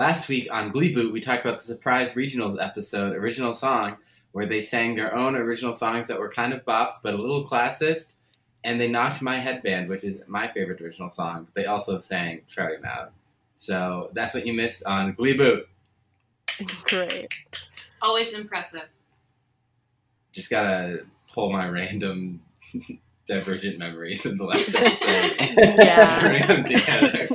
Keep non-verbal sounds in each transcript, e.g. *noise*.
last week on Glee Boot, we talked about the surprise regionals episode, original song, where they sang their own original songs that were kind of bops but a little classist, and they knocked my headband, which is my favorite original song. They also sang Shouting Out. So that's what you missed on Glee Boot. Great. Always impressive. Just gotta pull my random *laughs* divergent memories in the last episode. *laughs* Yeah. Bring them together.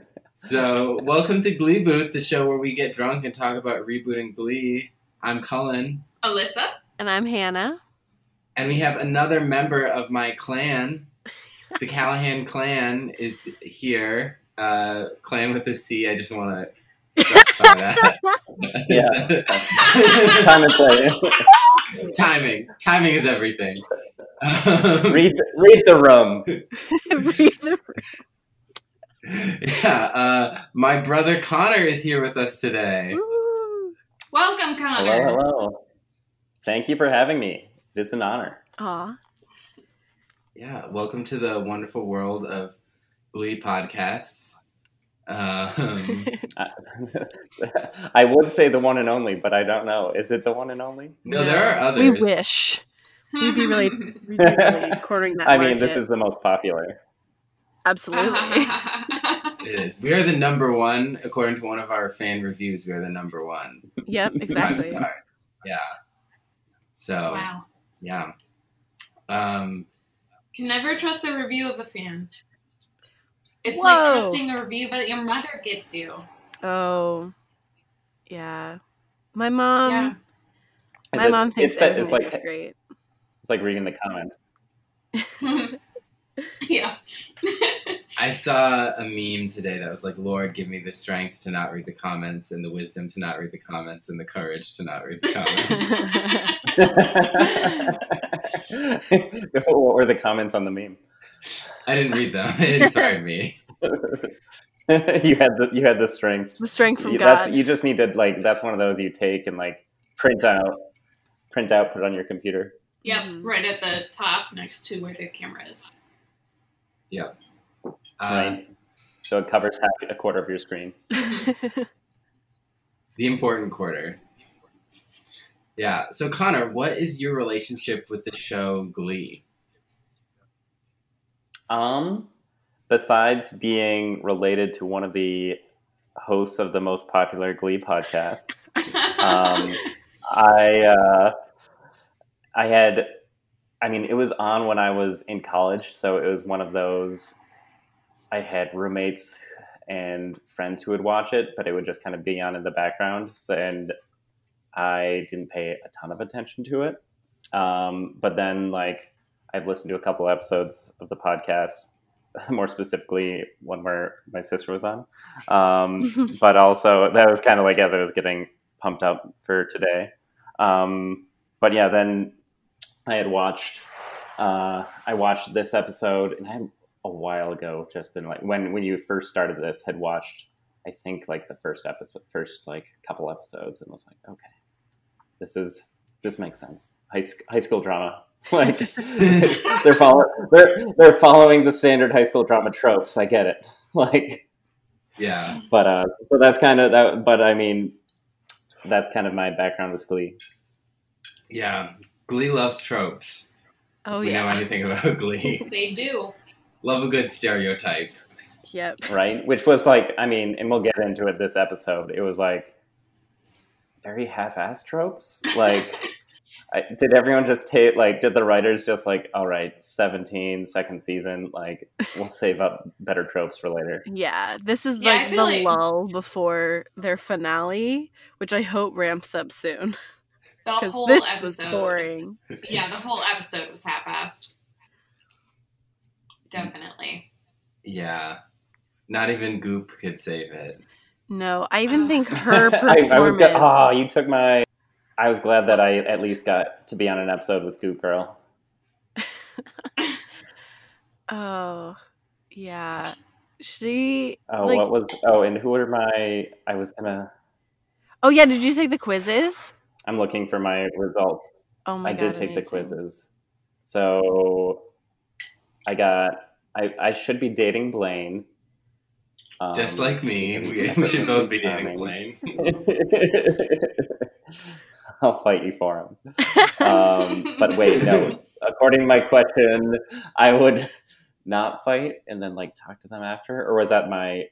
*laughs* So, welcome to Glee Booth, the show where we get drunk and talk about rebooting Glee. I'm Cullen, Alyssa? And I'm Hannah. and we have another member of my clan. The *laughs* Callahan clan is here. Uh, clan with a C. I just want to *laughs* specify that. Yeah. *laughs* Time and play. Timing. Timing is everything. Um, read, the room. read the room. *laughs* yeah, uh, my brother Connor is here with us today. Woo. Welcome, Connor. hello. hello. Thank you for having me. It is an honor. Aw. Yeah, welcome to the wonderful world of Glee podcasts. Um, *laughs* *laughs* I would say the one and only, but I don't know. Is it the one and only? no, there are others. We wish. We'd be really, we'd be really cornering that I mean, this is the most popular. Absolutely. *laughs* *laughs* It is. We are the number one, according to one of our fan reviews. We are the number one. yep, *laughs* exactly. Yeah. So wow. yeah. Um, Can never trust the review of a fan. It's Whoa. like trusting a review that your mother gives you. Oh, yeah. My mom. yeah. My it- mom thinks it's, that- it's like great. it's like reading the comments. *laughs* yeah. *laughs* I saw a meme today that was like, "Lord, give me the strength to not read the comments, and the wisdom to not read the comments, and the courage to not read the comments." *laughs* what were the comments on the meme? I didn't read them. It inspired me. you had the you had the strength. the strength from You- God. That's you just need to like that's one of those you take and like print out, print out, put on your computer. Yep. Mhm. Right at the top next to where the camera is. Uh, right? So it covers half a quarter of your screen. *laughs* the important quarter. Yeah. So Connor, what is your relationship with the show Glee? Um, besides being related to one of the hosts of the most popular Glee podcasts, *laughs* um, I uh, I had, I mean, it was on when I was in college, so it was one of those. I had roommates and friends who would watch it, but it would just kind of be on in the background, so, and I didn't pay a ton of attention to it. Um, but then, like, I've listened to a couple episodes of the podcast, *laughs* more specifically one where my sister was on. Um, *laughs* but also that was kind of like as I was getting pumped up for today. Um, but yeah, then I had watched. Uh, I watched this episode, and I a while ago just been like when when you first started this had watched. I think like the first episode, first like couple episodes, and was like, okay, this is this makes sense. High high school drama, *laughs* like *laughs* they're following they're they're following the standard high school drama tropes. I get it, *laughs* like Yeah. but uh, so that's kind of that. But I mean, that's kind of my background with Glee. Yeah. Glee loves tropes. oh yeah! if we know yeah. anything about *laughs* Glee. *laughs* they do. Love a good stereotype. Yep. right? Which was like, I mean, and we'll get into it this episode. It was like very half-assed tropes. Like, *laughs* I, did everyone just take like? Did the writers just like, all right, 17, second season, like we'll save up better tropes for later. Yeah, this is Yeah, like the like- lull before their finale, which I hope ramps up soon The whole this episode. was boring. Yeah, the whole episode was half-assed. Definitely. Yeah. Not even Goop could save it. No, I even Ugh. think her *laughs* I, I was performance. oh, you took my. I was glad that I at least got to be on an episode with Goop Girl. *laughs* oh, yeah, she. Oh, like, what was? Oh, and who are my? I was gonna. Oh yeah, did you take the quizzes? I'm looking for my results. Oh my god. I god, did take the quizzes. So I got I, I should be dating Blaine. Um, Just like me, we, we *laughs* should both be dating charming. Blaine. *laughs* I'll fight you for him. Um, but wait, no. *laughs* According to my question, I would not fight and then like talk to them after, or was that my?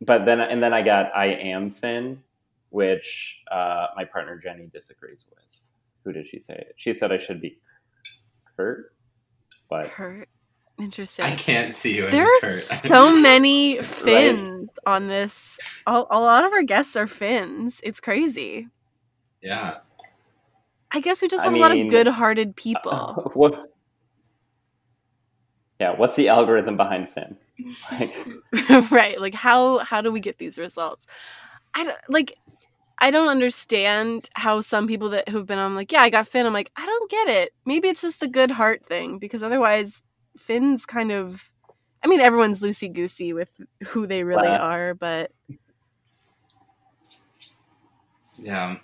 But then and then I got I am Finn, which uh, my partner Jenny disagrees with. Who did she say? it? She said I should be Kurt, but Kurt. Interesting. I can't see you There a are Kurt. so *laughs* many Finns on this. A, a lot of our guests are Finns. It's crazy. yeah. I guess we just I have a lot of good-hearted people. *laughs* what? Yeah, what's the algorithm behind Finn? Like, *laughs* right. Like how how do we get these results? I don't, like I don't understand how some people that who've been on like, yeah, I got Finn. I'm like, I don't get it. Maybe it's just the good heart thing because otherwise Finn's kind of I mean, everyone's loosey goosey with who they really Wow. are, but Yeah.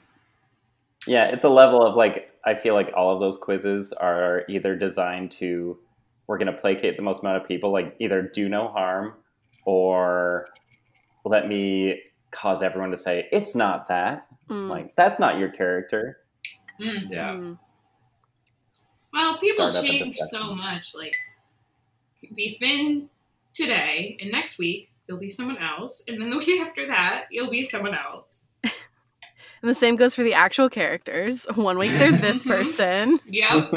Yeah, it's a level of like I feel like all of those quizzes are either designed to we're going to placate the most amount of people, like either do no harm or let me cause everyone to say it's not that. mm, Like that's not your character. Mm. Yeah. mm. Well, people Start change so much. Like, be Finn today, and next week you'll be someone else, and then the *laughs* week after that you'll be someone else. *laughs* And the same goes for the actual characters. One week there's this *laughs* person. Yep.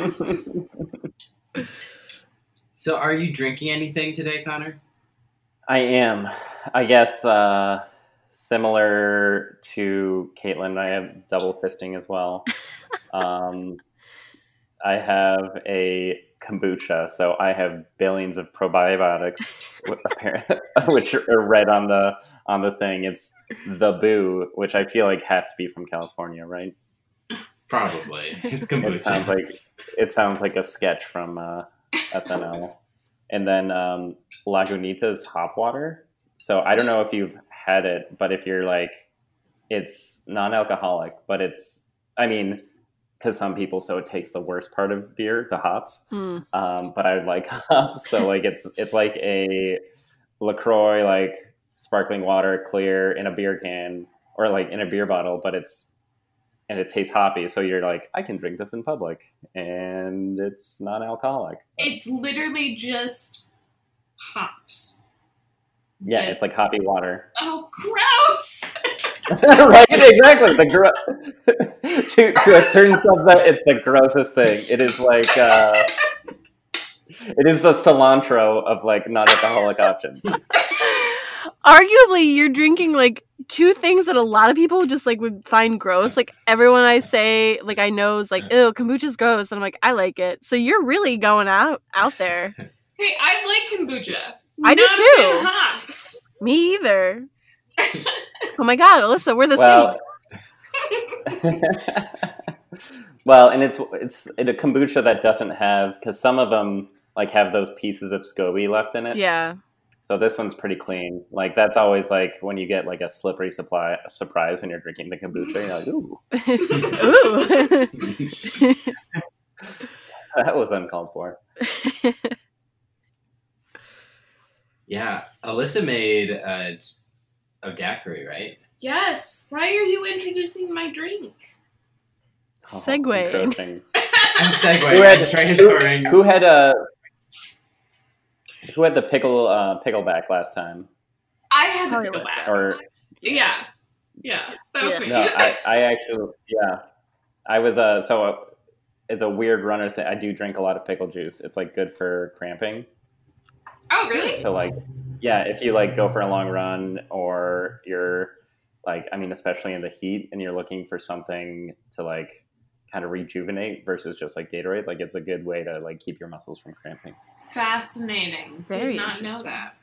So, are you drinking anything today, Connor? I am. I guess uh, similar to Caitlin, I have double fisting as well. *laughs* um, I have a kombucha, so I have billions of probiotics, *laughs* *laughs* which are read on the on the thing. It's the boo, which I feel like has to be from California, right? Probably. It's It kombucha. sounds like it sounds like a sketch from uh, SNL. And then um, Lagunitas hop water. So I don't know if you've had it, but if you're like, it's non-alcoholic, but it's, I mean, to some people, so it takes the worst part of beer, the hops. Mm. Um, but I like *laughs* hops, so like it's it's like a Lacroix like sparkling water, clear in a beer can or like in a beer bottle, but it's and it tastes hoppy. So you're like, I can drink this in public, and it's non-alcoholic. It's literally just hops. Yeah, Yeah. it's like hoppy water. *laughs* Oh, gross! right, exactly. The gro- *laughs* to to a certain subset, it's the grossest thing. It is like uh, it is the cilantro of like non-alcoholic options. Arguably, you're drinking like two things that a lot of people just like would find gross. Like everyone I say, like I know is like, ew, kombucha's gross, and I'm like, I like it. So you're really going out out there. Hey, I like kombucha. I do too. fan hops. Me either. *laughs* oh my god, Alyssa, we're the well, *laughs* well, and it's it's in a kombucha that doesn't have because some of them like have those pieces of SCOBY left in it. Yeah. So this one's pretty clean. Like that's always like when you get like a slippery supply surprise when you're drinking the kombucha. You're like, *laughs* ooh, Ooh. that was uncalled for. Yeah. Alyssa made uh, a daiquiri, right? Yes. Why are you introducing my drink? Oh, Segwaying. encroaching. I'm segueing. *laughs* *laughs* Who had- I'm transferring. Who had a who had the pickle uh, pickleback last time? I had the Probably was pickleback. Or Yeah. Yeah. That was Yeah. me. no, I, *laughs* I actually yeah, I was uh so uh, it's a weird runner thing. I do drink a lot of pickle juice. It's like good for cramping. Oh, really? So like, yeah, if you like go for a long run or you're like, I mean, especially in the heat, and you're looking for something to like kind of rejuvenate versus just like Gatorade, like it's a good way to like keep your muscles from cramping. Fascinating. Very Did not know that.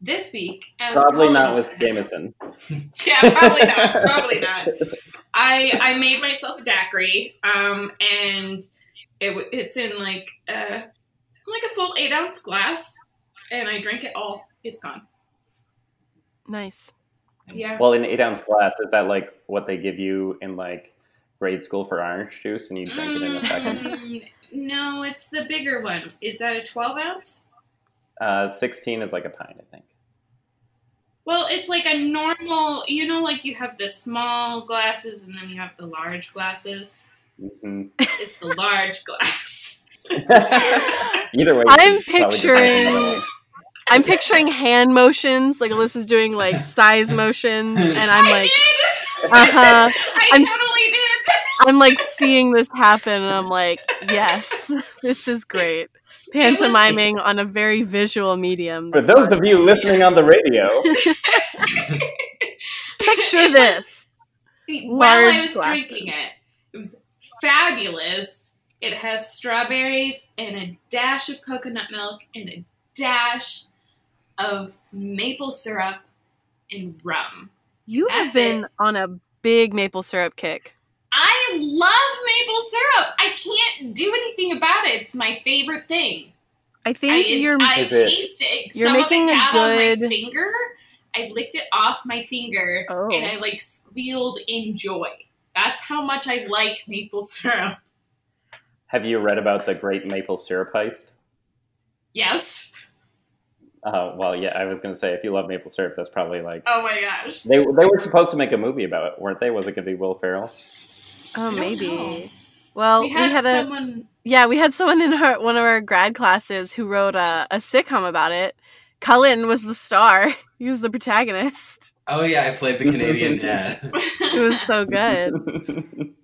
This week, as Probably not Collins with said- Jameson. *laughs* Yeah, probably not. Probably not. I I made myself a daiquiri, um, and it w- it's in like uh like a full eight ounce glass, and I drank it all. It's gone. nice. Yeah. Well, in eight ounce glass, is that like what they give you in like grade school for orange juice, and you drink it in a second? Mm, no, it's the bigger one. Is that a twelve ounce? Uh, Sixteen is like a pint, I think. Well, it's like a normal, you know, like you have the small glasses and then you have the large glasses. Mhm. It's the large *laughs* glass. *laughs* Either way, I'm picturing- dependent. I'm picturing hand motions, like Alyssa's doing like *laughs* size motions, and I'm I like, uh huh. I I'm- totally did. I'm like seeing this happen, and I'm like, yes, this is great. *laughs* Pantomiming on a very visual medium. For those of you listening on the radio, *laughs* picture this. While I was glasses. drinking it, it was fabulous. It has strawberries and a dash of coconut milk and a dash of maple syrup and rum. You have been it. on a big maple syrup kick. I love maple syrup. I can't do anything about it. It's my favorite thing. I I, think it's, you're. I Is it- tasted You're some making of a it got on my good- finger. I licked it off my finger Oh. and I like squealed in joy. That's how much I like maple *laughs* syrup. have you read about the Great Maple Syrup Heist? Yes. Uh, well, yeah, I was going to say if you love maple syrup, that's probably like Oh my gosh. they they were supposed to make a movie about it, weren't they? Was it going to be Will Ferrell? oh, maybe. know. Well, we had, a someone. yeah, we had someone in our one of our grad classes who wrote a, a sitcom about it. Cullen was the star. *laughs* He was the protagonist. Oh yeah, I played the Canadian *laughs* dad. It was so good. *laughs*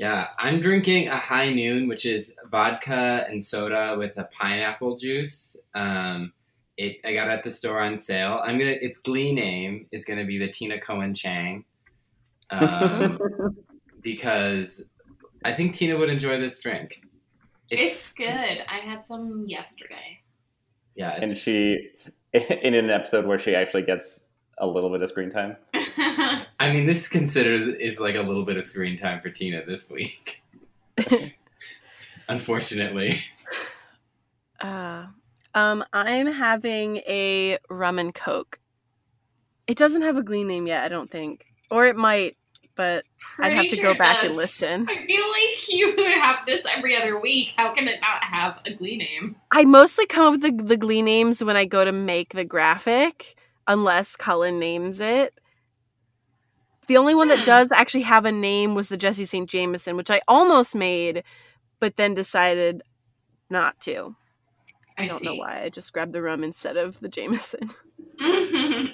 Yeah, I'm drinking a high noon, which is vodka and soda with a pineapple juice. Um, it I got it at the store on sale. I'm gonna. Its Glee name is gonna be the Tina Cohen Chang, um, *laughs* because I think Tina would enjoy this drink. It's good. I had some yesterday. yeah, and she, *laughs* in an episode where she actually gets a little bit of screen time. *laughs* I mean, this considers is like a little bit of screen time for Tina this week. *laughs* Unfortunately, Uh, um, I'm having a rum and coke. It doesn't have a glee name yet, I don't think, or it might, but I'd have to sure go it back and listen. I feel like you *laughs* have this every other week. How can it not have a Glee name? I mostly come up with the, the glee names when I go to make the graphic, unless Cullen names it. The only one Hmm. that does actually have a name was the Jesse St. Jameson, which I almost made, but then decided not to. I, don't know why. I just grabbed the rum instead of the Jameson. *laughs* *laughs*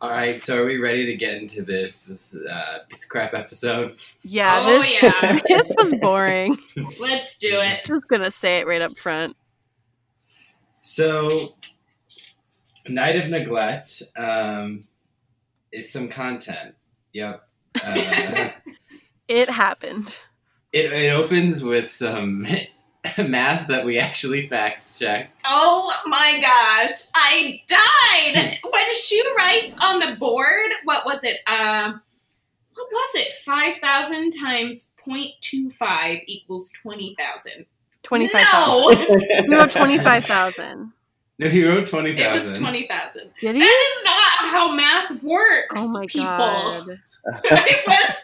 All right. So, are we ready to get into this, this uh, piece of crap episode? Yeah, oh this yeah. *laughs* this was boring. Let's do it. I'm Just gonna say it right up front. So, Night of Neglect um, is some content. Yep. Uh, *laughs* It happened. it, it opens with some *laughs* math that we actually fact checked. Oh my gosh, I died *laughs* when Schue writes on the board. What was it? Um, what was it? Five thousand times 0.25 equals twenty thousand. Twenty five thousand. No, No, twenty five thousand. No, he wrote 20,000. it was twenty thousand. Did That he? is not how math works. Oh my people. god. *laughs* it was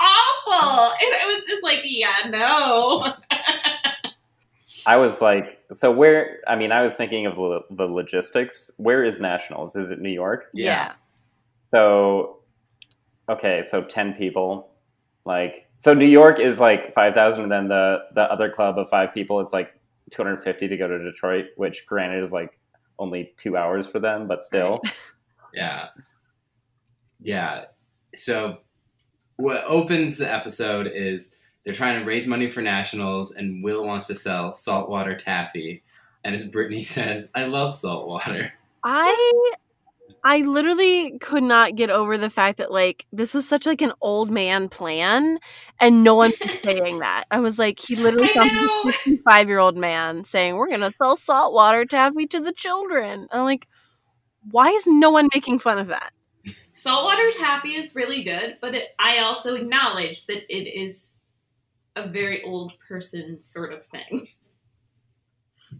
awful, and I was just like, yeah, no. *laughs* I was like, so where? I mean, I was thinking of lo- the logistics. Where is Nationals? Is it New York? Yeah. So, okay, so ten people. Like, so New York is like five thousand, and then the the other club of five people, it's like two hundred fifty to go to Detroit. Which, granted, is like only two hours for them, but still. *laughs* Yeah. Yeah. So what opens the episode is they're trying to raise money for nationals and Will wants to sell saltwater taffy. And as Brittany *laughs* says, I love saltwater. I I literally could not get over the fact that like this was such like an old man plan and no one was saying that. I was like he *laughs* literally sounds like a 55 year old man saying we're gonna sell salt saltwater taffy to the children. And I'm like, why is no one making fun of that? Saltwater taffy is really good, but it, I also acknowledge that it is a very old person sort of thing.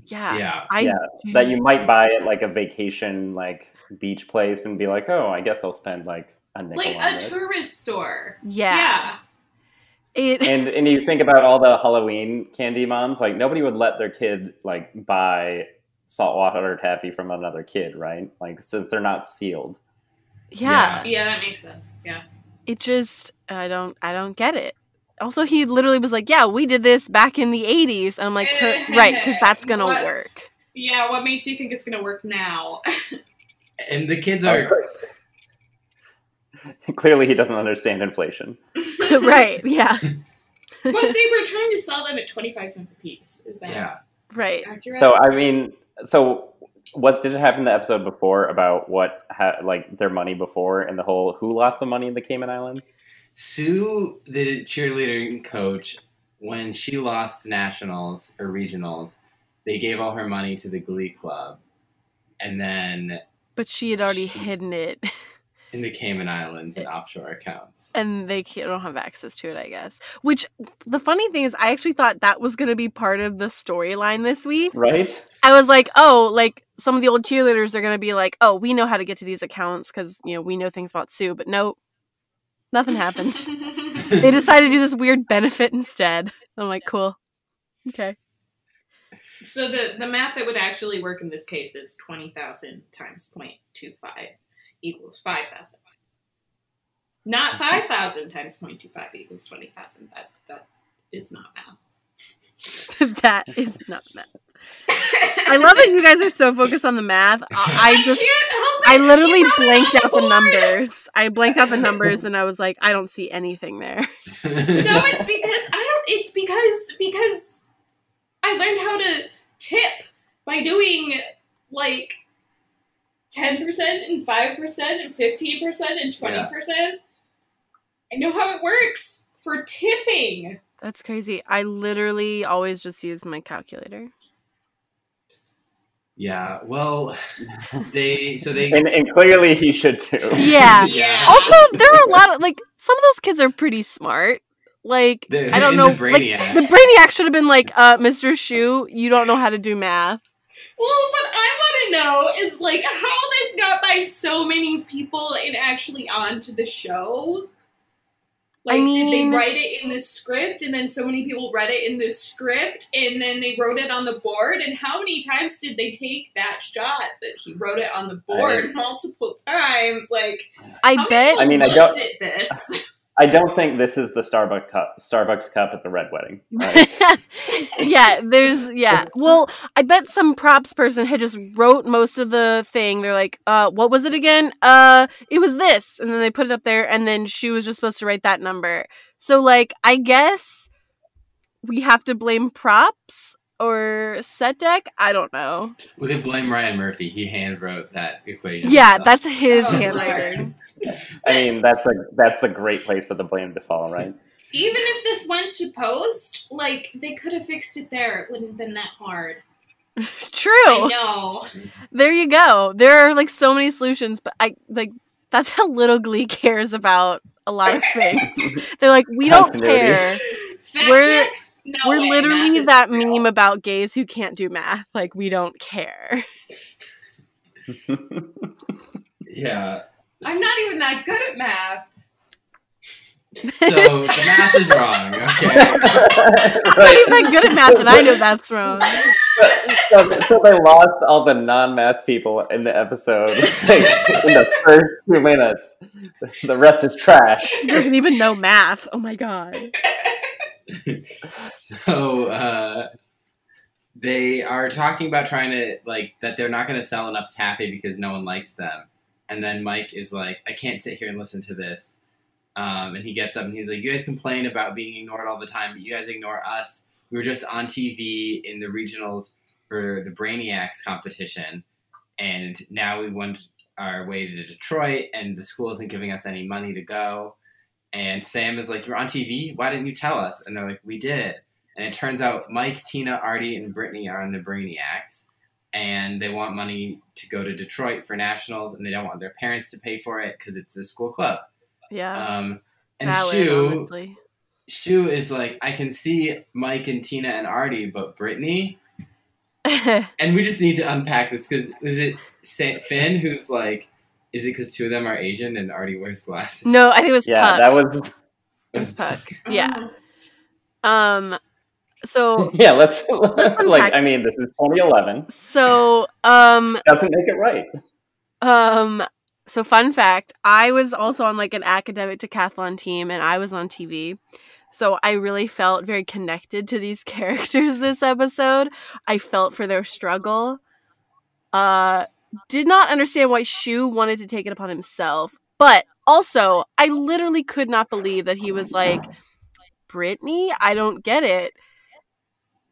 Yeah. Yeah. I Yeah, that you might buy at like a vacation like beach place and be like, oh, I guess I'll spend like a nickel Like on a it. tourist store. yeah. Yeah. It and and you think about all the Halloween candy moms, like nobody would let their kid like buy saltwater taffy from another kid, right? Like since they're not sealed. yeah. Yeah, that makes sense. Yeah. It just I don't I don't get it. Also, he literally was like, "Yeah, we did this back in the '80s," and I'm like, *laughs* "Right, because that's gonna What? work." Yeah, what makes you think it's gonna work now? *laughs* And the kids are oh, *laughs* Clearly, he doesn't understand inflation. right? Yeah. but they were trying to sell them at 25 cents a piece. Is that yeah. Right. accurate? So, I mean, so what did it happen in the episode before about what ha- like their money before and the whole who lost the money in the Cayman Islands? Sue, the cheerleading coach, when she lost nationals or regionals, they gave all her money to the Glee Club, and then But she had already She- hidden it, *laughs* in the Cayman Islands in offshore accounts. and they can't, don't have access to it. I guess. Which the funny thing is, I actually thought that was going to be part of the storyline this week. Right? I was like, oh, like some of the old cheerleaders are going to be like, oh, we know how to get to these accounts because you know we know things about Sue. But no, nothing happened. *laughs* they decided to do this weird benefit instead. I'm like, cool, okay. So the the math that would actually work in this case is 20,000 times 0.25 equals 5,000. Not 5,000 times 0.25 equals 20,000. That that is not math. *laughs* that is not math. I love that you guys are so focused on the math. I, I just, can't help it. I literally You blanked out the board. numbers. I blanked out the numbers, and I was like, I don't see anything there. *laughs* No, it's because I don't. It's because because I learned how to tip by doing like ten percent and five percent and fifteen percent and twenty percent. I know how it works for tipping. That's crazy. I literally always just use my calculator. Yeah. Well, *laughs* they so they And, and clearly, he should too. *laughs* Yeah. Yeah. Also, there are a lot of like some of those kids are pretty smart. Like They're I don't know, the like the Brainiac should have been like, uh, Mr. Schue, you don't know how to do math. Well, what I want to know is like how this got by so many people and actually onto the show. I Like, did they write it in the script, and then so many people read it in the script, and then they wrote it on the board? And how many times did they take that shot that he wrote it on the board multiple times? Like, I bet. I mean, I don't- at this. *laughs* I don't think this is the Starbucks cup, Starbucks cup at the red wedding. *laughs* Right? yeah, there's yeah. *laughs* Well, I bet some props person had just wrote most of the thing. They're like, uh, what was it again? Uh, it was this, and then they put it up there, and then she was just supposed to write that number. So like, I guess we have to blame props or set deck. I don't know. we could blame Ryan Murphy. He hand wrote that equation. Yeah, that's his Oh, handwriting. *laughs* I mean, that's a that's a great place for the blame to fall, right? Even if this went to post, like they could have fixed it there. It wouldn't have been that hard. *laughs* True. I True. know. There you go. There are like so many solutions, but I like that's how little Glee cares about a lot of things. *laughs* They're like, we don't care. Fact We're- check? No We're way, literally math is that real. meme about gays who can't do math. Like we don't care. *laughs* yeah. I'm not even that good at math. So the math is wrong. Okay. *laughs* I'm not even that good at math, and I know that's wrong. so, so they lost all the non-math people in the episode *laughs* like, in the first two minutes. The rest is trash. He doesn't even know math. Oh my god. *laughs* so uh, they are talking about trying to like that they're not going to sell enough taffy because no one likes them. And then Mike is like, I can't sit here and listen to this. Um, and he gets up and he's like, You guys complain about being ignored all the time, but you guys ignore us. We were just on TV in the regionals for the Brainiacs competition, and now we went our way to Detroit, and the school isn't giving us any money to go. And Sam is like, You're on TV? Why didn't you tell us? And they're like, We did. And it turns out Mike, Tina, Artie, and Brittany are on the Brainiacs. And they want money to go to Detroit for nationals, and they don't want their parents to pay for it because it's a school club. Yeah. Um, and valid, Schue, honestly. Schue is like, I can see Mike and Tina and Artie, but Brittany. *laughs* And we just need to unpack this because is it Sa- Finn who's like, is it because two of them are Asian and Artie wears glasses? no, I think it was Yeah, Puck. that was It was Puck. *laughs* Yeah. Um so *laughs* yeah, let's *laughs* like. I mean, this is 2011. so um Doesn't make it right. Um so fun fact, I was also on like an academic decathlon team and I was on TV. So I really felt very connected to these characters this episode. I felt for their struggle. Uh did not understand why Schue wanted to take it upon himself, but also I literally could not believe that he was like Brittany, I don't get it.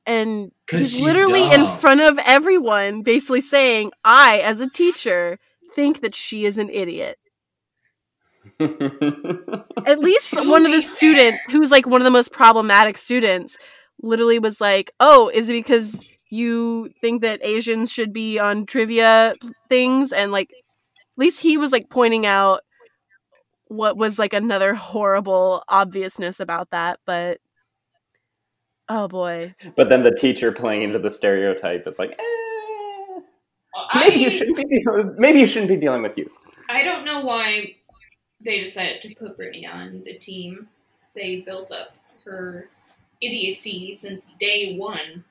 And he's she's literally in front of everyone basically saying, I, as a teacher, think that she is an idiot. *laughs* At least one of the student fair. who's like one of the most problematic students literally was like, "Oh, is it because you think that Asians should be on trivia things?" And like at least he was like pointing out what was like another horrible obviousness about that, but oh boy. but then the teacher playing into the stereotype is like, eh, I, maybe you shouldn't be dealing. Maybe you shouldn't be dealing with youth. I don't know why they decided to put Brittany on the team. They built up her idiocy since day one,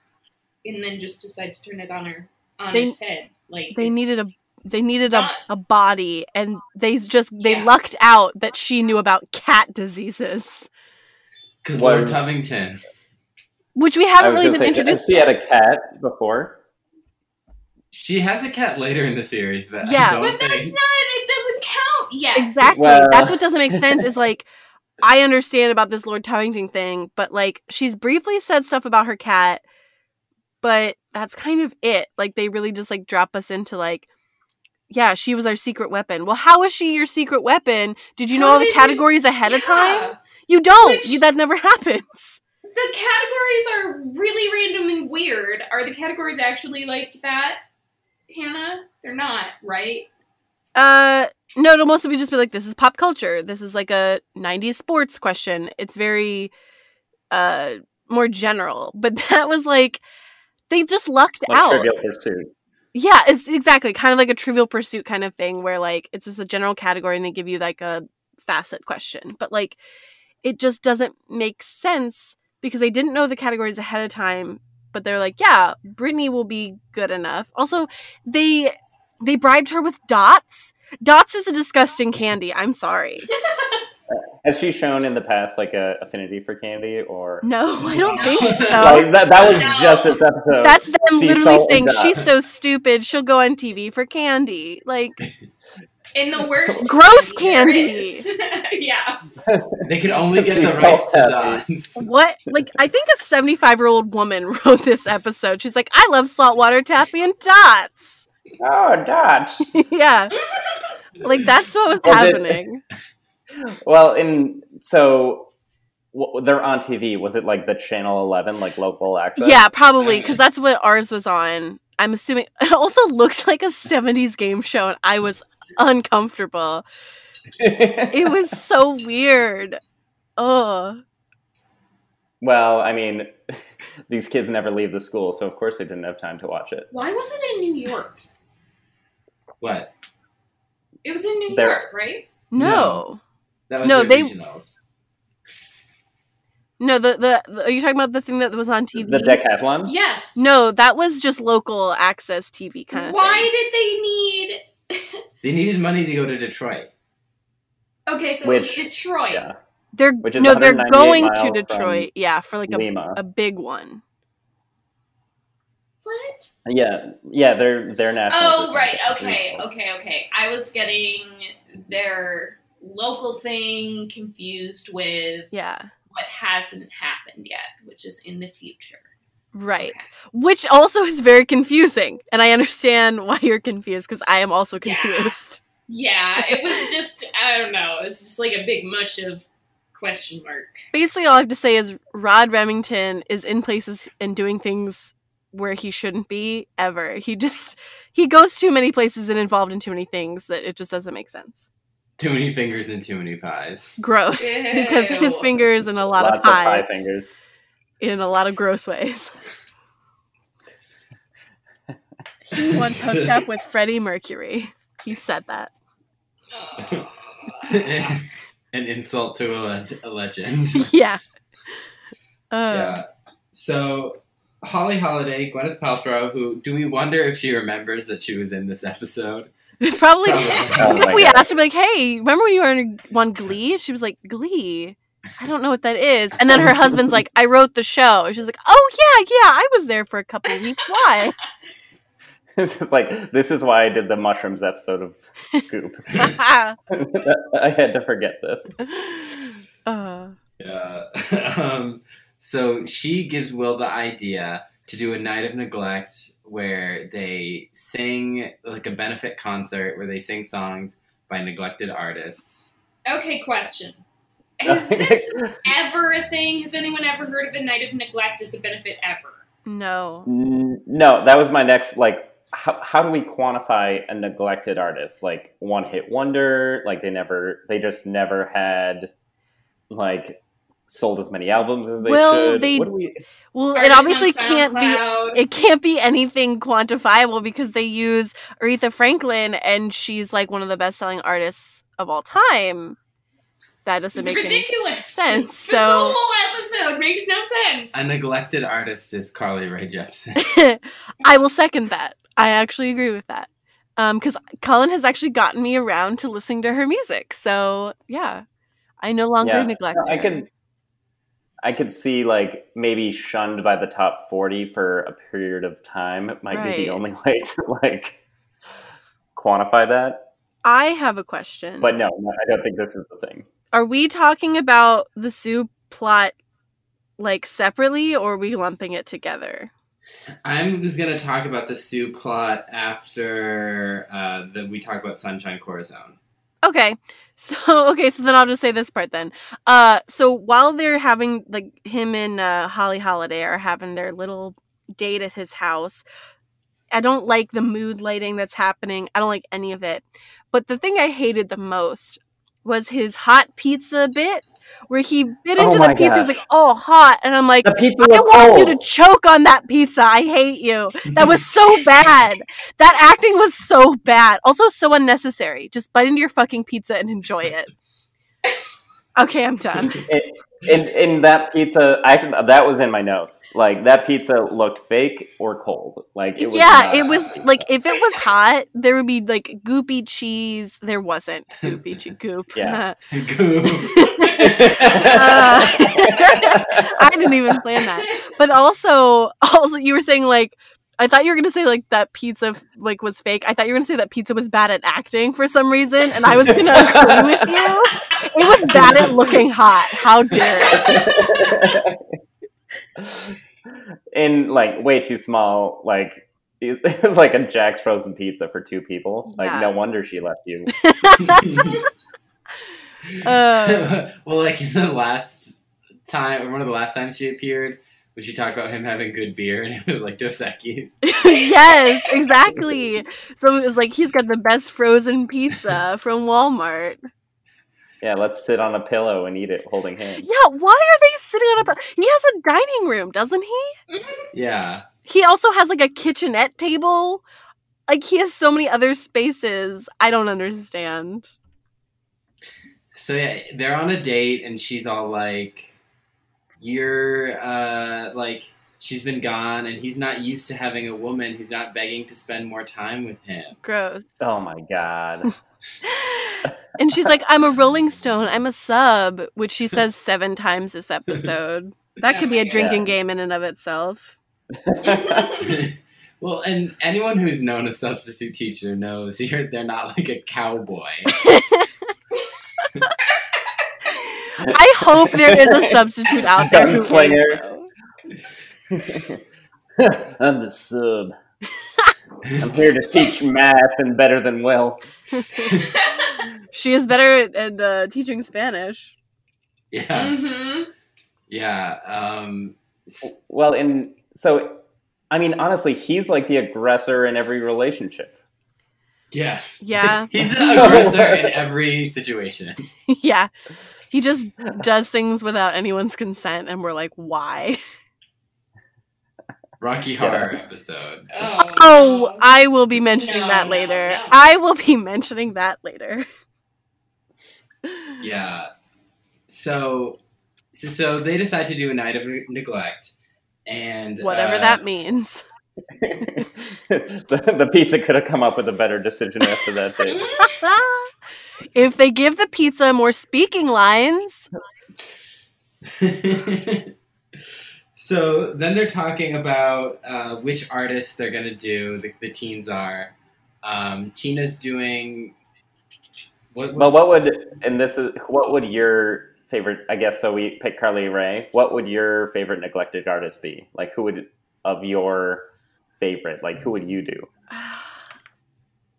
and then just decided to turn it on her on They- its head. Like They needed a they needed a, not- a body and they just they Yeah. lucked out that she knew about cat diseases. Because Lord Was- Covington. Which we haven't really been say, introduced She had a cat before. She has a cat later in the series, but Yeah. I don't But that's think. not. It doesn't count yet. Exactly. Well- That's what doesn't make sense. Is like, I understand about this Lord Tubbington thing, but like, she's briefly said stuff about her cat, but that's kind of it. Like, they really just like drop us into like, yeah, she was our secret weapon. Well, how is she your secret weapon? Did you know all the did you- categories ahead of time? You don't. Which- You that never *laughs* happens. The categories are really random and weird. Are the categories actually like that, Hannah? They're not, right? Uh, no, it'll mostly be just be like, this is pop culture. This is like a '90s sports question. It's very, uh, more general. But *laughs* that was like, they just lucked Like out. Trivial Pursuit. Yeah, it's exactly kind of like a Trivial Pursuit kind of thing, where like it's just a general category and they give you like a facet question. But like, it just doesn't make sense because they didn't know the categories ahead of time. But they're like, yeah, Brittany will be good enough. Also, they they bribed her with dots. Dots is a disgusting candy. I'm sorry. *laughs* Has she shown in the past like a affinity for candy or? No, I don't think *laughs* so. Like that, that was No. just this episode. That's them Sea literally saying she's so stupid. She'll go on TV for candy. Like, *laughs* In the worst *laughs* Gross candy. yeah. They could only get the rights to dance. what? Like, I think a 75 year old woman wrote this episode. She's like, I love saltwater taffy and dots. oh, dots. yeah. Like, that's what was Was it- happening. Well, in so they're on TV. Was it like the Channel Eleven, like local access? Yeah, probably, because that's what ours was on. I'm assuming *laughs* it also looked like a 70s game show, and I was uncomfortable. *laughs* It was so weird. Oh, well, I mean, *laughs* these kids never leave the school, so of course they didn't have time to watch it. Why was it in New York? What? It was in New There- York, right? no. That was No, the they- regionals. No, the, the, the- are you talking about the thing that was on TV? The decathlon. Yes. no, that was just local access TV kind of Why thing. did they need? *laughs* They needed money to go to Detroit. Okay, so Which- it was Detroit. Yeah, They're Which is no, they're going to Detroit. Yeah, for like a, Lima. a big one. What? Yeah, yeah, they're they're national. Oh, right. Okay, okay, okay. I was getting their local thing confused with Yeah, what hasn't happened yet, which is in the future. right. Okay. Which also is very confusing, and I understand why you're confused because I am also confused. Yeah, it was *laughs* just I don't know. It was just like a big mush of question mark. Basically, all I have to say is Rod Remington is in places and doing things where he shouldn't be ever. He just he goes too many places and involved in too many things that it just doesn't make sense. Too many fingers and too many pies. Gross *laughs* because his fingers in a lot Lots of pies pie fingers. in a lot of gross ways. *laughs* he once hooked up with Freddie Mercury. He said that. *laughs* An insult to a, le- a legend. yeah. Uh, yeah. so Holly Holiday, Gwyneth Paltrow, who do we wonder if she remembers that she was in this episode? *laughs* Probably. Probably. *laughs* Oh if we God. asked her, like, "Hey, remember when you were in one Glee?" She was like, "Glee." I don't know what that is. And then her husband's like, "I wrote the show." She's like, "Oh yeah, yeah, I was there for a couple of weeks. Why?" *laughs* this is like this is why I did the mushrooms episode of Goop. uh, I had to forget this. Yeah. um, so she gives Will the idea to do a night of neglect where they sing like a benefit concert where they sing songs by neglected artists. Okay, question. *laughs* Is this ever a thing? Has anyone ever heard of a night of neglect as a benefit ever? no. No, that was my next like. How, how do we quantify a neglected artist? Like one hit wonder? Like they never, they just never had, like, sold as many albums as they Well, should. they- what we? Well, it obviously can't be. It can't be anything quantifiable because they use Aretha Franklin, and she's like one of the best-selling artists of all time. That doesn't It's make ridiculous. sense, This so- whole episode makes no sense. A neglected artist is Carly Rae Jepsen. *laughs* I will second that. I actually agree with that. Um, because Colin has actually gotten me around to listening to her music, so yeah, I no longer Yeah. neglect I her. Could, I could see like maybe shunned by the top forty for a period of time it might be the only *laughs* way to like quantify that. I have a question. But no, no, I don't think this is the thing. Are we talking about the Sue plot like separately, or are we lumping it together? I'm just gonna talk about the Sue plot after uh, the, we talk about Sunshine Corazon. Okay. *laughs* So okay, so then I'll just say this part then. Uh so while they're having like him and uh Holly Holiday are having their little date at his house, I don't like the mood lighting that's happening. I don't like any of it. But the thing I hated the most was his hot pizza bit where he bit Oh into my the pizza. He was like, "Oh, hot." And I'm like, The pizza I want you to choke on that pizza. I hate you. That was so *laughs* bad. That acting was so bad. Also so unnecessary. Just bite into your fucking pizza and enjoy it. Okay, I'm done. *laughs* in in that pizza, I actually, that was in my notes. Like that pizza looked fake or cold. Like it was. yeah, it was pizza. like if it was hot, there would be like goopy cheese. There wasn't goopy cheese. *laughs* Goop. Yeah. Goo. *laughs* *laughs* Uh, I didn't even plan that. But also, also you were saying like I thought you were gonna say like that pizza f- like was fake. I thought you were gonna say that pizza was bad at acting for some reason, and I was gonna *laughs* agree with you. It was bad at looking hot. How dare it? *laughs* in like way too small. Like it, *laughs* it was like a Jack's frozen pizza for two people. Like Yeah. no wonder she left you. Uh, well, like in the last time, or one of the last times she appeared, when she talked about him having good beer, and it was like Dos Equis. *laughs* yes, exactly. So it was like he's got the best frozen pizza *laughs* from Walmart. Yeah, let's sit on a pillow and eat it holding hands. Yeah, why are they sitting on a? He has a dining room, doesn't he? Yeah. He also has like a kitchenette table. Like he has so many other spaces. I don't understand. So yeah, they're on a date, and she's all like, "You're uh like." She's been gone, and he's not used to having a woman who's not begging to spend more time with him. Gross. Oh my god. *laughs* *laughs* And she's like, I'm a Rolling Stone. I'm a sub, which she says seven times this episode. That could be a drinking game in and of itself. *laughs* well, and anyone who's known a substitute teacher knows you're, they're not like a cowboy. I hope there is a substitute out there who is, Gunslinger. though. *laughs* I'm the sub. I'm here to teach math and better than Will. *laughs* She is better at, at uh, teaching Spanish. Yeah, hmm yeah. Um, Well, in so, I mean, honestly, he's like the aggressor in every relationship. yes. Yeah. *laughs* He's the aggressor in every situation. yeah. He just *laughs* does things without anyone's consent, and we're like, why? *laughs* Rocky Horror episode. Oh, Oh, no. I will be mentioning No, that no, later. no. I will be mentioning that later. *laughs* Yeah. So, so, so they decide to do a night of neglect, and Whatever uh, that means. the, the pizza could have come up with a better decision after that day. If they give the pizza more speaking lines, *laughs* so then they're talking about uh, which artists they're gonna do. The, the teens are. Um, Tina's doing. What, But was- what would and this is what would your favorite? I guess so. We pick Carly Rae. What would your favorite neglected artist be? Like who would of your favorite? Like who would you do?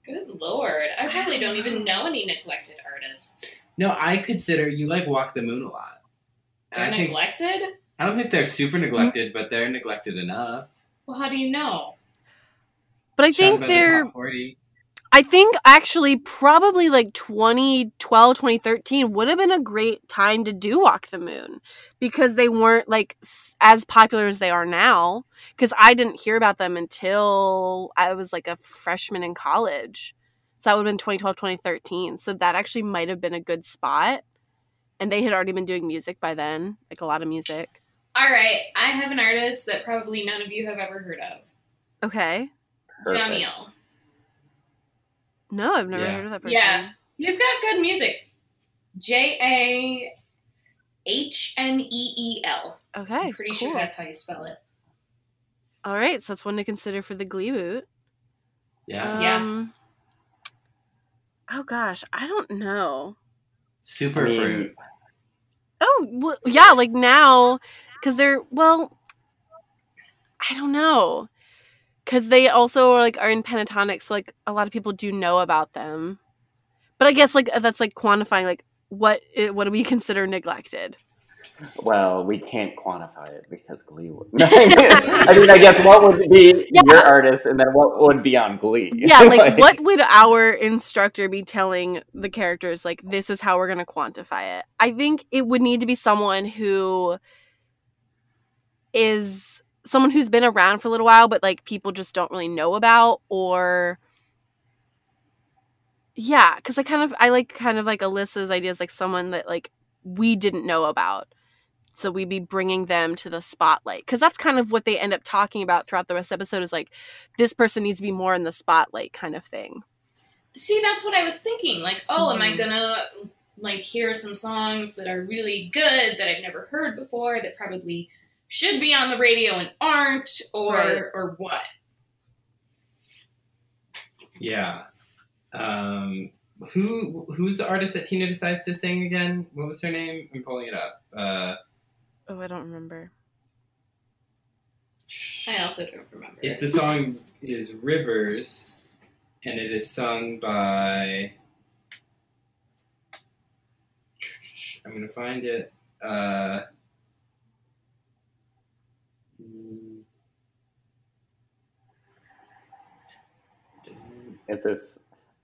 Good lord. I probably don't even know any neglected artists. No, I consider you like Walk the Moon a lot. They're I think neglected? I don't think they're super neglected, but they're neglected enough. Well, how do you know? but I Shunned think they're top 40. I think actually probably like 2012, 2013 would have been a great time to do Walk the Moon because they weren't like as popular as they are now. Because I didn't hear about them until I was like a freshman in college. So that would have been 2012, 2013. So that actually might have been a good spot. And they had already been doing music by then, like a lot of music. All right, I have an artist that probably none of you have ever heard of. Okay. Perfect. Jamiel. No, I've never Yeah. heard of that person. Yeah. He's got good music. J A H N E E L. Okay. I'm pretty cool. sure that's how you spell it. All right. So that's one to consider for the Glee boot. Yeah. Yeah. Um, Oh gosh, I don't know. Super I mean, fruit. Oh well, yeah, like now because they're well, I don't know because they also are like are in Pentatonix, so like a lot of people do know about them. But I guess like uh, that's like quantifying like what what do we *laughs* consider neglected? Well, we can't quantify it because Glee would. *laughs* I mean, I guess what would be Yeah. your artist, and then what would be on Glee? Yeah, like *laughs* what would our instructor be telling the characters like this is how we're going to quantify it? I think it would need to be someone who is someone who's been around for a little while but like people just don't really know about or yeah, cuz I kind of I like kind of like Alyssa's ideas like someone that like we didn't know about. So we'd be bringing them to the spotlight because that's kind of what they end up talking about throughout the rest of the episode is like this person needs to be more in the spotlight kind of thing. See, that's what I was thinking. Like, oh, am I Mhm. gonna like hear some songs that are really good that I've never heard before that probably should be on the radio and aren't, or Right. or what? Yeah. Um, who who's the artist that Tina decides to sing again? What was her name? I'm pulling it up. Uh, Oh, I don't remember. I also don't remember. if the song is Rivers, and it is sung by. I'm gonna find it. Uh, Is this?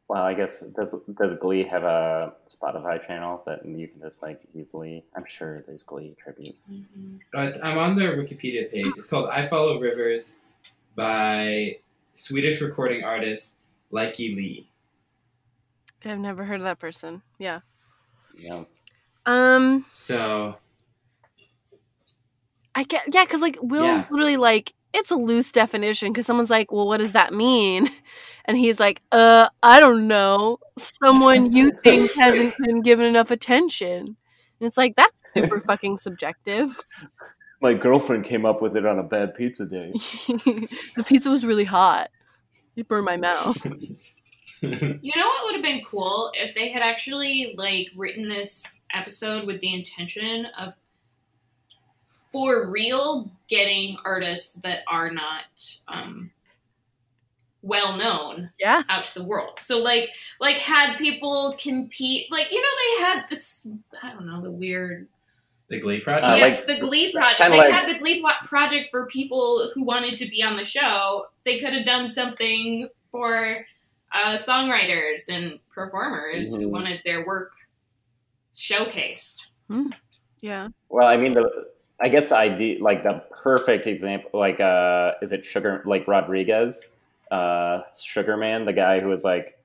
Well, I guess does does Glee have a Spotify channel that you can just like easily? I'm sure there's Glee tribute. Mhm. Uh, I'm on their Wikipedia page. It's called "I Follow Rivers" by Swedish recording artist Lykke Li. I've never heard of that person. Yeah. You know, Um So I get yeah, because like Will Yeah. literally like it's a loose definition because someone's like, well, what does that mean? *laughs* And he's like, uh, I don't know. Someone you think hasn't *laughs* been given enough attention. And it's like that's super *laughs* fucking subjective. my girlfriend came up with it on a bad pizza day. the pizza was really hot. It burned my mouth. You know what would have been cool if they had actually like written this episode with the intention of for real getting artists that are not um well known Yeah. out to the world. So like like had people compete like you know they had this I don't know the weird the Glee Project. Uh, yes like- the Glee project they like- had the Glee project for people who wanted to be on the show. They could have done something for uh, songwriters and performers who Mhm. wanted their work showcased. Yeah. Well, I mean, the I guess the idea, like the perfect example, like uh, is it Sugar, like Rodriguez, uh, Sugar Man, the guy who was like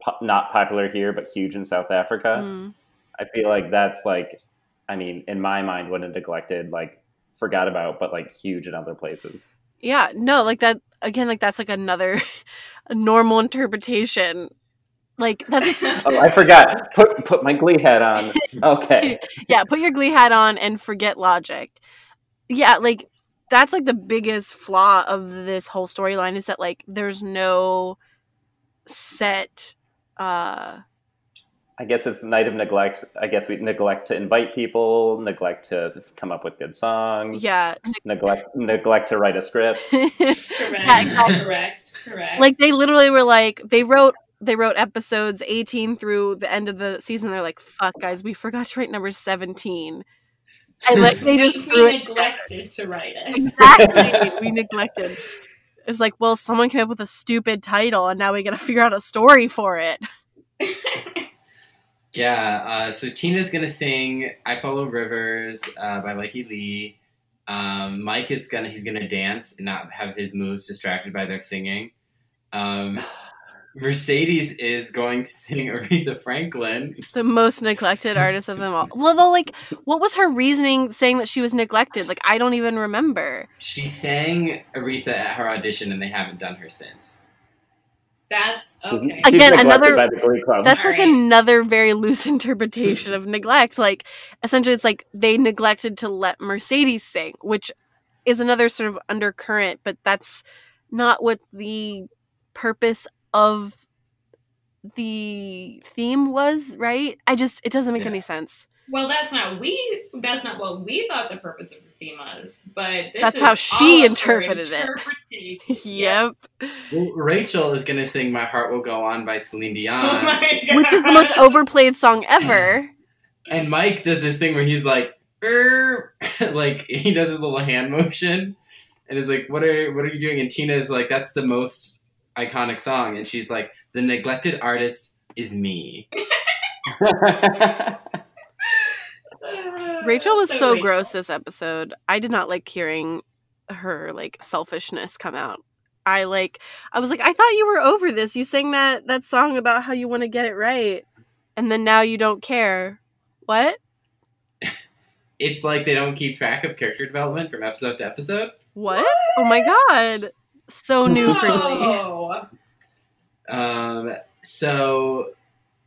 po- not popular here but huge in South Africa. Mm. I feel like that's like, I mean, in my mind, what a neglected like forgot about, but like huge in other places. Yeah, no, like that again, like that's like another *laughs* normal interpretation. Like that's *laughs* *laughs* Oh, I forgot. Put put my Glee hat on. Okay. *laughs* yeah, put your glee hat on and forget logic. Yeah, like that's like the biggest flaw of this whole storyline is that like there's no set uh I guess it's night of neglect. I guess we neglect to invite people, neglect to come up with good songs. yeah Neglect neglect to write a script. Correct. Yeah, exactly. Correct. Correct. like they literally were like they wrote they wrote episodes 18 through the end of the season they're like fuck guys we forgot to write number 17 and like they just *laughs* we, we neglected to write it. exactly *laughs* we neglected it's like well someone came up with a stupid title and now we gotta figure out a story for it *laughs* Yeah, uh, so Tina's gonna sing "I Follow Rivers" uh, by Lykke Li. Um, Mike is gonna he's gonna dance and not have his moves distracted by their singing. Um, *sighs* *sighs* *sighs* Mercedes is going to sing *laughs* Aretha Franklin. the most neglected artist of them all *laughs* well though like what was her reasoning saying that she was neglected like i don't even remember She sang Aretha at her audition, and they haven't done her since. That's okay. she's Again, another- by the Glee Club. That's like Alright. another very loose *laughs* interpretation of neglect. Like essentially it's like they neglected to let Mercedes sing, which is another sort of undercurrent, but that's not what the purpose of the theme was, right? I just it doesn't make Yeah. any sense. Well, that's not we. That's not what we thought the purpose of the theme was. But this That's is how she all interpreted it. *laughs* yep. Well, Rachel is gonna sing "My Heart Will Go On" by Celine *laughs* Dion. Oh. Which is the most overplayed song ever. *laughs* And Mike does this thing where he's like, "Er," like he does a little hand motion, and is like, "What are what are you doing?" And Tina is like, "That's the most iconic song," and she's like, "The neglected artist is me." *laughs* Rachel was so, Rachel. gross this episode. I did not like hearing her like selfishness come out. I like I was like I thought you were over this. You sang that that song about how you want to get it right. And then now you don't care. What? *laughs* It's like they don't keep track of character development from episode to episode. What? Oh my god. So new for me. Um, so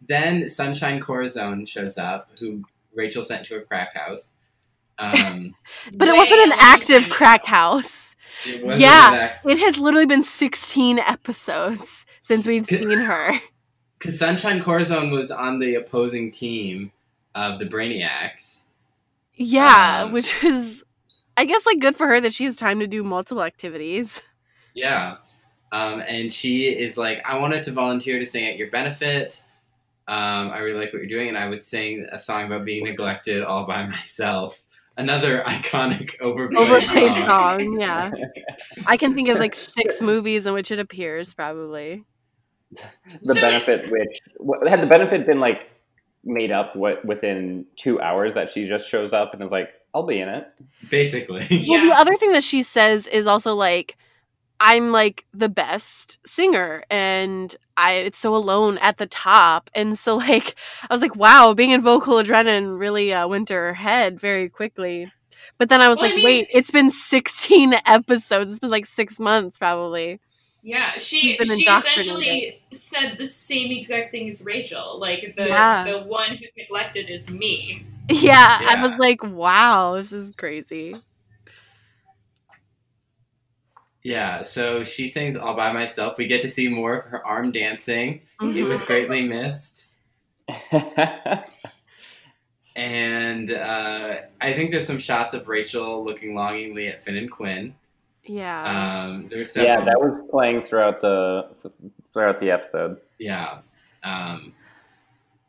then Sunshine Corazon shows up, who Rachel sent to a crack house. Um, *laughs* But it Way wasn't an active time crack house. it Yeah. an It has literally been 16 episodes since we've seen her. Because Sunshine Corazon was on the opposing team of the Brainiacs. Yeah, Um, which was I guess like good for her that she has time to do multiple activities. Yeah. Um, and she is like, I wanted to volunteer to sing at your benefit. Um, I really like what you're doing. And I would sing a song about being neglected all by *laughs* myself. Another *laughs* iconic overplayed, Overplayed song. song, yeah. *laughs* I can think of like six movies in which it appears, probably. the So- benefit, which what, had the benefit been like made up what within two hours that she just shows up and is like, "I'll be in it." Basically. Well, the other thing that she says is also like, I'm like the best singer, and I it's so alone at the top, and so *laughs* like I was like, wow, being in vocal adrenaline really uh, went to her head very quickly. But then I was Well, I like, mean- wait, it's been 16 *laughs* episodes. It's been like six months probably. Yeah, she she essentially said the same exact thing as Rachel. Like the Yeah. the one who's neglected is me. *laughs* Yeah, I was like, wow, this is crazy. Yeah, so she sings all by myself. We get to see more of her arm dancing. It Mhm. was greatly missed. *laughs* And uh, I think there's some shots of Rachel looking longingly at Finn and Quinn. Yeah. Um, there's several, yeah, that was playing throughout the throughout the episode. Yeah. Um,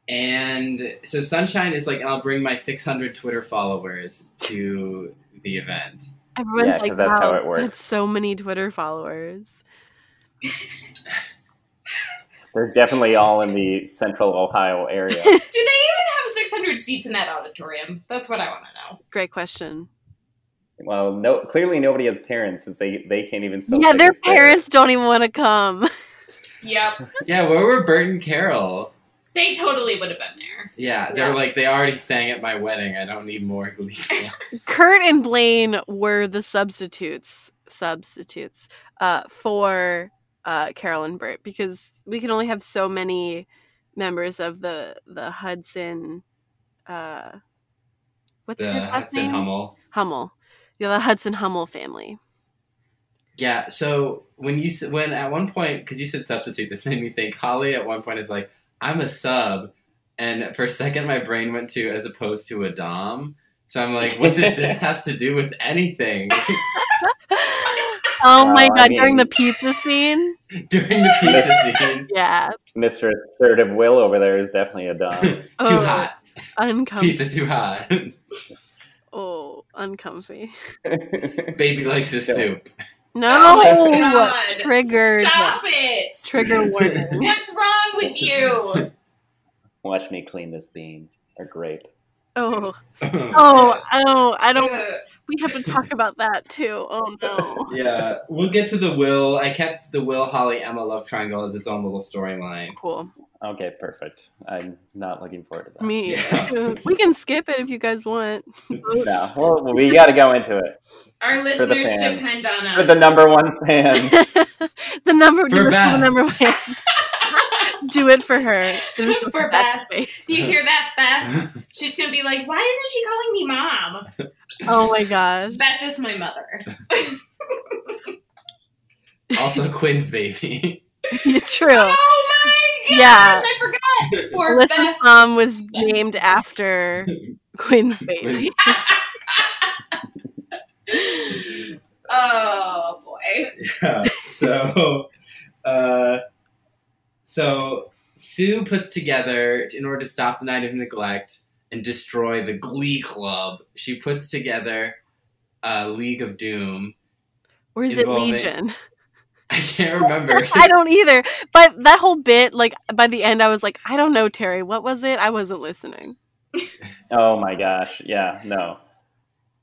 and so Sunshine is like, I'll bring my 600 Twitter followers to the event. Everyone's yeah, like, 'cause that's wow, how it works. that's so many Twitter followers. *laughs* They're definitely all in the central Ohio area. *laughs* Do they even have 600 seats in that auditorium? That's what I want to know. Great question. well, no, clearly nobody has parents since they they can't even sell. yeah, their tickets there. parents don't even want to come. *laughs* Yep. Yeah, where were Burt and Carol? They totally would have been there. Yeah, they're Yeah. like they already sang at my wedding. I don't need more Glee. *laughs* Kurt and Blaine were the substitutes substitutes uh, for uh, Carol and Burt because we can only have so many members of the the Hudson. Uh, what's the her last Hudson name? Hummel. Hummel. Yeah, the Hudson Hummel family. Yeah. So when you s- when at one point because you said substitute, this made me think. Holly at one point is like, "I'm a sub," and for a second my brain went to as opposed to a dom. So I'm like, what does this *laughs* have to do with anything? *laughs* Oh my Well, I god! during the pizza scene, *laughs* During the pizza scene, yeah, Mr. Assertive Will over there is definitely a Dom. too Oh. hot. uncomfy. Pizza too hot. Oh, uncomfy. Baby likes his So- soup. No, oh my oh god! triggered. Stop it! Trigger warning. What's wrong with you? *laughs* Watch me clean this bean or grape. Oh, *clears throat* oh, oh! I don't. We have to talk about that too. Oh no. yeah, we'll get to the Will. I kept the Will Holly Emma love triangle as its own little storyline. Cool. Okay, perfect. I'm not looking forward to that. Me. Yeah. *laughs* we can skip it if you guys want. No, well, we got to go into it. Our listeners depend on us. For the number one fan. *laughs* the number. For do Beth. the number one. *laughs* do it for her. For Beth. Do you hear that, Beth? She's gonna be like, "Why isn't she calling me mom?" Oh my gosh. Beth is my mother. also, Quinn's baby. *laughs* True. Oh my gosh! Yeah. I forgot. Poor Alyssa's Beth. mom was named after *laughs* Quinn's *laughs* baby. oh boy. Yeah. So, uh, so Sue puts together in order to stop the night of neglect and destroy the Glee Club. She puts together a League of Doom. Or is it Involving- Legion? *laughs* I can't remember. *laughs* I don't either. But that whole bit, like by the end, I was like, I don't know, Terry. What was it? I wasn't listening. *laughs* Oh my gosh. Yeah, no.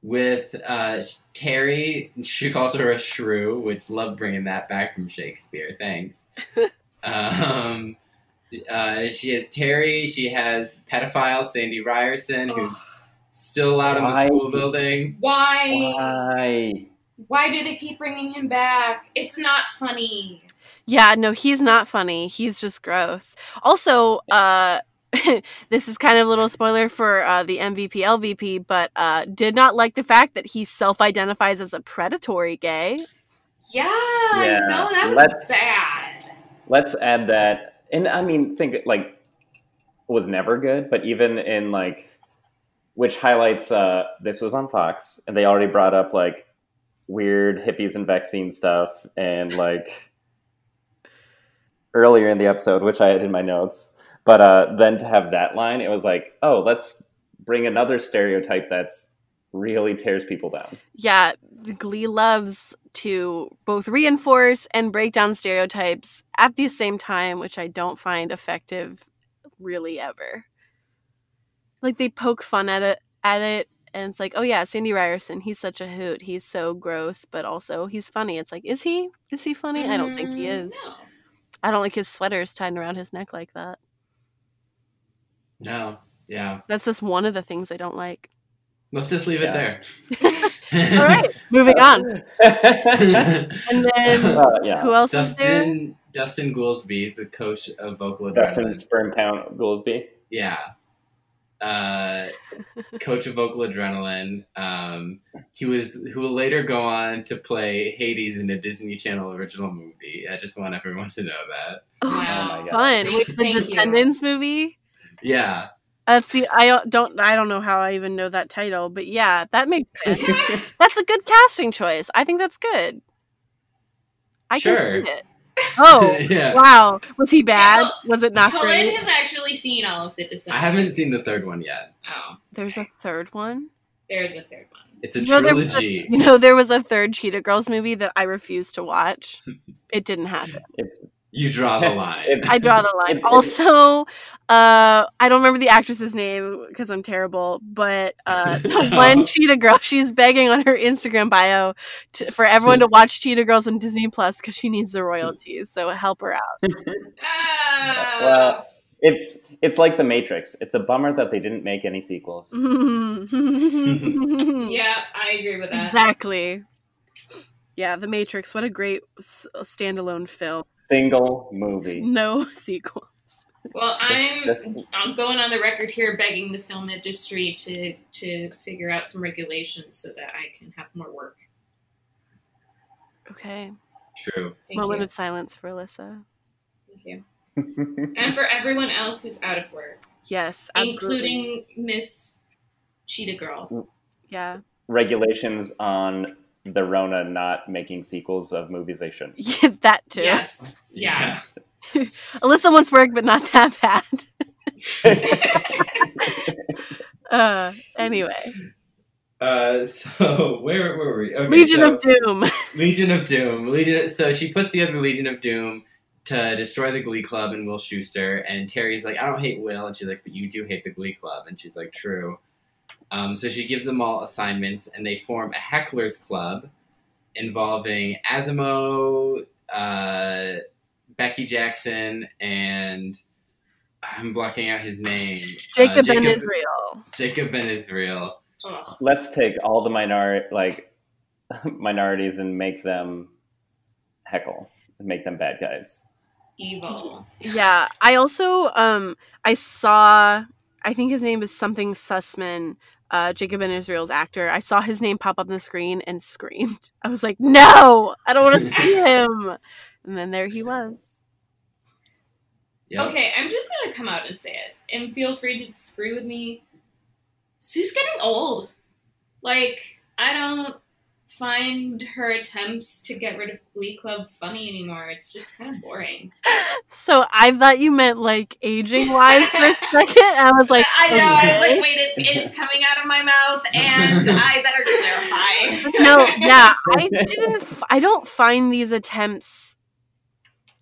With uh, Terry, she calls her a shrew, which love bringing that back from Shakespeare. Thanks. um, uh, she has Terry. She has pedophile Sandy Ryerson, who's still out in the school building. Why? Why? Why do they keep bringing him back? It's not funny. Yeah, no, he's not funny. He's just gross. Also, uh *laughs* this is kind of a little spoiler for uh, the MVP LVP, but uh, did not like the fact that he self-identifies as a predatory gay. Yeah, Yeah, no, that was let's- bad. Let's add that. And I mean, think like was never good, but even in like, which highlights uh, this was on Fox, and they already brought up like weird hippies and vaccine stuff, and like earlier in the episode, which I had in my notes. But uh, then to have that line, it was like, oh, let's bring another stereotype that's really tears people down. Yeah, Glee loves to both reinforce and break down stereotypes at the same time, which I don't find effective really ever. Like they poke fun at it at it and it's like, oh yeah, Sandy Ryerson, he's such a hoot. He's so gross, but also he's funny. It's like, is he? Is he funny? I don't think he Mm, is. No. I don't like his sweaters tied around his neck like that. No, yeah. That's just one of the things I don't like. Let's just leave Yeah. it there. *laughs* All right, moving on. uh, And then *laughs* yeah. who else is there? Dustin Dustin Goolsby, the coach of vocal Dustin adrenaline. Sperm Count Goolsby. Yeah. Uh, coach of vocal adrenaline. Um, he was who will later go on to play Hades in a Disney Channel original movie. I just want everyone to know that. Oh, Wow. my God. fun. Wait, the Thank you. Descendants movie? Yeah. That's the I don't I don't know how I even know that title, but yeah, that makes sense. *laughs* that's a good casting choice. I think that's good. I Sure. can see it. Oh, *laughs* yeah. wow. Was he bad? well, Was it not Cohen great? has actually seen all of the I haven't seen the third one yet. Oh, There's a third one. there's a third one. It's a You know, there was a- trilogy. You know, there was a third Cheetah Girls movie that I refused to watch. *laughs* It didn't happen. It's, You draw the *laughs* line. I draw the *laughs* line. It- it- Also, uh, I don't remember the actress's name because I'm terrible, but uh, *laughs* the one Cheetah Girl, she's begging on her Instagram bio to, for everyone to watch Cheetah Girls on Disney Plus because she needs the royalties. So help her out. Well, It's it's like the Matrix. It's a bummer that they didn't make any sequels. Yeah, I agree with that. Exactly. Yeah, The Matrix. What a great s- uh, standalone film. Single movie. *laughs* No *laughs* sequel. Well, I'm This- this- I'm going on the record here begging the film industry to to figure out some regulations so that I can have more work. Okay. True. Thank Moment you. of silence for Alyssa. Thank you. And for everyone else who's out of work, Yes, absolutely. including Miss Cheetah Girl. Mm. yeah. Regulations on the Rona not making sequels of movies they shouldn't. *laughs* Yeah, that too. Yes. Yeah. *laughs* Alyssa wants work, but not that bad. *laughs* Uh, anyway, Uh, so where were we? Okay, Legion so- of Doom. Legion of Doom. Legion. So she puts together the Legion of Doom to destroy the Glee Club and Will Schuester. And Terry's like, I don't hate Will, and she's like, but you do hate the Glee Club. And she's like, true. Um, so she gives them all assignments, and they form a hecklers club involving Azimio, uh, Becky Jackson, and I'm blocking out his name. Uh, Jacob Ben Israel. Jacob Ben Israel. Ugh. Let's take all the minor like *laughs* minorities and make them heckle and make them bad guys. Evil. Yeah, I also um I saw I think his name is something Sussman, uh Jacob Ben Israel's actor. I saw his name pop up on the screen and screamed. *laughs* I was like, "No, I don't want to see *laughs* him." And then there he was. Yep. Okay, I'm just gonna come out and say it, and feel free to disagree with me. Sue's getting old. Like, I don't find her attempts to get rid of Glee Club funny anymore. It's just kind of boring. So I thought you meant like aging wise for a *laughs* second. I was like, I know. I was like, wait, it's it's coming out of my mouth, and *laughs* I better clarify. no, yeah, I didn't. F- I don't find these attempts.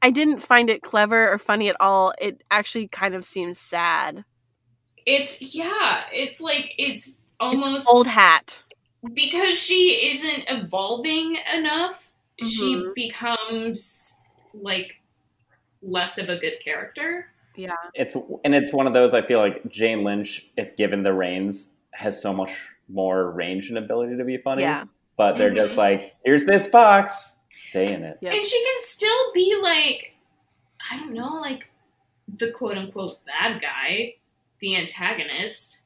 I didn't find it clever or funny at all. It actually kind of seems sad. It's yeah. It's like it's almost Old hat. Because she isn't evolving enough. She Mhm. becomes like less of a good character. Yeah. It's and it's one of those I feel like Jane Lynch, if given the reins, has so much more range and ability to be funny. Yeah. But they're Mhm. just like, here's this box, stay in it. Yeah. And she can still be like, I don't know, like the quote unquote bad guy, the antagonist.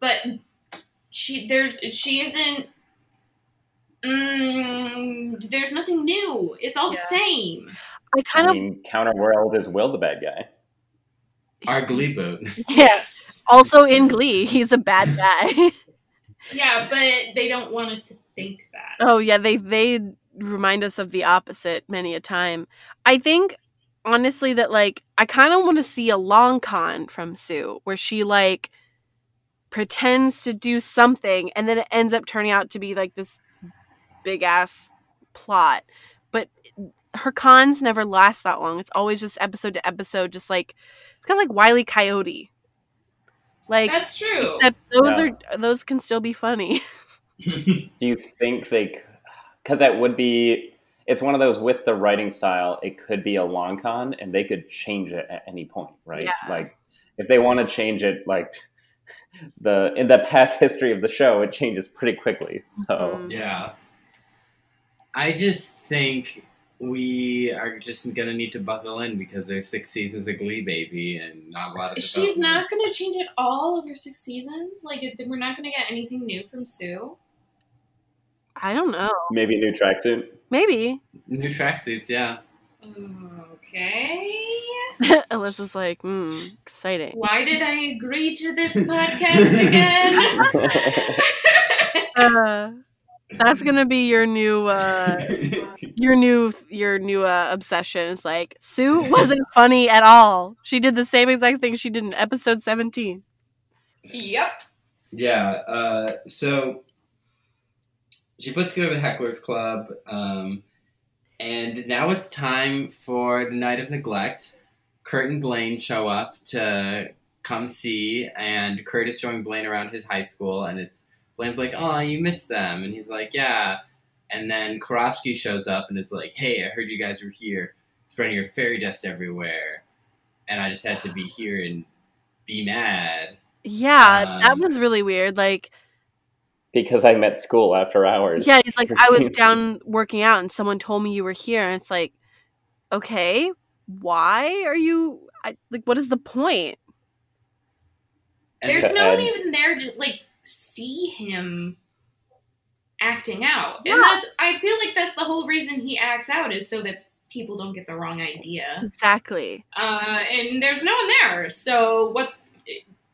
But she there's she isn't. Mm, there's nothing new. It's all Yeah. the same. I kind I of counter world is Will the bad guy. Our Glee boot. *laughs* yes. Also in Glee, he's a bad *laughs* guy. Yeah, but they don't want us to think that. oh yeah, they they remind us of the opposite many a time. I think honestly that like I kind of want to see a long con from Sue where she like pretends to do something and then it ends up turning out to be like this big ass plot. But eh, her cons never last that long. It's always just episode to episode, just like it's kind of like Wiley Coyote. Like That's true. except those Yeah. are those can still be funny. *laughs* Do you think they? Because that would be. It's one of those with the writing style. It could be a long con, and they could change it at any point, right? Yeah. Like if they want to change it, like the in the past history of the show, it changes pretty quickly. So Mhm. Yeah. I just think we are just gonna need to buckle in because there's six seasons of Glee, baby, and not a lot of. She's not going to change it all over six seasons. Like, if- we're not going to get anything new from Sue. I don't know. maybe a new tracksuit. Maybe. new tracksuits. Yeah. Okay. *laughs* Alyssa's like, hmm, exciting. Why did I agree to this podcast again? *laughs* *laughs* Uh, that's gonna be your new uh your new your new uh, obsession. It's like Sue wasn't funny at all. She did the same exact thing she did in episode seventeen. yep. Yeah. Uh, so she puts together the Hecklers Club, um, and now it's time for the Night of Neglect. Kurt and Blaine show up to come see, and Kurt is showing Blaine around his high school, and it's Blaine's like, "Oh, you missed them," and he's like, "Yeah." And then Karofsky shows up and is like, "Hey, I heard you guys were here, spreading your fairy dust everywhere." and I just had to be here and be mad. Yeah, that Um, was really weird. Like, because I'm at school after hours. yeah, he's like, I was *laughs* down working out and someone told me you were here. And it's like, okay, why are you, I, like, what is the point? And There's no one even there to like see him acting out. Yeah. And that's I feel like that's the whole reason he acts out is so that people don't get the wrong idea. Exactly. Uh and there's no one there. So what's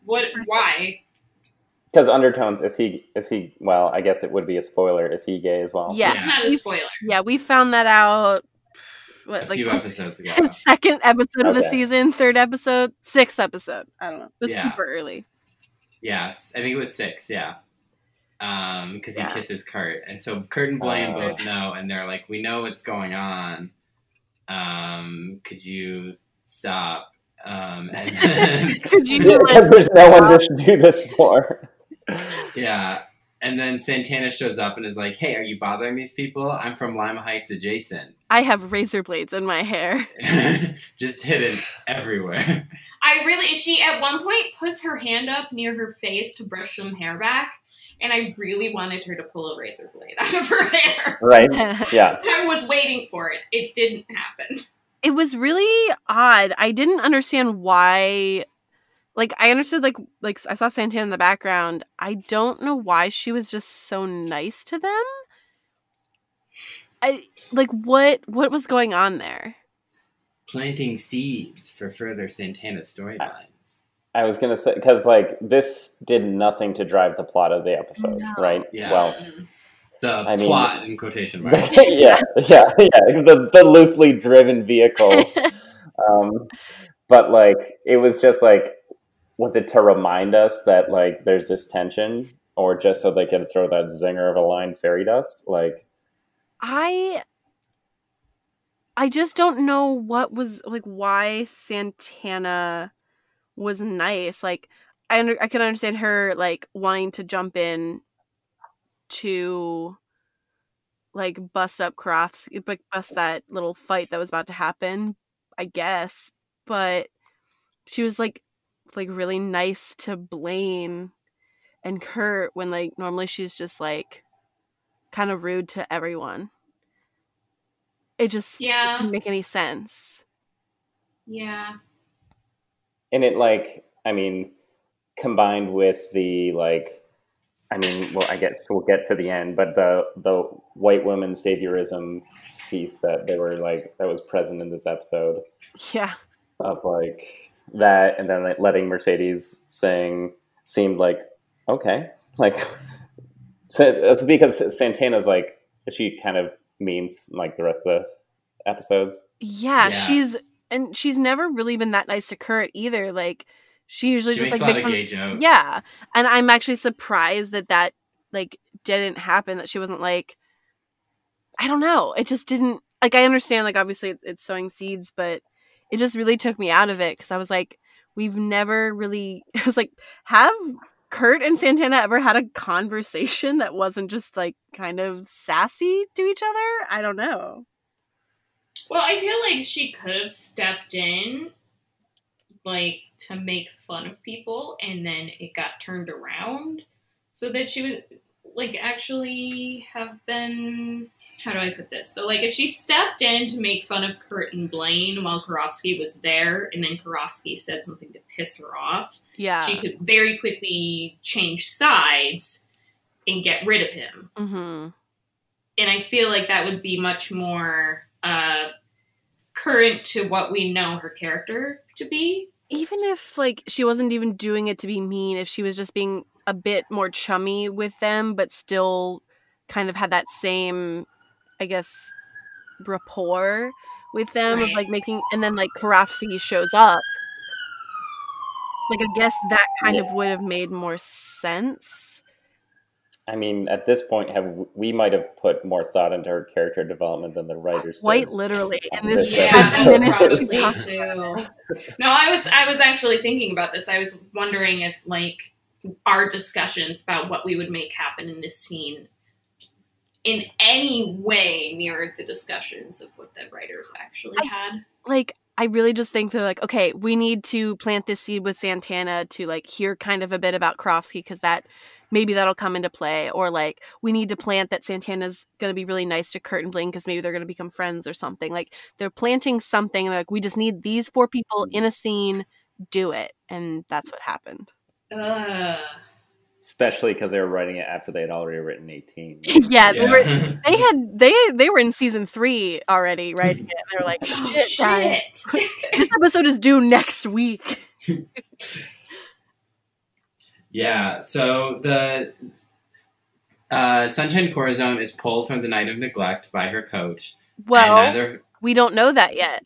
what why? Because undertones is he is he well I guess it would be a spoiler is he gay as well Yeah. It's not a spoiler. Yeah, we found that out, what, a like, few episodes ago. *laughs* second episode of the season, third episode, sixth episode. I don't know. It was Yeah. super early. Yes, I think it was six. Yeah, um, because Yeah. he kisses Kurt, and so Kurt and Blaine Oh. both know, and they're like, "We know what's going on. Um, could you stop?" Um, and *laughs* then, Could you, *laughs* because like, there's no one to do this for. Yeah, and then Santana shows up and is like, "Hey, are you bothering these people? I'm from Lima Heights adjacent, I have razor blades in my hair. *laughs* just hidden everywhere." I really she at one point puts her hand up near her face to brush some hair back, and I really wanted her to pull a razor blade out of her hair. Right? *laughs* Yeah. I was waiting for it. It didn't happen. it was really odd. I didn't understand why. Like I understood, like like I saw Santana in the background. I don't know why she was just so nice to them. I like what what was going on there. Planting seeds for further Santana storylines. I was gonna say because like this did nothing to drive the plot of the episode, No. right? Yeah. Well. The I mean- plot in quotation marks. *laughs* yeah, yeah, yeah. The the loosely driven vehicle. *laughs* um, but like it was just like, was it to remind us that like there's this tension, or just so they could throw that zinger of a line fairy dust? Like, I I just don't know what was like why Santana was nice. Like I under, I can understand her like wanting to jump in to like bust up Crofts, like bust that little fight that was about to happen, I guess. But she was like like really nice to Blaine and Kurt when like normally she's just like kind of rude to everyone. It just Yeah. didn't make any sense. Yeah. and it like, I mean, combined with the like. I mean, well, I guess we'll get to the end, but the the white woman saviorism piece that they were like that was present in this episode Yeah. of like that and then like letting mercedes sing seemed like okay like *laughs* that's because santana's like she kind of means like the rest of the episodes yeah. Yeah. she's and she's never really been that nice to Kurt either. Like she usually She just makes like a lot makes of fun- gay jokes. Yeah. And I'm actually surprised that that like didn't happen that she wasn't like I don't know. It just didn't like I understand like obviously it's sowing seeds, but it just really took me out of it cuz I was like we've never really *laughs* I was like have Kurt and Santana ever had a conversation that wasn't just like kind of sassy to each other? I don't know. Well, I feel like she could have stepped in, like, to make fun of people, and then it got turned around so that she would, like, actually have been. How do I put this? So, like, if she stepped in to make fun of Kurt and Blaine while Karofsky was there, and then Karofsky said something to piss her off, Yeah. she could very quickly change sides and get rid of him mhm. and I feel like that would be much more uh, current to what we know her character to be. even if like she wasn't even doing it to be mean if she was just being a bit more chummy with them but still kind of had that same i guess rapport with them of like making and then like Karofsky shows up. Like i guess that kind of would have made more sense. I mean at this point have we might have put more thought into her character development than the writers quite did. literally. And This this *laughs* Yeah, that's probably too. No, I was I was actually thinking about this. I was wondering if like our discussions about what we would make happen in this scene in any way mirrored the discussions of what the writers actually I- had. like I really just think they're like, okay, we need to plant this seed with Santana to like hear kind of a bit about Karofsky because that maybe that'll come into play. Or like we need to plant that Santana's going to be really nice to Kurt and Blaine because maybe they're going to become friends or something. Like they're planting something. They're like, we just need these four people in a scene, do it. And that's what happened. Ugh. Especially because they were writing it after they had already written 18. *laughs* yeah, They, were, *laughs* they had they they were in season three already, right? And they were like, *laughs* Oh, shit, guys, shit. this episode is due next week. Yeah, so the uh, Sunshine Corazon is pulled from the Night of Neglect by her coach. Well, neither, we don't know that yet.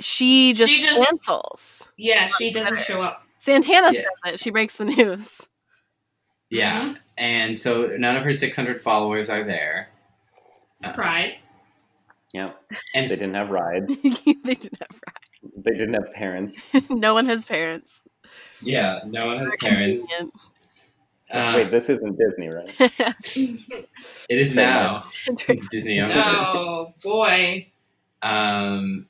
She just, She just- cancels. yeah, she doesn't show up. Santana Yeah. says it. She breaks the news. Yeah, Mhm. and so none of her 600 followers are there. Surprise. Yeah, And they didn't have rides. *laughs* they didn't have rides. They didn't have parents. *laughs* no one has parents. yeah, no one has parents. Convenient. Uh, Wait, this isn't Disney, right? *laughs* it is now. Disney owns. Oh boy. Um,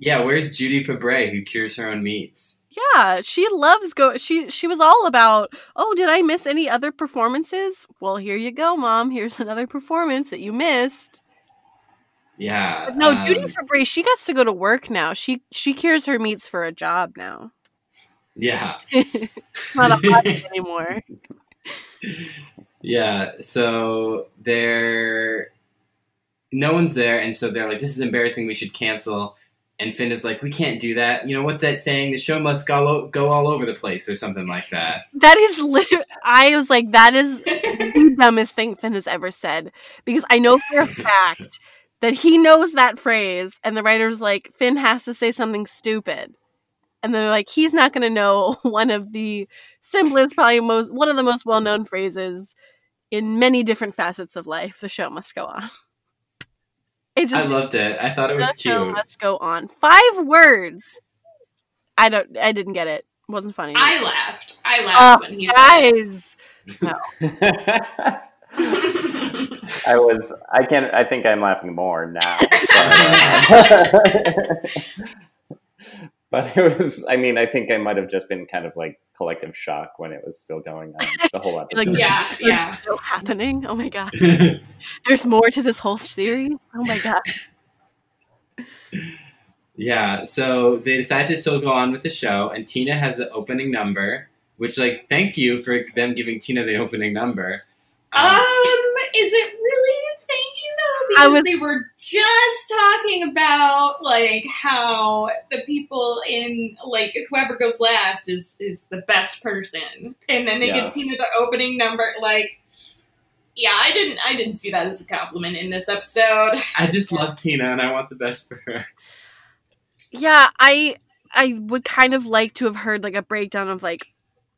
yeah, where's Judy Fabray who cures her own meats? Yeah, she loves go. She she was all about. Oh, did I miss any other performances? Well, here you go, mom. Here's *laughs* another performance that you missed. Yeah. But no, um, Judy Fabray, she gets to go to work now. She she cures her meats for a job now. Yeah. *laughs* Not a hobby *laughs* anymore. Yeah, so they're no one's there, and so they're like, "This is embarrassing. We should cancel." And Finn is like, "We can't do that. You know what's that saying? The show must go go all over the place, or something like that." That is literally. I was like, that is *laughs* the dumbest thing Finn has ever said because I know for a fact that he knows that phrase, and the writer's like, Finn has to say something stupid, and they're like, he's not going to know *laughs* one of the simplest, probably most one of the most well known phrases in many different facets of life. The show must go on. It just I loved it. I thought it was the show cute. must go on. Five words. I don't. I didn't get it. It wasn't funny. I laughed. I laughed Oh, when he said guys. it. *laughs* I was. I can't. I think I'm laughing more now. But, *laughs* uh, *laughs* but it was. I mean, I think I might have just been kind of like collective shock when it was still going on the whole *laughs* episode. Like, yeah, yeah. still happening. Oh my god. *laughs* There's more to this whole series. Oh my god. *laughs* yeah, so they decide to still go on with the show, and Tina has the opening number, which, like, thank you for them giving Tina the opening number. Um, Um, is it really? Thank you though, I because was- they were just talking about like how the people in like whoever goes last is is the best person, and then they Yeah. give Tina the opening number. Like, yeah, I didn't I didn't see that as a compliment in this episode. *laughs* I just love Tina, and I want the best for her. Yeah, I I would kind of like to have heard like a breakdown of like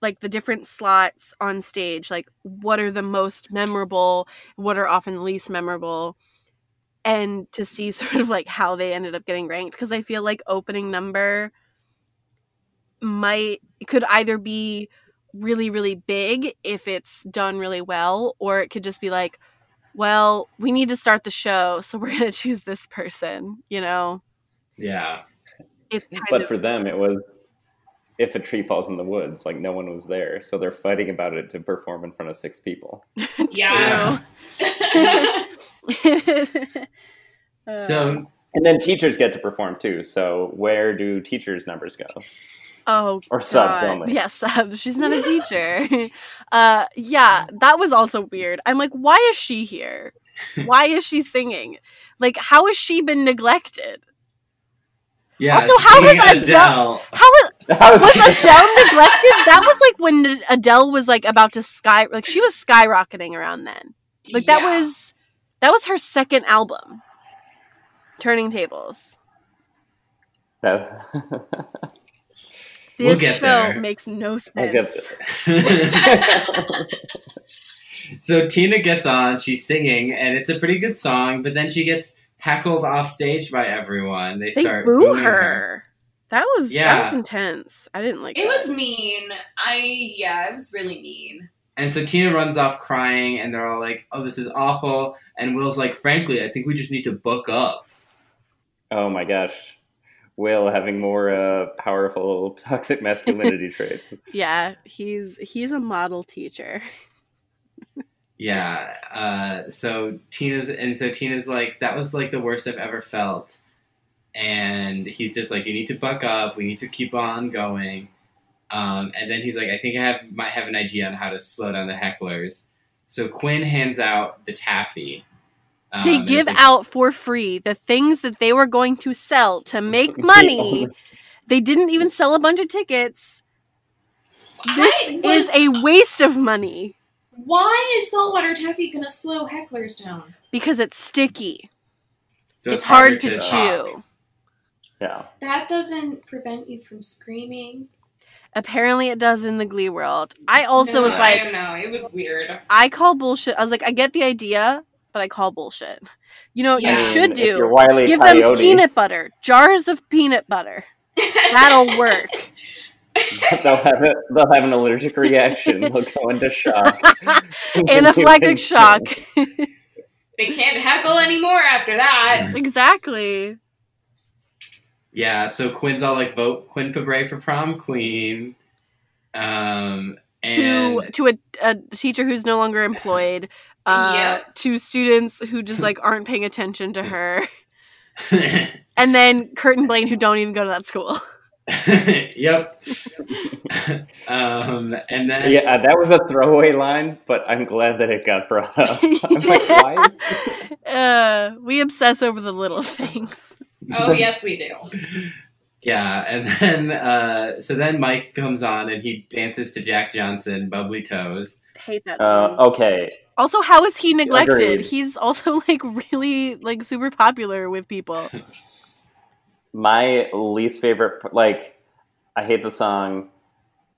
like the different slots on stage, like what are the most memorable, what are often the least memorable, and to see *laughs* sort of like how they ended up getting ranked because I feel like opening number might could either be really really big if it's done really well or it could just be like well we need to start the show so we're *laughs* going to choose this person you know Yeah. it's But of for them, it was if a tree falls in the woods, like no one was there, so they're fighting about it to perform in front of six people. Yeah. *laughs* *laughs* Uh, So And then teachers get to perform too. So where do teachers' numbers go? oh Or subs God. only? yeah subs. She's not a teacher. *laughs* Uh yeah that was also weird. I'm like why is she here? *laughs* Why is she singing? Like how has she been neglected? Yeah, Also, how singing was Adele- how was, That was, was adele neglected? That was like when adele was like about to sky like she was skyrocketing around then. Like that Yeah. was that was her second album turning tables That- *laughs* this We'll get show there. makes no We'll get sense *laughs* so Tina gets on, she's singing, and it's a pretty good song, but then she gets heckled off stage by everyone. They, they start boo booing her. That was that Yeah. was intense. I didn't like It that. was mean. I yeah, it was really mean. And so Tina runs off crying, and they're all like, "Oh, this is awful." And Will's like, "Frankly, I think we just need to book up." oh my gosh. Will having more uh, powerful toxic masculinity *laughs* traits. Yeah, he's he's a model teacher. Yeah. Uh, so Tina's and so Tina's like that was like the worst I've ever felt, and he's just like you need to buck up. We need to keep on going. Um, and then he's like, I think I have might have an idea on how to slow down the hecklers. So Quinn hands out the taffy. Um, they give like- out for free the things that they were going to sell to make *laughs* money. they didn't even sell a bunch of tickets. This I is a waste of money Why is saltwater taffy gonna slow hecklers down? because it's sticky. so it's, hard harder to, talk. chew. Yeah. That doesn't prevent you from screaming. Apparently, it does in the Glee world. I also No, was like, I don't know. It was weird. I call bullshit. I was like, I get the idea, but I call bullshit. You know what Yeah. you I should if you're do? Wile. Give them peanut butter, jars of peanut butter. That'll *laughs* work. *laughs* they'll have it. They'll have an allergic reaction. They'll go into shock. *laughs* Anaphylactic shock. They can't heckle anymore after that. exactly. Yeah, so Quinn's all like vote Quinn Fabray for prom queen. Um and to to a, a teacher who's no longer employed. *laughs* Uh, Yep. To students who just like aren't paying attention to her, *laughs* and then Kurt and Blaine who don't even go to that school. *laughs* yep. um and then Yeah, that was a throwaway line, but I'm glad that it got brought up. I'm like, why? Is uh, we obsess over the little things. *laughs* Oh yes, we do. Yeah, and then uh so then Mike comes on and he dances to Jack Johnson, Bubble Toes. Hate that song. uh, okay, Also, how is he neglected? Agreed. He's also *laughs* like really like super popular with people. *laughs* my least favorite, like, I hate the song.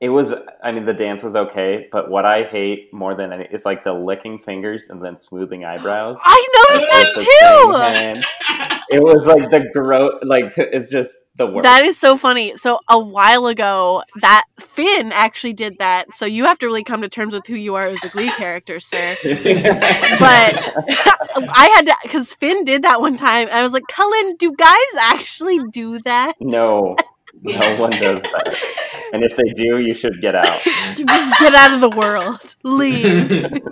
It was, I mean, the dance was okay, but what I hate more than any is like the licking fingers and then smoothing eyebrows. I noticed that too. *laughs* It was like the gross, like t- it's just the worst. That is so funny. So a while ago, that Finn actually did that. So you have to really come to terms with who you are as a Glee character, sir. *laughs* But *laughs* I had to because Finn did that one time. And I was like, Cullen, do guys actually do that? no, no one does that. And if they do, you should get out. *laughs* Get out of the world. Leave. *laughs*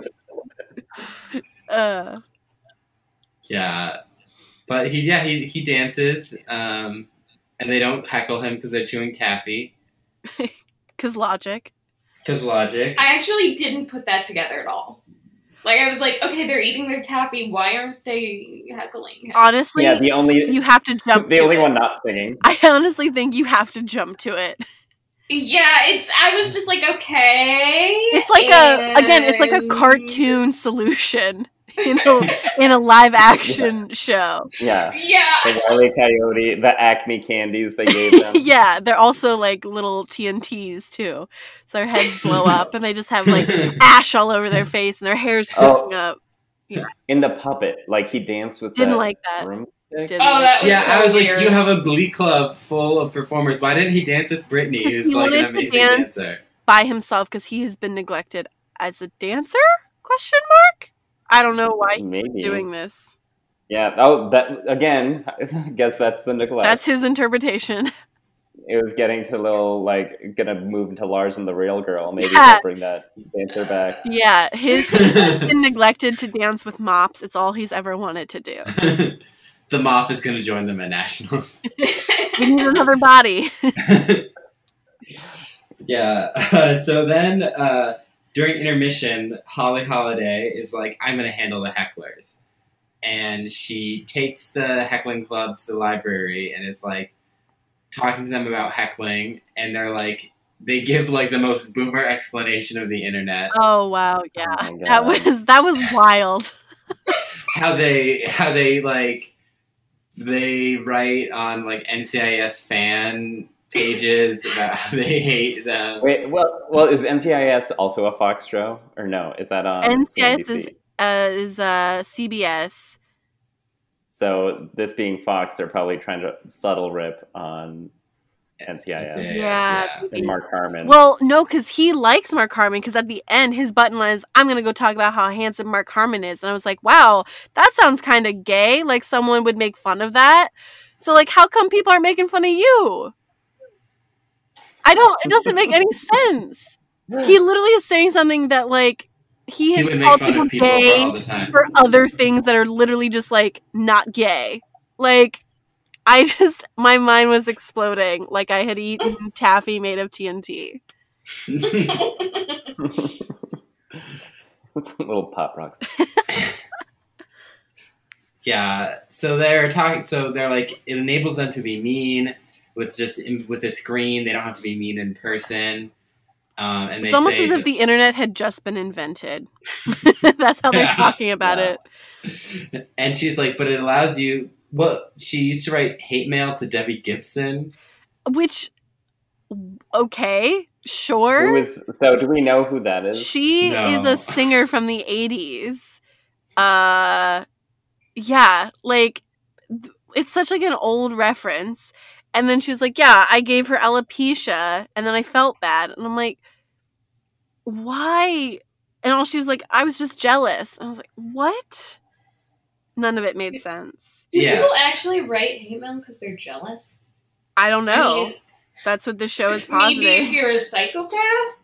Uh, yeah. But he yeah, he he dances um and they don't heckle him because they're chewing taffy. *laughs* Cause logic. Cause logic. I actually didn't put that together at all. Like I was like, okay, they're eating their taffy. Why aren't they heckling him? Honestly, yeah, the only you have to jump. *laughs* the to only it. one not singing. *laughs* I honestly think you have to jump to it. Yeah, it's. I was just like, okay. It's like a again, it's like a cartoon solution *laughs* in a in a live action show. Yeah, Yeah. the Wile. Coyote, the Acme candies they gave them. *laughs* yeah, they're also like little TNTs too. So their heads blow up and they just have like *laughs* ash all over their face and their hair's Oh. sticking up. In the puppet, like he danced with Didn't that like that. broomstick. Didn't Oh, that was yeah, so I was like, you have a glee club full of performers. Why didn't he dance with Britney, who's He like an wanted to amazing dance. dancer? by himself because he has been neglected as a dancer? Question mark. I don't know why he's Maybe doing this. Yeah. Oh, that again. *laughs* I guess that's the neglect. That's his interpretation. *laughs* it was getting to a little like gonna move into Lars and the Real Girl. Maybe Yeah. bring that dancer back. Yeah, his *laughs* he's been neglected to dance with mops. It's all he's ever wanted to do. the mop is going to join them at nationals. We need another body. yeah. Uh, so then uh, during intermission, Holly Holiday is like, I'm going to handle the hecklers. And she takes the heckling club to the library and is like talking to them about heckling. And they're like, they give like the most boomer explanation of the internet. Oh wow, yeah, Oh *laughs* that was that was wild. *laughs* How they, how they like, they write on like NCIS fan pages about *laughs* how they hate them. Wait, well, well, is NCIS also a Fox show or no? Is that on NCIS CNBC? is uh, is uh, CBS. So this being Fox, they're probably trying to subtle rip on NCIS NCIS, Yeah. and Mark Harmon. Well, no, because he likes Mark Harmon. Because at the end, his button was, "I'm gonna go talk about how handsome Mark Harmon is," and I was like, "Wow, that sounds kind of gay. Like someone would make fun of that." So like, how come people aren't making fun of you? I don't. It doesn't make any sense. He literally is saying something that like he, He has would make called people people gay all for other things that are literally just like not gay. Like, I *laughs* just my mind was exploding. Like I had eaten *laughs* taffy made of TNT. *laughs* Little pop rocks. Yeah, so they're talking. So they're like, it enables them to be mean with just with a screen. They don't have to be mean in person. Um, and they It's almost as if that- the internet had just been invented. *laughs* That's how they're *laughs* Yeah. talking about Yeah. it. and she's like, but it allows you. Well, she used to write hate mail to Debbie Gibson. Which, okay, sure. Who is so? Do we know who that is? She is a singer from the 80s. Uh yeah, like it's such like an old reference. And then she's like, "Yeah, I gave her alopecia and then I felt bad." And I'm like, "Why?" And all she was like, "I was just jealous." And I was like, "What?" None of it made sense. Do Yeah. people actually write hate mail because they're jealous? I don't know. I mean, That's what the show is *laughs* maybe if you're a psychopath.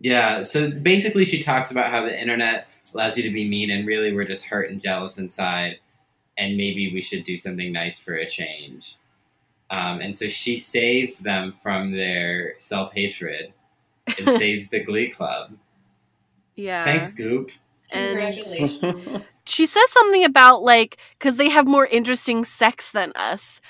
Yeah, so basically, she talks about how the internet allows you to be mean, and really, we're just hurt and jealous inside, and maybe we should do something nice for a change. Um, and so she saves them from their self hatred and *laughs* saves the Glee Club. Yeah. Thanks, Goop. And Congratulations. she says something about like because they have more interesting sex than us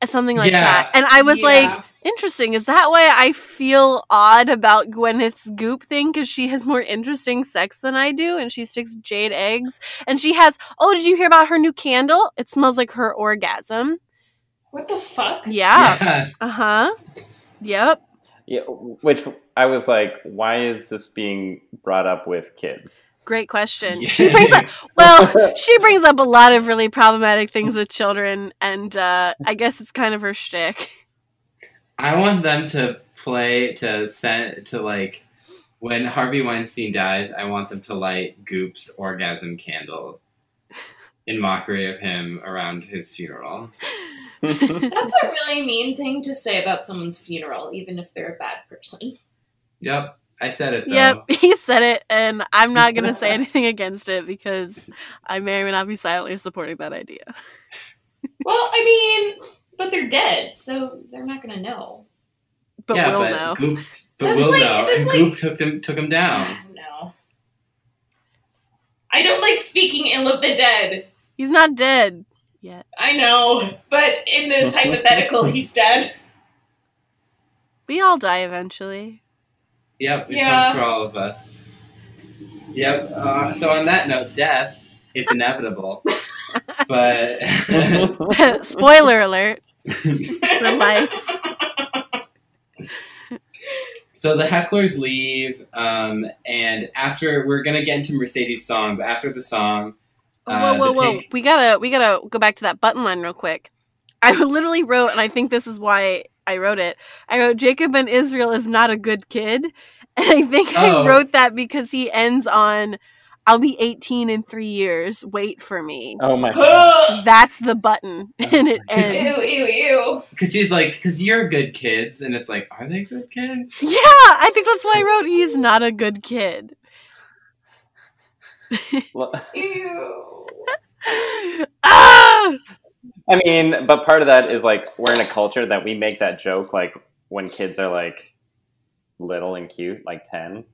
uh, something like Yeah. that and i was Yeah. like interesting is that why i feel odd about gwyneth's goop thing because she has more interesting sex than i do and she sticks jade eggs and she has oh did you hear about her new candle it smells like her orgasm what the fuck? yeah Yes. uh-huh yep yeah, which I was like, why is this being brought up with kids? great question Yeah. she brings up *laughs* well she brings up a lot of really problematic things with children and uh i guess it's kind of her shtick I want them to play to send to like when Harvey Weinstein dies. I want them to light Goop's orgasm candle in mockery of him around his funeral. That's *laughs* a really mean thing to say about someone's funeral, even if they're a bad person. Yep, I said it though. Yep, *laughs* he said it, and I'm not going to say *laughs* anything against it because I may or may not be silently supporting that idea. Well, I mean, but they're dead, so they're not gonna know. But yeah, we'll but know. Goop, but That's we'll like- know. And like- Goop took them took him down. No. I don't like speaking ill of the dead. He's not dead yet. I know, but in this *laughs* hypothetical, he's dead. We all die eventually. Yep, it Yeah. comes for all of us. Yep. Uh, so on that note, death is *laughs* inevitable, *laughs* but Spoiler alert. For life. So the hecklers leave, um, and after we're gonna get into Mercedes' song, but after the song, uh, whoa, whoa, whoa! pink- We gotta, we gotta go back to that button line real quick. I *laughs* literally wrote, and I think this is why I wrote it. I wrote Jacob Ben Israel is not a good kid, *laughs* and I think Oh. I wrote that because he ends on, "I'll be 18 in three years. Wait for me." oh my *gasps* god. That's the button, *laughs* and it ends. ew, ew, ew. because she's like, because you're good kids, and it's like, are they good kids? Yeah, I think that's why I wrote he's not a good kid. *laughs* *laughs* Ew. *laughs* ah! I mean, but part of that is like we're in a culture that we make that joke like when kids are like little and cute, like ten.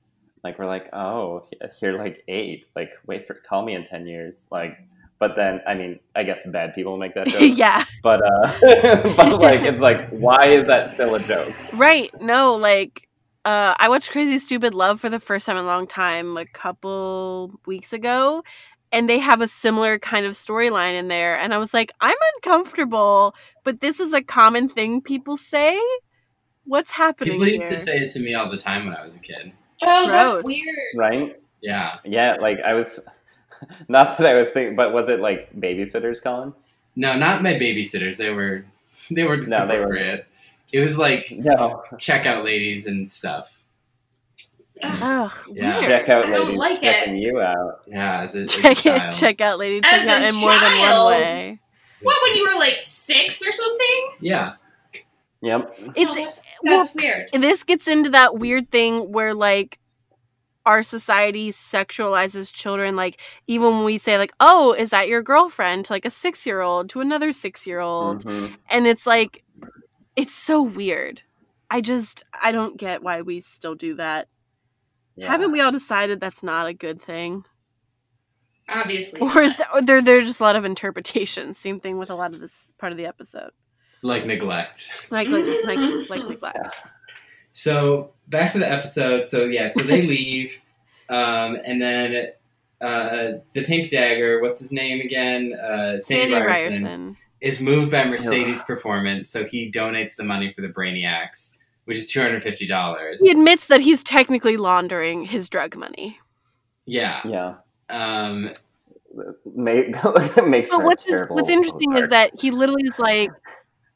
Like we're like, oh, you're like eight. Like, wait for call me in ten years. Like, but then I mean, I guess bad people make that joke. yeah, But uh, but like, it's like, why is that still a joke? right. No, like, uh, I watched Crazy Stupid Love for the first time in a long time a couple weeks ago, and they have a similar kind of storyline in there. And I was like, I'm uncomfortable, but this is a common thing people say. What's happening People used here? to say it to me all the time when I was a kid. Oh, Gross. that's weird. Right? Yeah. Yeah. Like I was, *laughs* not that I was thinking, but was it like babysitters calling? No, not my babysitters. They were, *laughs* they were No, they were- appropriate. It was like No. checkout ladies and stuff. Ugh, Yeah. weird. Check out I ladies like it. checking you out. Yeah, as a, as a check it, child. check out lady As out a in more than one child. way What when you were like six or something? Yeah. Yep. It's Oh, that's, well, weird. this gets into that weird thing where like our society sexualizes children like even when we say like oh is that your girlfriend to like a six year old to another six year old Mhm. and it's like it's so weird i just i don't get why we still do that Yeah. haven't we all decided that's not a good thing Obviously. or is there, or there there's just a lot of interpretations same thing with a lot of this part of the episode Like neglect. like like like, like *laughs* neglect So back to the episode. So yeah, so they *laughs* leave, um, and then uh, the Pink Dagger. What's his name again? Uh, Sandy, sandy Ryerson, ryerson is moved by Mercedes' performance, so he donates the money for the Brainiacs, which is two hundred fifty dollars. he admits that he's technically laundering his drug money Yeah. Yeah. Um, Make, *laughs* makes But what's terrible what's interesting is that he literally is like,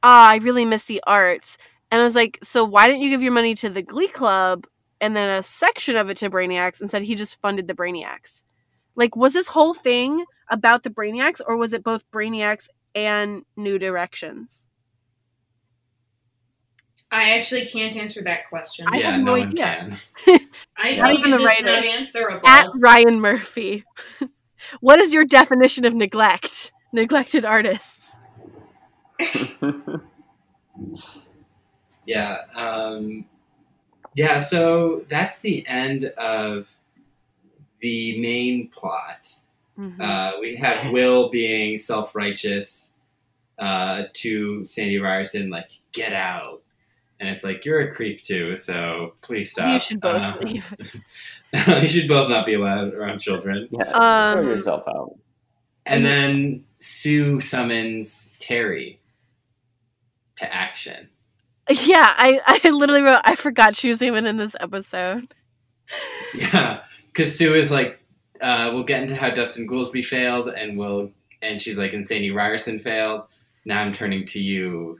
"Ah, I really miss the arts," and I was like, "So why didn't you give your money to the Glee Club and then a section of it to Brainiacs instead? He just funded the Brainiacs. Like, was this whole thing about the Brainiacs, or was it both Brainiacs and New Directions? I actually can't answer that question. I yeah, have no, no idea. *laughs* I Not think even the it's writer. not answerable. At Ryan Murphy, *laughs* what is your definition of neglect? Neglected artists. *laughs* Yeah. Um, yeah, so that's the end of the main plot. Mhm. Uh, we have Will being self righteous uh, to Sandy Ryerson, like, get out. And it's like, you're a creep too, so please stop. you should both Uh, leave. *laughs* you should both not be allowed around children. yeah, Um, throw yourself out. And then Sue summons Terri to action. Yeah, I, I literally wrote, I forgot she was even in this episode. *laughs* Yeah, because Sue is like, uh, we'll get into how Dustin Goolsby failed, and we'll, and she's like, and Sandy Ryerson failed. Now I'm turning to you,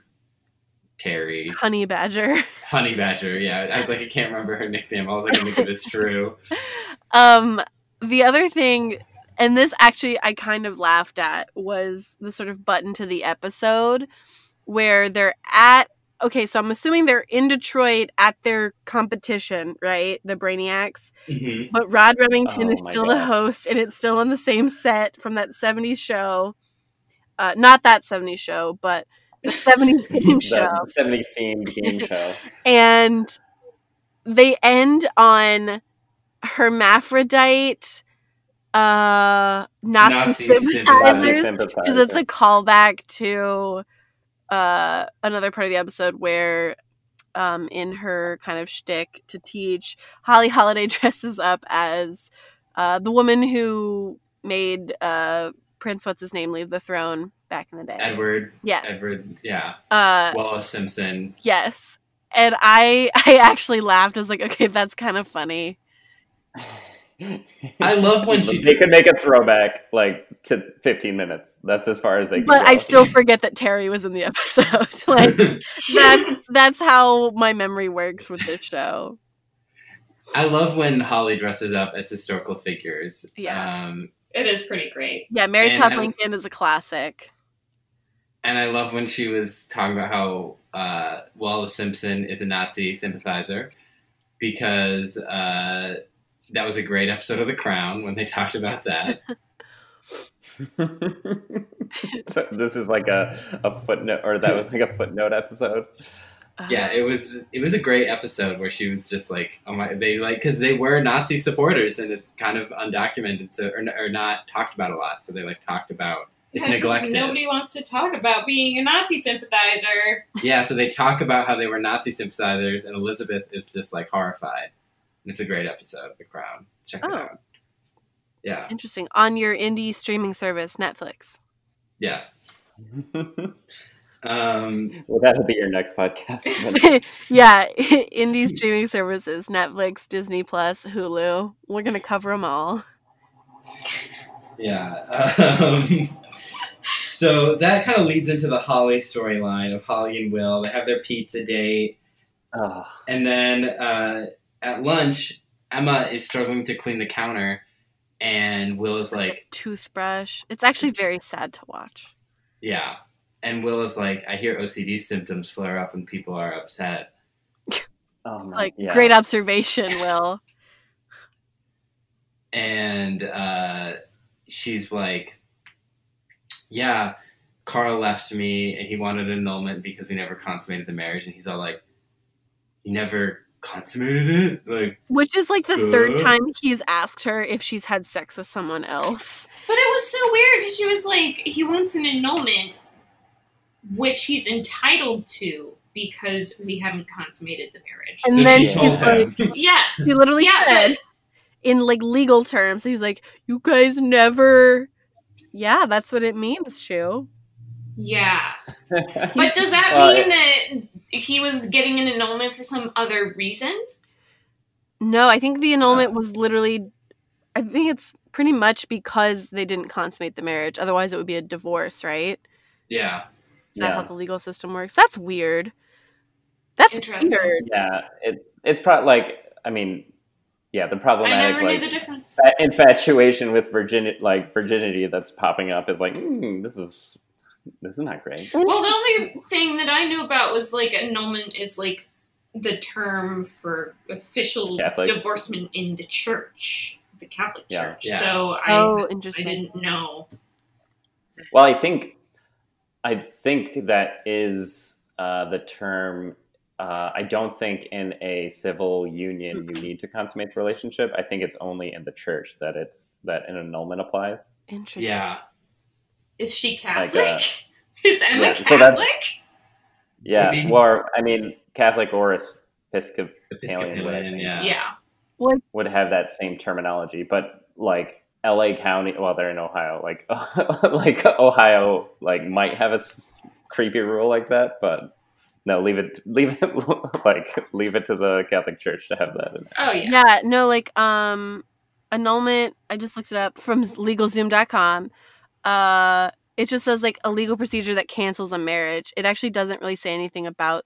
Terri, Honey Badger. *laughs* Honey Badger. Yeah, I was like, I can't remember her nickname. All I can think of is True. Um, the other thing, and this actually I kind of laughed at, was the sort of button to the episode where they're at. Okay, so I'm assuming they're in Detroit at their competition, right? The Brainiacs. hmm But Rod Remington Oh is still the host, and it's still on the same set from that 70s show. Uh, not that 70s show, but the *laughs* 70s game show. The 70 themed game show. *laughs* and they end on hermaphrodite uh Nazi Nazi sympathizers because it's a callback to uh another part of the episode where um in her kind of shtick to teach Holly Holiday *laughs* dresses up as uh the woman who made uh Prince what's his name leave the throne back in the day. Edward, yes. Edward, yeah, Uh Wallis Simpson. Yes. And I *laughs* I actually laughed. I was like, okay, that's kind of funny. *laughs* I love when she. they could make a throwback like to 15 minutes. That's as far as they can But go. I still forget that Terri was in the *laughs* episode. *laughs* like that's that's how my memory works with this show. I love when Holly dresses up as historical figures. Yeah. Um, It is pretty great. Yeah, Mary And Todd Lincoln is a classic. And I love when she was talking about how uh, Wallis Simpson is a Nazi sympathizer because uh, that was a great episode of The Crown when they talked about that. *laughs* *laughs* so this is like a, a footnote, or that was like a footnote episode. Uh-huh. yeah, it was it was a great episode where she was just like, oh my, they like because they were Nazi supporters and it's kind of undocumented, so or, or not talked about a lot. So they like talked about it's Yeah, 'cause neglected. Nobody wants to talk about being a Nazi sympathizer. Yeah, so they talk about how they were Nazi sympathizers, and Elizabeth is just like horrified. And it's a great episode The Crown. Check it Oh. out. Yeah. Interesting. On your indie streaming service, Netflix. Yes. *laughs* Um, well, that'll be your next podcast. *laughs* yeah, *laughs* indie streaming services, Netflix, Disney Plus, Hulu. We're gonna cover them all. yeah. Um, so that kind of leads into the Holly storyline of Holly and Will. They have their pizza date, oh, and then uh, at lunch, Emma is struggling to clean the counter, and Will is like, Toothbrush. It's actually very sad to watch. Yeah. And Will is like, I hear OCD symptoms flare up when people are upset. *laughs* Oh, no. Like yeah. great observation, *laughs* Will. And uh, she's like, Yeah, Carl left me and he wanted an annulment because we never consummated the marriage. And he's all like, You never consummated it? Like, Which is like the third Uh. time he's asked her if she's had sex with someone else. But it was so weird because she was like, he wants an annulment, which he's entitled to because we haven't consummated the marriage. And so then she he's like, him. *laughs* yes. he literally Yeah, said but- in like legal terms, he's like, "You guys never." Yeah, that's what it means, Schue. Yeah. *laughs* But does that Well, mean that he was getting an annulment for some other reason? No, I think the annulment was literally. I think it's pretty much because they didn't consummate the marriage. Otherwise, it would be a divorce, right? Yeah. Is that how the legal system works? That's weird. That's Interesting. weird. yeah, it, it's probably like I mean, yeah, the I problematic never like knew the difference. infatuation with virginity, like virginity, that's popping up is like, mm, this is this is not that great. Well, the only thing that I knew about was like annulment is like the term for official Catholics. divorcement in the church, the Catholic Yeah. Church. Yeah. So I, Oh, I didn't know. Well, I think I think that is uh, the term. Uh, I don't think in a civil union you need to consummate the relationship. I think it's only in the church that it's that an annulment applies. Interesting. Yeah. Is she Like, Catholic? uh, *laughs* is Emma yeah, Catholic? so that- Yeah, Maybe. or I mean, Catholic or Episcopalian Episcopalian, would, yeah. yeah. would have that same terminology, but like L.A. County, well, they're in Ohio. Like, *laughs* like Ohio, like might have a s- creepy rule like that, but no, leave it, *laughs* leave it, like leave it to the Catholic Church to have that. In Oh yeah. Yeah, no, like um annulment, I just looked it up from legalzoom.com. Uh it just says like a legal procedure that cancels a marriage. It actually doesn't really say anything about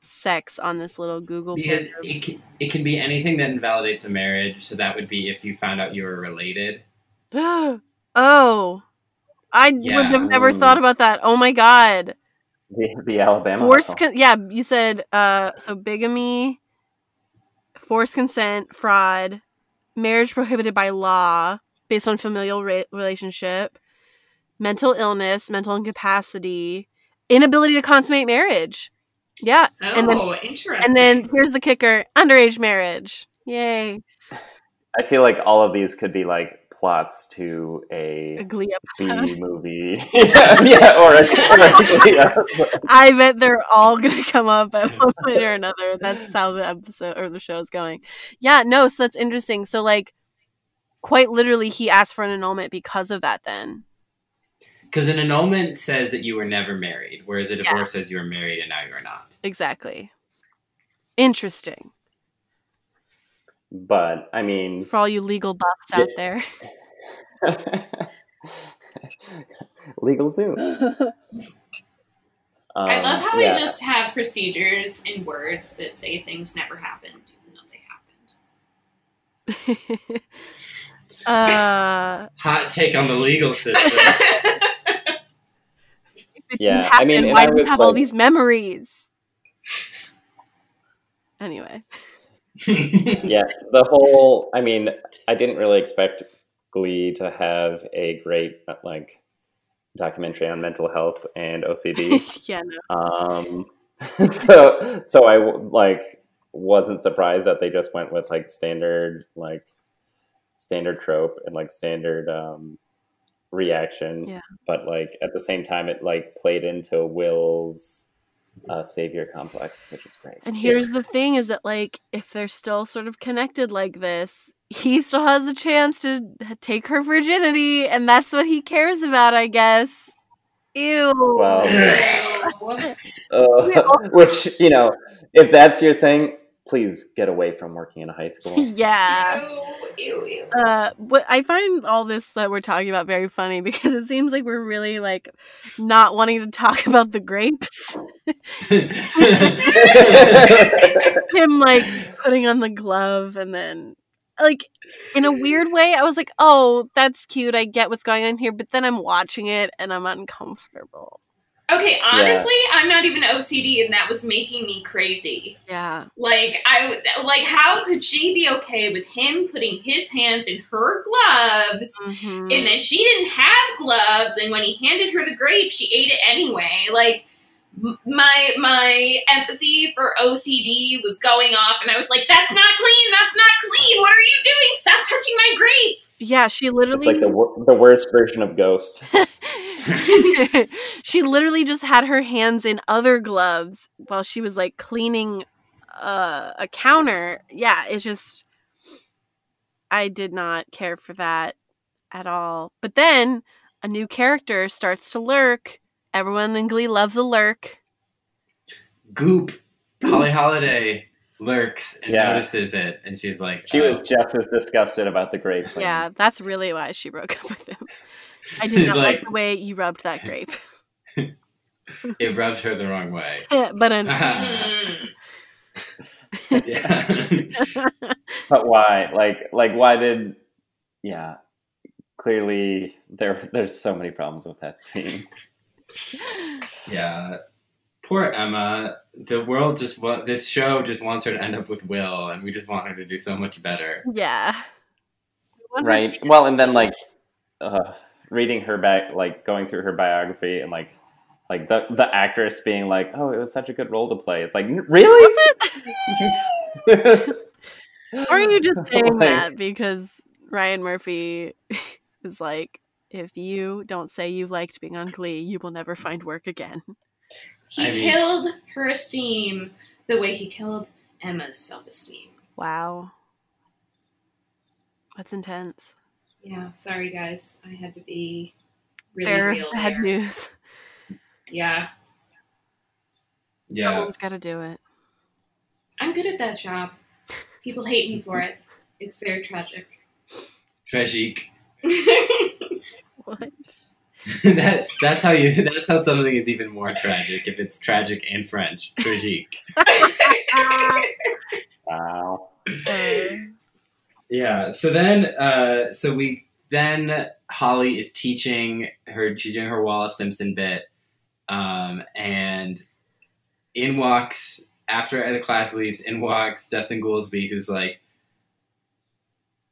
sex on this little Google Because blurb. it can, it can be anything that invalidates a marriage. So that would be if you found out you were related. *gasps* oh. I would have never Ooh. thought about that. Oh my god. the, the Alabama. Forced con- yeah, you said uh so bigamy, forced consent, fraud, marriage prohibited by law based on familial ra- relationship, mental illness, mental incapacity, inability to consummate marriage. Yeah, Oh, And then- oh, interesting. and then here's the kicker: underage marriage. Yay, I feel like all of these could be like plots to a a Glee B *laughs* movie, yeah, *laughs* yeah, or a, or a yeah. *laughs* I bet they're all gonna come up at one point or another. That's how the episode or the show is going. Yeah, no, so that's interesting. So like quite literally he asked for an annulment because of that then. Because an annulment says that you were never married, whereas a divorce says you were married and now you are not. Exactly. Interesting. But I mean, For all you legal buffs out there. *laughs* legal Zoom. *laughs* I Um, love how yeah. we just have procedures in words that say things never happened, even though they happened. *laughs* uh *laughs* Hot take on the legal system. *laughs* if it Yeah, didn't I mean, why do we was have all these memories? Anyway. *laughs* yeah, the whole. I mean, I didn't really expect Glee to have a great like documentary on mental health and OCD. yeah, no. um, so so I like wasn't surprised that they just went with like standard like standard trope and like standard um, reaction. Yeah. But like at the same time, it like played into Will's uh, savior complex, which was great. And here's the thing is that like if they're still sort of connected like this, he still has a chance to take her virginity and that's what he cares about, I guess. Ew. Well, *laughs* *laughs* Uh, *laughs* which you know, if that's your thing, please get away from working in a high school. *laughs* yeah. Ew, ew, ew. Uh, but I find all this that we're talking about very funny *laughs* because it seems like we're really like not wanting to talk *laughs* about the grapes. Him like putting on the glove and then like in a weird way, I was like, "Oh, that's cute. I get what's going on here." But then I'm watching it and I'm uncomfortable. Okay, honestly, I'm not even OCD, and that was making me crazy. Yeah, Like I like, how could she be okay with him putting his hands in her gloves? Mhm. And then she didn't have gloves, and when he handed her the grape, she ate it anyway. Like my my empathy for OCD was going off, and I was like, "That's not clean. That's not clean. What are you doing? Stop touching my grape." yeah. She It's literally, like the wor- the worst version of Ghost. *laughs* *laughs* she literally just had her hands in other gloves while she was like cleaning uh, a counter. Yeah, it's just I did not care for that at all. But then a new character starts to lurk. Everyone in Glee loves a lurk. Goop. Holly Holiday lurks and Yeah. notices it, and she's like, She oh. was just as disgusted about the grape. cleaning. Yeah, that's really why she broke up with him. I *laughs* did not like, like- the way you rubbed that *laughs* grape. it rubbed her the wrong way. *laughs* but an, Mm. But why? Like, like why did? Yeah, clearly there. There's so many problems with that scene. yeah. Poor Emma. The world just wa- this show just wants her to end up with Will, and we just want her to do so much better. yeah. Right. Well, and then like uh, reading her back, like going through her biography, and like like the the actress being like, "Oh, it was such a good role to play." It's like, really? Was it? *laughs* Or are you just saying Like- that because Ryan Murphy *laughs* is like, if you don't say you liked being on Glee, you will never find work again. He I mean- killed her esteem the way he killed Emma's self-esteem. Wow. That's intense. Yeah, sorry guys, I had to be really Bear real bad there. news. Yeah, Yeah. Someone's got to do it. I'm good at that job. People hate me for it. It's very tragic. Tragic. *laughs* What? *laughs* that that's how you that's how something is even more tragic if it's tragic in French. Tragique. *laughs* wow. Uh, Yeah. So then, uh, so we then Holly is teaching her. She's doing her Wallis Simpson bit, um, and in walks after the class leaves. In walks Dustin Goolsby, who's like,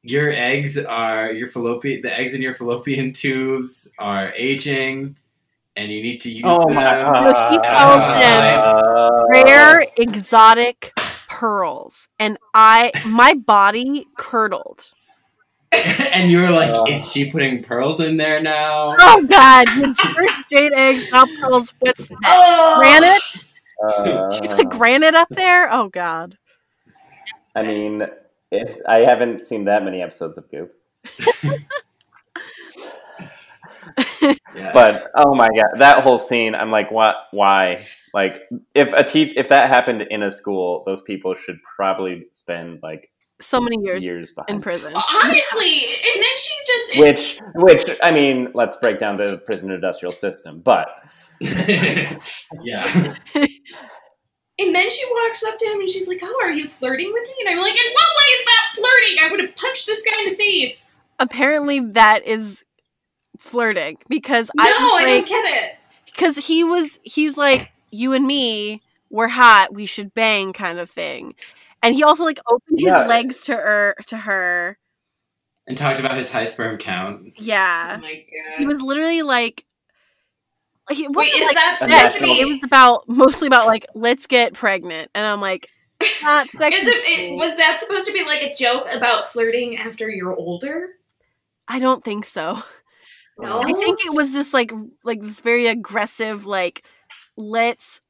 "Your eggs are your fallopian. The eggs in your fallopian tubes are aging." And you need to use Oh them. my No, she told them Uh, rare exotic pearls. And I, my body curdled. *laughs* and you were like, Oh. "Is she putting pearls in there now?" Oh, God. Your first jade egg, now pearls. What's next? Oh, Granite? uh, Did you put granite up there? Oh, God. I mean, if I haven't seen that many episodes of Goop, *laughs* Yeah. but oh my god, that whole scene, I'm like, what? Why? Like, if a teach, if that happened in a school, those people should probably spend like So many years years behind. in prison. honestly, and then she just Which, which, I mean, let's break down the prison industrial system. But *laughs* yeah. And then she walks up to him and she's like, "Oh, are you flirting with me?" And I'm like, "In what way is that flirting? I would have punched this guy in the face." Apparently, that is flirting because No, I I, was don't like, get it. because he was he's like you and me we're hot we should bang kind of thing and he also like opened his Yeah. legs to her to her and talked about his high sperm count. Oh yeah my he was literally like like it Wait, wasn't is like that sex, supposed to be? it was about mostly about like let's get pregnant and i'm like not sex *laughs* Is it, it, was that supposed to be like a joke about flirting after you're older? i don't think so No. i think it was just like like this very aggressive like let's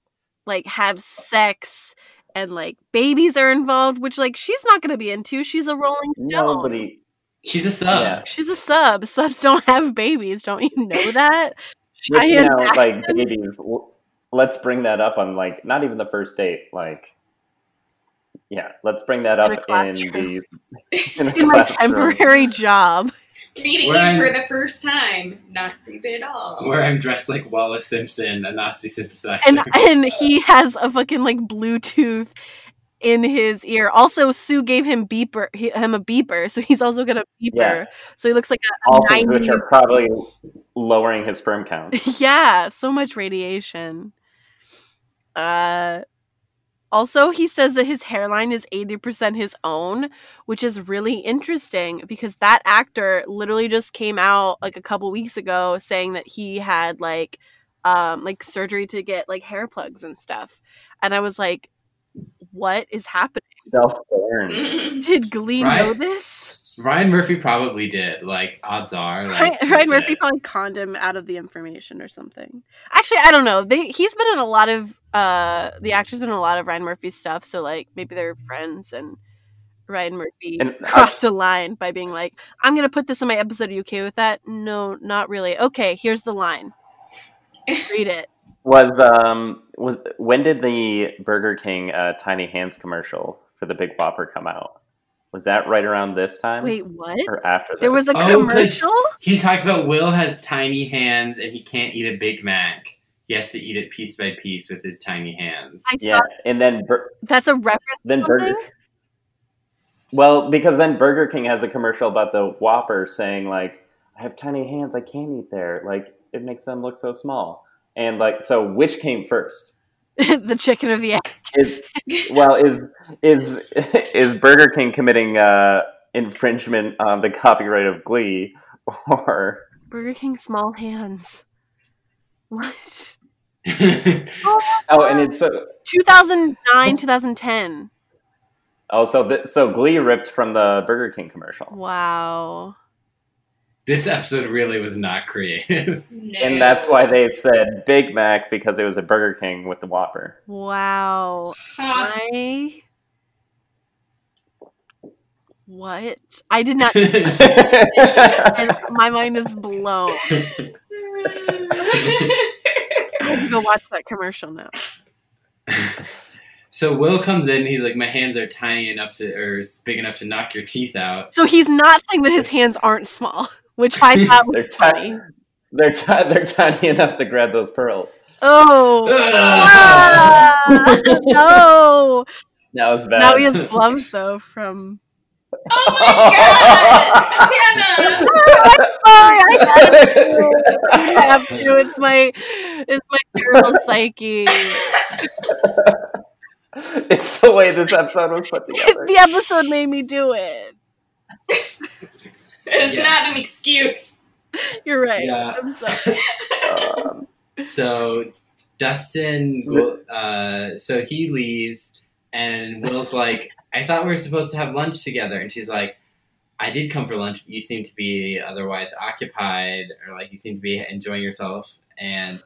like have sex and like babies are involved which like she's not going to be into she's a rolling stone nobody. She's a sub. Yeah. she's a sub subs don't have babies don't you know that *laughs* Which, you Cheyenne know, like babies. Let's bring that up on like not even the first date. Like, yeah, let's bring that In up a in the *laughs* in, a in my temporary job Meeting Where you I'm- for the first time, not creepy at all. Where I'm dressed like Wallis Simpson, a Nazi sympathizer. and and he has a fucking like bluetooth in his ear. Also, Sue gave him beeper he- him a beeper, so he's also got a beeper. Yeah. So he looks like a, All things which are probably lowering his sperm count. *laughs* yeah, so much radiation. Uh also he says that his hairline is 80% his own, which is really interesting because that actor literally just came out like a couple weeks ago saying that he had like um like surgery to get like hair plugs and stuff. And I was like what is happening? Self burn. Did Glee know this? Ryan Murphy probably did. Like odds are, like, Ryan, Ryan Murphy probably conned him out of the information or something. Actually, I don't know. They he's been in a lot of uh the actor's been in a lot of Ryan Murphy stuff, so like maybe they're friends and Ryan Murphy And crossed a line by being like, I'm gonna put this in my episode. Are you okay with that? No, not really. Okay, here's the line. *laughs* Read it. Was um was when did the Burger King uh, Tiny Hands commercial for the Big Whopper come out? Was that right around this time? Wait, what? or after that? There was a Oh, 'cause commercial? He talks about Will has tiny hands and he can't eat a Big Mac. He has to eat it piece by piece with his tiny hands. I yeah, and then Bur- that's a reference then to Burger. Well, because then Burger King has a commercial about the Whopper saying like, "I have tiny hands, I can't eat there. Like it makes them look so small." And like, so which came first? *laughs* the chicken of the egg. Is well, is is is Burger King committing uh, infringement on the copyright of Glee, or Burger King small hands. What? *laughs* oh, and it's uh, 2009, 2010. oh, so th- so Glee ripped from the Burger King commercial, Wow. This episode really was not creative. *laughs* No. and that's why they said Big Mac because it was a Burger King with the Whopper. Wow. Huh. I. What? I did not. and *laughs* and my mind is blown. *laughs* I have to go watch that commercial now. so Will comes in. He's like, "My hands are tiny enough to, or big enough to knock your teeth out." So he's not saying that his hands aren't small, which I thought They're was tiny. They're ti- they're tiny enough to grab those pearls. Oh. *laughs* Ah, no. That was bad. Now he has gloves though from. oh my god, Hannah! *laughs* Sorry, I I have to. It's my, it's my terrible psyche. *laughs* it's the way this episode was put together. the episode made me do it. It's Yeah. not an excuse. You're right. Yeah. I'm sorry. Um, *laughs* *laughs* So Dustin, uh, so he leaves, and Will's like, "I thought we were supposed to have lunch together," and she's like, "I did come for lunch, but you seem to be otherwise occupied, or like you seem to be enjoying yourself." And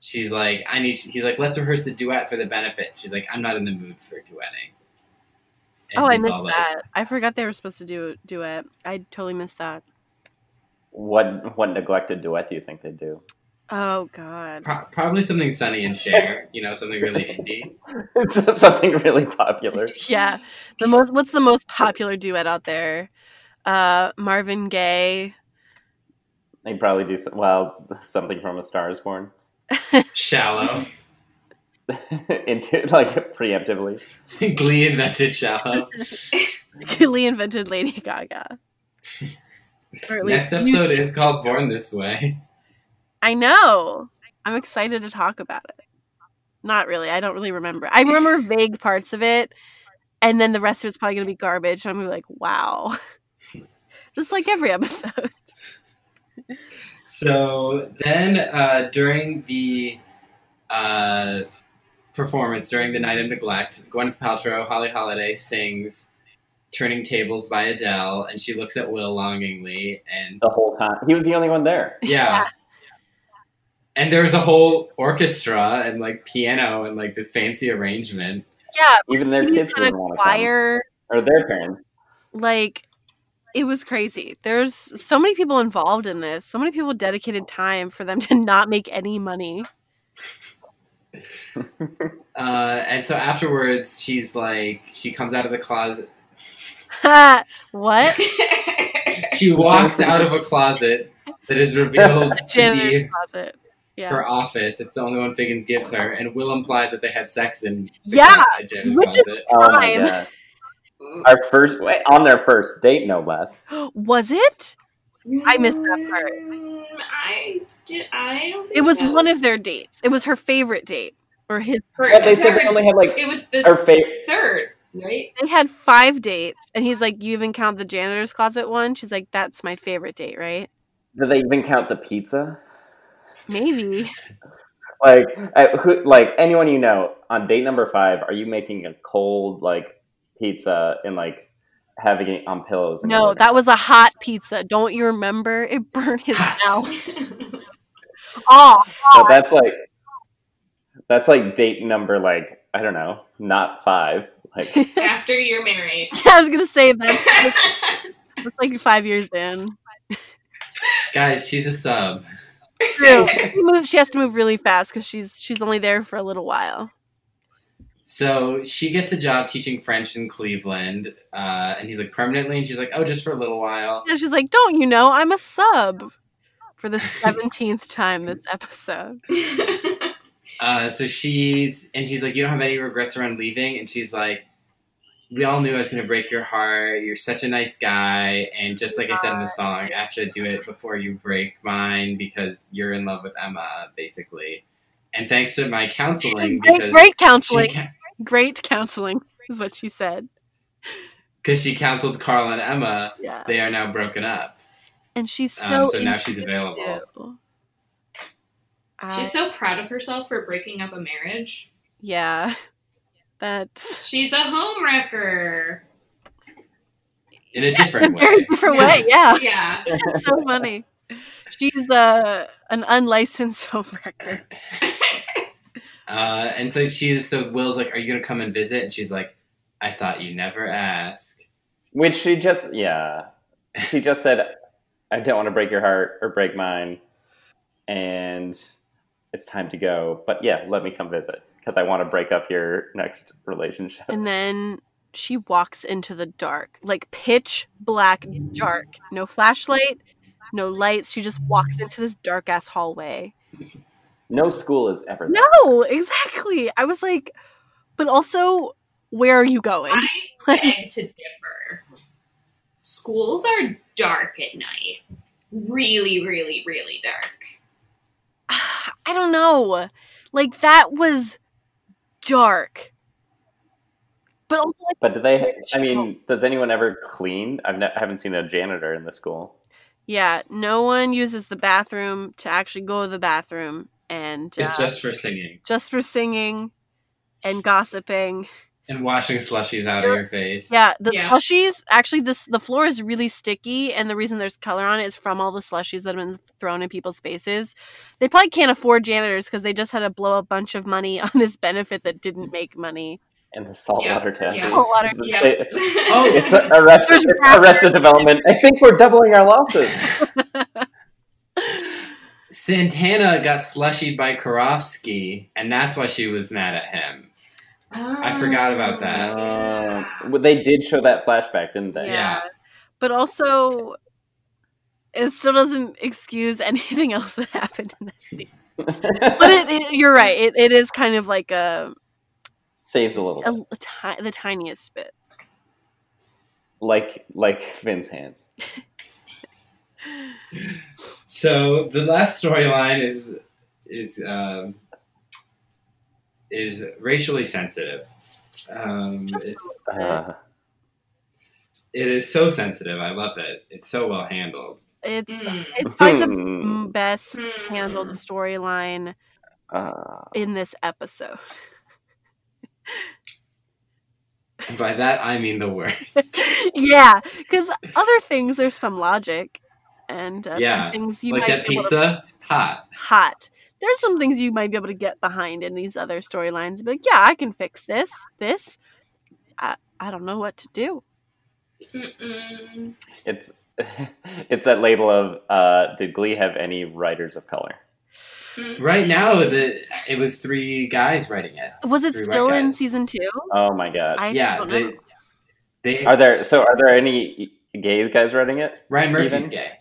she's like, "I need." He's like, "Let's rehearse the duet for the benefit." She's like, "I'm not in the mood for duetting." And Oh, I missed like- that. I forgot they were supposed to do do it. I totally missed that. what what neglected duet do you think they do? Oh God. Pro- probably something Sonny and Cher, you know, something really indie. *laughs* Something really popular. *laughs* Yeah. The most. What's the most popular duet out there? Uh, Marvin Gaye. They probably do some, well something from A Star Is Born *laughs* Shallow. *laughs* into like preemptively. *laughs* Glee invented shallow. *laughs* Glee invented Lady Gaga. Or Next least episode is called Born This Way. I know. I'm excited to talk about it. Not really. I don't really remember. I remember vague parts of it, and then the rest of it's probably gonna be garbage. And I'm gonna be like, wow. Just like every episode. So then, uh, during the uh, performance, during the Night of Neglect, Gwyneth Paltrow, Holly Holiday sings "Turning Tables" by Adele, and she looks at Will longingly, and The whole time, he was the only one there. yeah. And there's a whole orchestra and like piano and like this fancy arrangement. Yeah, Even their kids didn't want to come, choir. or their parents. Like, it was crazy. There's so many people involved in this. So many people dedicated time for them to not make any money. Uh, and so afterwards, she's like, she comes out of the closet. *laughs* what? *laughs* She walks out of a closet that is revealed *laughs* to be closet. Yeah. her office. It's the only one Figgins gives her, and Will implies that they had sex in Yeah, closet, which calls is- it. Oh my god. Our first on their first date, no less. *gasps* Was it? I missed that part. Mm, I did. I don't. Think It was that one of their dates. It was her favorite date. Or his her- Yeah, they said third- they only had like It was the her favorite. third, right? they had five dates and he's like, You even count the janitor's closet one? She's like, That's my favorite date, right? Did they even count the pizza? Maybe. *laughs* Like, uh, who, like anyone you know on date number five, are you making a cold like pizza and like having it on pillows? No, living that was a hot pizza. Don't you remember? *laughs* It burned his mouth. *laughs* Oh, But that's like that's like date number like I don't know, not five. Like *laughs* After you're married. Yeah, I was gonna say that. It's like five years in. Guys, she's a sub. True. She, moves, she has to move really fast because she's she's only there for a little while. So she gets a job teaching French in Cleveland, uh, and he's like permanently, and she's like, "Oh, just for a little while." And she's like, "Don't you know I'm a sub?" For the seventeenth time this episode. *laughs* Uh, so she's and he's like, "You don't have any regrets around leaving?" And she's like, "We all knew I was going to break your heart. You're such a nice guy, and just like I said in the song, I have to do it before you break mine because you're in love with Emma, basically." And thanks to my counseling, *laughs* Great, because great counseling. ca- Great counseling is what she said. because she counseled Carl and Emma, Yeah. they are now broken up. And she's so. Um, so now she's available. too. I- She's so proud of herself for breaking up a marriage. yeah. That's She's a homewrecker. In a different *laughs* very way. different way. Yeah. Yeah. That's so funny. She's uh, an unlicensed *laughs* homewrecker. Uh, and so she's so Will's like, "Are you gonna come and visit?" And she's like, "I thought you never ask." which she just yeah. She just said I don't want to break your heart or break mine and it's time to go. But yeah, let me come visit because I want to break up your next relationship. And then she walks into the dark, like pitch black dark. No flashlight, no lights. She just walks into this dark ass hallway. *laughs* No school is ever there. No, exactly. I was like, but also, where are you going? I *laughs* beg to differ. Schools are dark at night. Really, really, really dark. *sighs* I don't know. Like that was dark. But also like But do they? I mean, does anyone ever clean? I've ne- I haven't seen a janitor in the school. yeah, no one uses the bathroom to actually go to the bathroom and It's uh, just for singing just for singing and gossiping. and washing slushies out of your face. Yeah, the Yeah. slushies actually this the floor is really sticky and the reason there's color on it is from all the slushies that have been thrown in people's faces. They probably can't afford janitors because they just had to blow a bunch of money *laughs* on this benefit that didn't make money. And the saltwater Yeah. test. Saltwater. Yeah. It- Oh, *laughs* it's arrested. There's It's arrested development. I think we're doubling our losses. *laughs* Santana got slushied by Karofsky, and that's why she was mad at him. I forgot about that. Uh, well, they did show that flashback, didn't they? Yeah. But also it still doesn't excuse anything *laughs* else that happened in that scene. But it, it, you're right. It, it is kind of like a, Saves a little, a, a ti- the tiniest bit. like like Finn's hands. *laughs* So the last storyline is is um, is racially sensitive. Um, it's, Uh, it is so sensitive. I love it. It's so well handled. It's Mm. it's probably the hmm, best Hmm. handled storyline uh, in this episode. By that I mean the worst. *laughs* yeah, because other things there's some logic, and uh, Yeah, things you like might that be able to- pizza, hot. hot. There's some things you might be able to get behind in these other storylines. Be like, yeah, I can fix this. This, I I don't know what to do. Mm-mm. it's *laughs* it's that label of uh, did Glee have any writers of color? Right now, the it was three guys writing it. Was it Three still in season two? Oh my god! I yeah, don't they, know. they Are there so are there any gay guys writing it? Ryan Murphy's even? gay.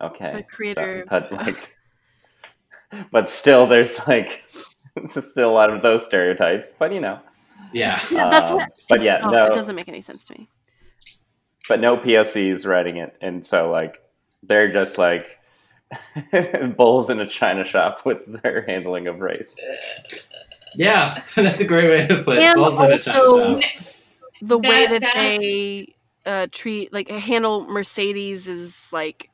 Okay, The creator- So, but like *laughs* but still, there's like *laughs* still a lot of those stereotypes. But you know, Yeah. *laughs* Yeah, that's um, what. But yeah, Oh, no, it doesn't make any sense to me. but no POCs writing it, and so like they're just like bulls in a china shop with their handling of race. Yeah, that's a great way to put it. And Bulls in a china shop. The way That- that, that- they uh, treat, like, handle Mercedes is like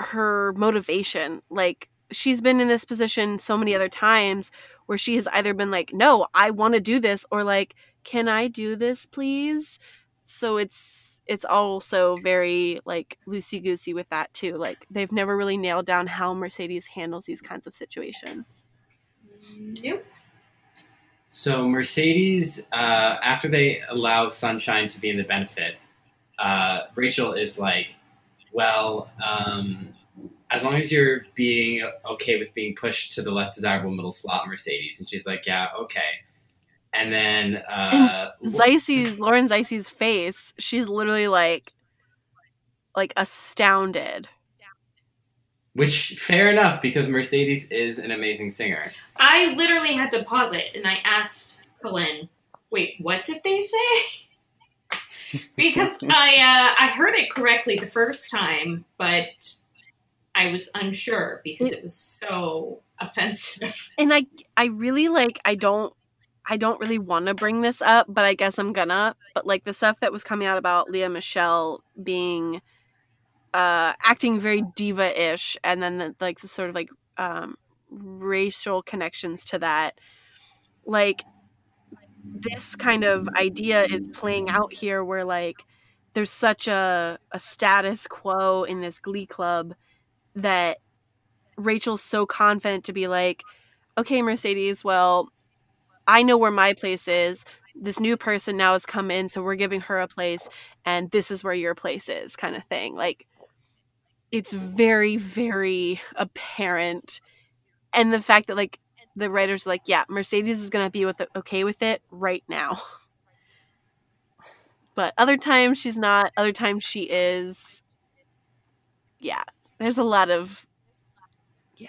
her motivation. Like, she's been in this position so many other times where she has either been like, "No, I want to do this," or like, "Can I do this, please?" So it's it's also very like loosey goosey with that too. Like they've never really nailed down how Mercedes handles these kinds of situations. Nope. So Mercedes, uh, after they allow Sunshine to be in the benefit, uh, Rachel is like, "Well, um, as long as you're being okay with being pushed to the less desirable middle slot, Mercedes," and she's like, "Yeah, okay." And then uh, Zizes, Lauren Zizes's face, she's literally like, like astounded. which fair enough because Mercedes is an amazing singer. I literally had to pause it and I asked Colin, "Wait, what did they say?" *laughs* because I uh, I heard it correctly the first time, but I was unsure because it was so offensive. *laughs* And I, I really like, I don't, I don't really want to bring this up, but I guess I'm gonna. But like the stuff that was coming out about Lea Michele being, uh, acting very diva-ish, and then the, like the sort of like um, racial connections to that, like this kind of idea is playing out here where like there's such a, a status quo in this glee club that Rachel's so confident to be like, okay, Mercedes, well, I know where my place is. This new person now has come in, so we're giving her a place, and this is where your place is, kind of thing. Like, it's very, very apparent. And the fact that, like, the writers like, yeah, Mercedes is to be with it, okay with it right now. *laughs* But other times she's not, other times she is. Yeah, there's a lot of Yeah.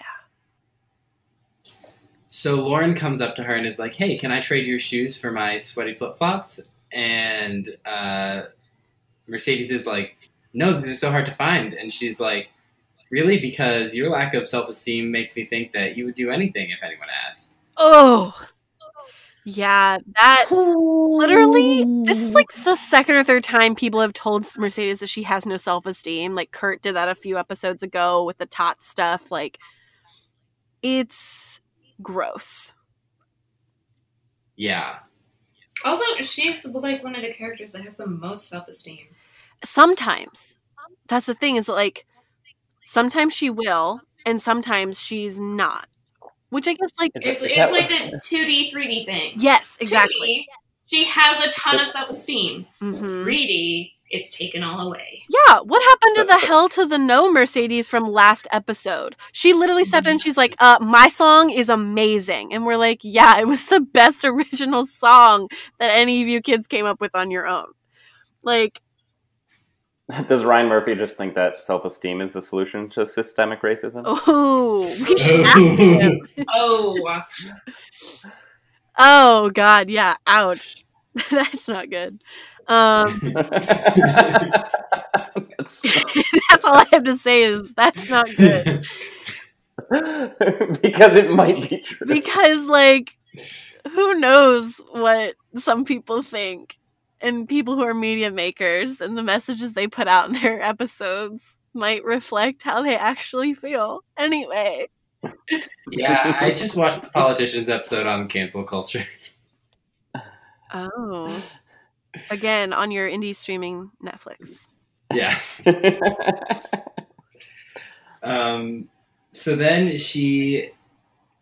So Lauren comes up to her and is like, "Hey, can I trade your shoes for my sweaty flip flops?" And uh, Mercedes is like, "No, these are so hard to find." And she's like, "Really? Because your lack of self esteem makes me think that you would do anything if anyone asked." Oh, yeah, that literally. This is like the second or third time people have told Mercedes that she has no self esteem. Like Kurt did that a few episodes ago with the tot stuff. Like, it's gross. Yeah, Also, she's like one of the characters that has the most self esteem. Sometimes that's the thing is like sometimes she will, and sometimes she's not. Which I guess like Is It's, it's like the 2D, 3D thing. yes, exactly. 2D, she has a ton of self esteem. Mhm. 3D, it's taken all away. Yeah, what happened to the hell to the no Mercedes from last episode? She literally stepped in. She's like, "Uh, my song is amazing," and we're like, "Yeah, it was the best *laughs* original song that any of you kids came up with on your own." Like, *laughs* Does Ryan Murphy just think that self esteem is the solution to systemic racism? *laughs* oh, we should ask him. *laughs* Oh, Oh God, yeah, ouch. That's not good. Um, That's- that's all I have to say is that's not good because it might be true. because, like, who knows what some people think and people who are media makers and the messages they put out in their *laughs* episodes might reflect how they actually feel. Anyway, yeah. *laughs* I just watched the politicians episode on cancel culture. *laughs* oh, again on your indie streaming Netflix. Yes. Um, so then she,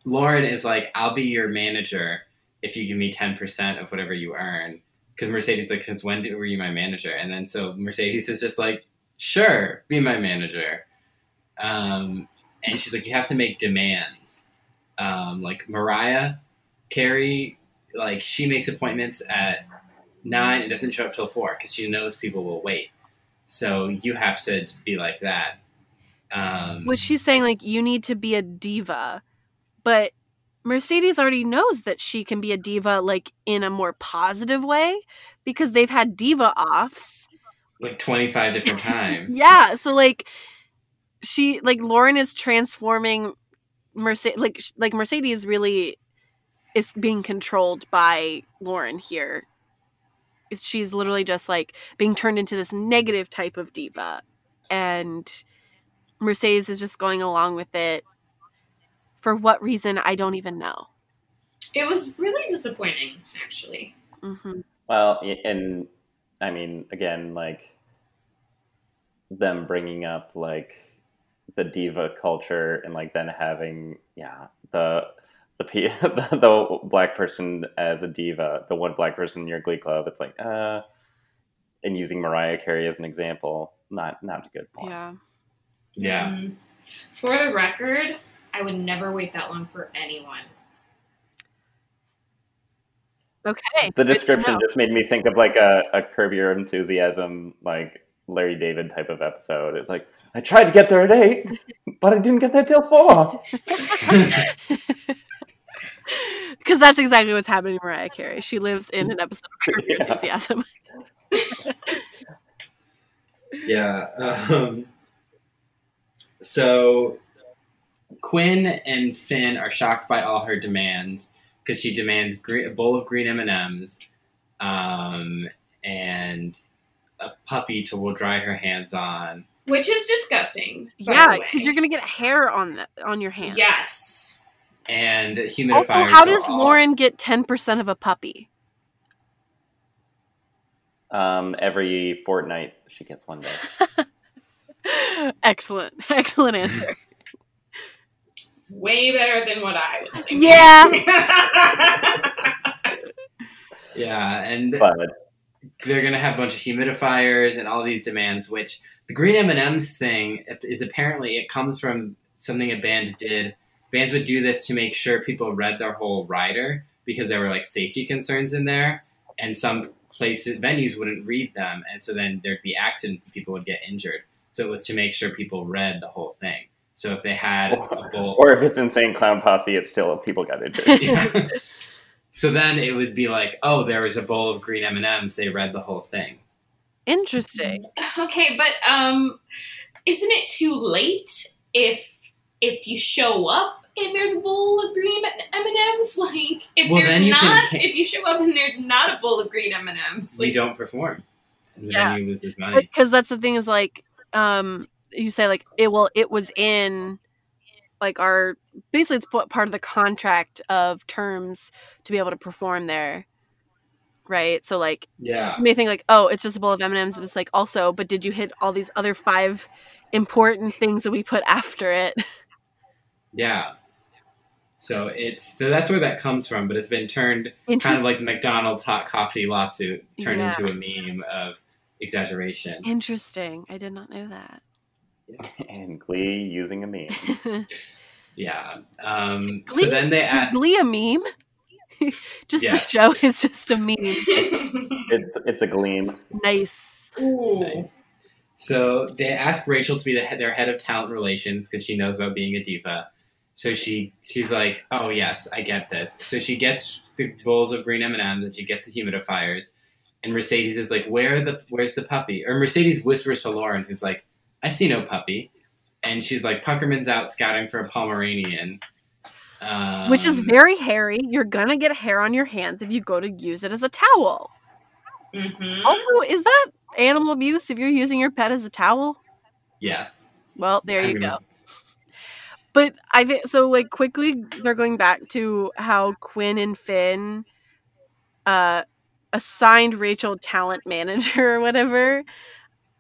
Lauren is like, I'll be your manager if you give me 10% of whatever you earn. Because Mercedes like, since when were you my manager? And then so Mercedes is just like, sure, be my manager. Um, and she's like, you have to make demands. Um, like Mariah Carey, like she makes appointments at nine and doesn't show up till four because she knows people will wait. So you have to be like that. Um, Which she's saying like you need to be a diva, but Mercedes already knows that she can be a diva like in a more positive way because they've had diva offs. like 25 different *laughs* times. Yeah, so like she like Lauren is transforming Mercedes like like Mercedes really is being controlled by Lauren here. She's literally just like being turned into this negative type of diva and Mercedes is just going along with it. For what reason I don't even know. It was really disappointing, actually. hmm Well, and I mean, again, like them bringing up like the diva culture and like then having yeah the the pe- *laughs* the, the black person as a diva, the one black person in your Glee club. It's like uh, and using Mariah Carey as an example, not not a good point. Yeah. Yeah. Mm. For the record, I would never wait that long for anyone. Okay. The description just made me think of like a, a Curb Your Enthusiasm, like Larry David type of episode. It's like I tried to get there at eight, but I didn't get there till four. *laughs* Because that's exactly what's happening to Mariah Carey. She lives in an episode of Curb Your *laughs* Yeah. Enthusiasm. *laughs* Yeah. Um, so Quinn and Finn are shocked by all her demands because she demands gre- a bowl of green M and M's, um, and a puppy to will dry her hands on. Which is disgusting. By Yeah, because you're gonna get hair on the, on your hand. Yes. And Also, how does all- Lauren get ten percent of a puppy? Um, every fortnight she gets one day. *laughs* Excellent, *laughs* excellent answer. Way better than what I was thinking. Yeah. *laughs* Yeah, and But they're gonna have a bunch of humidifiers and all these demands. Which the green M and M's thing is apparently it comes from something a band did. Bands would do this to make sure people read their whole rider because there were like safety concerns in there, and some places venues wouldn't read them, and so then there'd be accidents, and people would get injured. So it was to make sure people read the whole thing. So if they had a bowl, or if it's insane clown posse, it's still people got injured. *laughs* Yeah. so then it would be like, oh, there was a bowl of green M and M's. They read the whole thing. Interesting. *laughs* Okay, but um, isn't it too late if if you show up and there's a bowl of green M and M's? Like if Well, there's you can not, if you show up and there's not a bowl of green M and M's, we like don't perform. The Yeah. venue loses money. Because that's the thing is like, um, you say like it well, it was in like our basically it's part of the contract of terms to be able to perform there, right? So like Yeah. you may think like, oh, it's just a bowl of M and M's. It's like also, but did you hit all these other five important things that we put after it? Yeah. So it's so that's where that comes from, but it's been turned kind of like McDonald's hot coffee lawsuit turned Yeah. into a meme of exaggeration. interesting. I did not know that. *laughs* and Glee using a meme. *laughs* Yeah. Um, Glee- so then they asked. Glee a meme. *laughs* just Yes. the show is just a meme. It's it's a gleam. Nice. Ooh. Nice. So they ask Rachel to be the, their head of talent relations because she knows about being a diva. So she she's like, oh yes, I get this. So she gets the bowls of green M and M's and she gets the humidifiers. And Mercedes is like, where the where's the puppy? Or Mercedes whispers to Lauren, who's like, I see no puppy. And she's like, Puckerman's out scouting for a Pomeranian. Um, Which is very hairy. You're gonna get hair on your hands if you go to use it as a towel. Mhm. Also, is that animal abuse if you're using your pet as a towel? yes. Well, there I you mean, go. But I think so. Like quickly, they're going back to how Quinn and Finn uh, assigned Rachel talent manager or whatever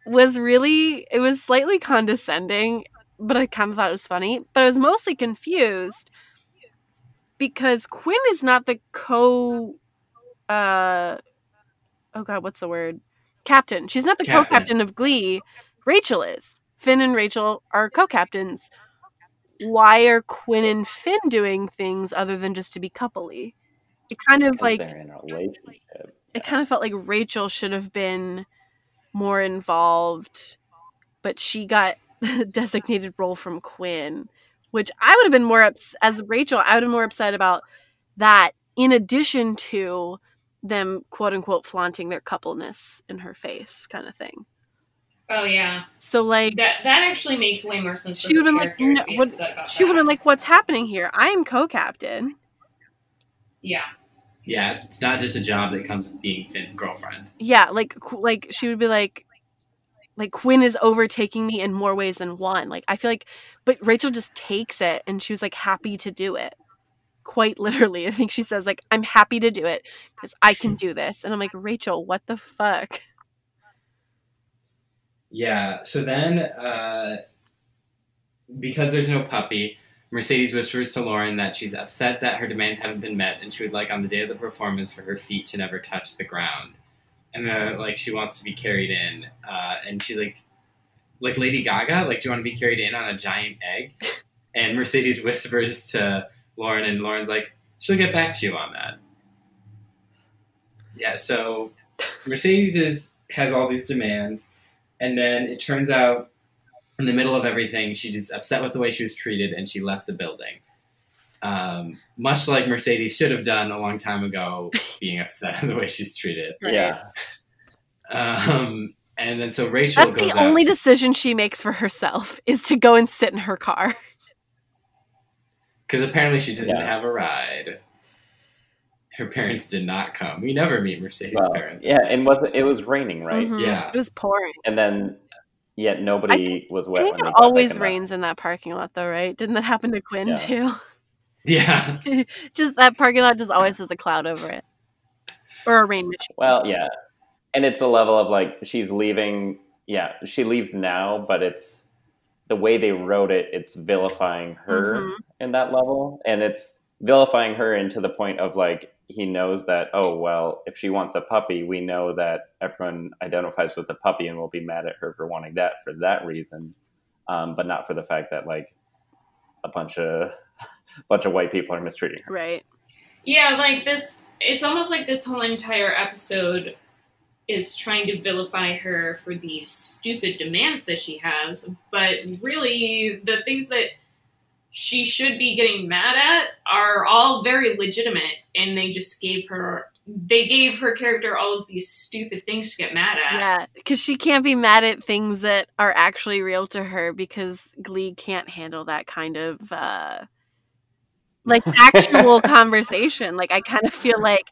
was really it was slightly condescending, but I kind of thought it was funny. But I was mostly confused because Quinn is not the co. Uh, oh God, what's the word? Captain. She's not the Captain. co-captain of Glee. Rachel is. Finn and Rachel are co-captains. Why are Quinn and Finn doing things other than just to be coupley? It kind of because like they're in a relationship. it kind of felt like Rachel should have been more involved, but she got *laughs* designated role from Quinn, which I would have been more ups- as Rachel. I would have been more upset about that. In addition to them quote unquote flaunting their coupleness in her face, kind of thing. Oh yeah, So like that that actually makes way more sense. She would've been like, no, what- she would have been like, "What's happening here? I am co-captain." Yeah, Yeah, it's not just a job that comes with being Finn's girlfriend. Yeah, like like she would be like like Quinn is overtaking me in more ways than one. Like I feel like but Rachel just takes it and she was like happy to do it. Quite literally. *laughs* I think she says like I'm happy to do it cuz I can do this. And I'm like, "Rachel, what the fuck?" Yeah. So then, uh, because there's no puppy, Mercedes whispers to Lauren that she's upset that her demands haven't been met, and she would like on the day of the performance for her feet to never touch the ground, and like she wants to be carried in, uh, and she's like, like Lady Gaga, like do you want to be carried in on a giant egg? *laughs* And Mercedes whispers to Lauren, and Lauren's like, she'll get back to you on that. Yeah. So Mercedes is, has all these demands. And then it turns out, in the middle of everything, she just upset with the way she was treated, and she left the building. Um, much like Mercedes should have done a long time ago, *laughs* being upset at the way she's treated. Right. Yeah. Um, and then so Rachel That's goes the only out decision she makes for herself is to go and sit in her car. *laughs* because apparently she didn't Yeah. have a ride. Her parents did not come. We never meet Mercedes' Well, parents. yeah, and was it was raining, right? Mhm. Yeah. It was pouring. And then yet nobody was wet. I think when it always in the- rains in that parking lot though, right? Didn't that happen to Quinn Yeah. too? Yeah. *laughs* just that parking lot just always has a cloud over it. Or a rain machine. Well, yeah, and it's a level of like she's leaving. Yeah, she leaves now, but it's the way they wrote it. It's vilifying her Mhm. in that level, and it's vilifying her into the point of like he knows that oh well, if she wants a puppy, we know that everyone identifies with the puppy and will be mad at her for wanting that for that reason, um, but not for the fact that like a bunch of *laughs* bunch of white people are mistreating her. Right. yeah, like this. It's almost like this whole entire episode is trying to vilify her for these stupid demands that she has, but really the things that she should be getting mad at are all very legitimate, and they just gave her. They gave her character all of these stupid things to get mad at. Yeah, because she can't be mad at things that are actually real to her because Glee can't handle that kind of uh like actual conversation. Like I kind of feel like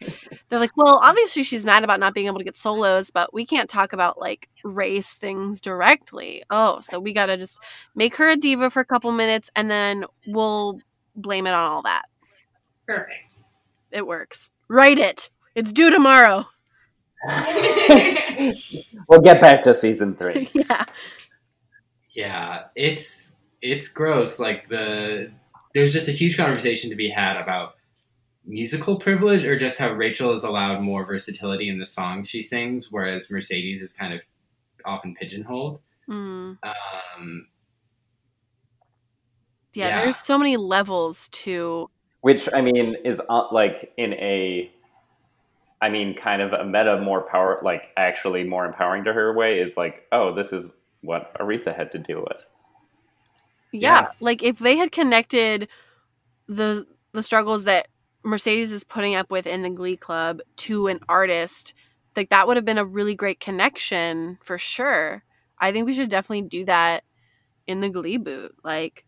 they're like, well, obviously she's mad about not being able to get solos, but we can't talk about like race things directly. Oh, so we gotta just make her a diva for a couple minutes and then we'll blame it on all that. Perfect. It works. Write it. It's due tomorrow. *laughs* we'll get back to season three. *laughs* yeah. Yeah, it's it's gross. Like the there's just a huge conversation to be had about musical privilege or just how Rachel is allowed more versatility in the songs she sings, whereas Mercedes is kind of often pigeonholed. Mm. Um, yeah. Yeah. There's so many levels to which I mean is uh, like in a, I mean, kind of a meta more power, like actually more empowering to her way is like, oh, this is what Aretha had to deal with. Yeah, Yeah. like if they had connected the the struggles that Mercedes is putting up with in the Glee Club to an artist, like that would have been a really great connection for sure. I think we should definitely do that in the Glee boot, like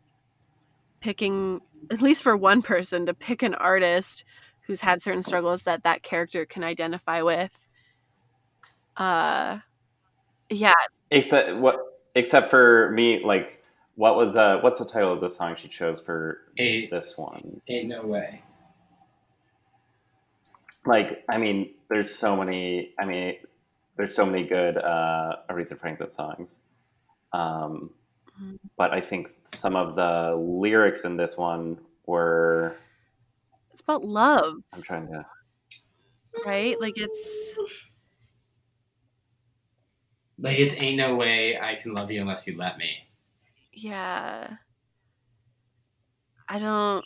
picking at least for one person to pick an artist who's had certain struggles that that character can identify with. Uh, yeah, Except what? Except for me, like, what was uh, what's the title of the song she chose for ain't, this one? ain't no way. Like, I mean, there's so many. I mean, there's so many good uh, Aretha Franklin songs. Um, Mhm. but I think some of the lyrics in this one were. it's about love, I'm trying to. right? Like it's Like it's ain't no way I can love you unless you let me. Yeah. I don't.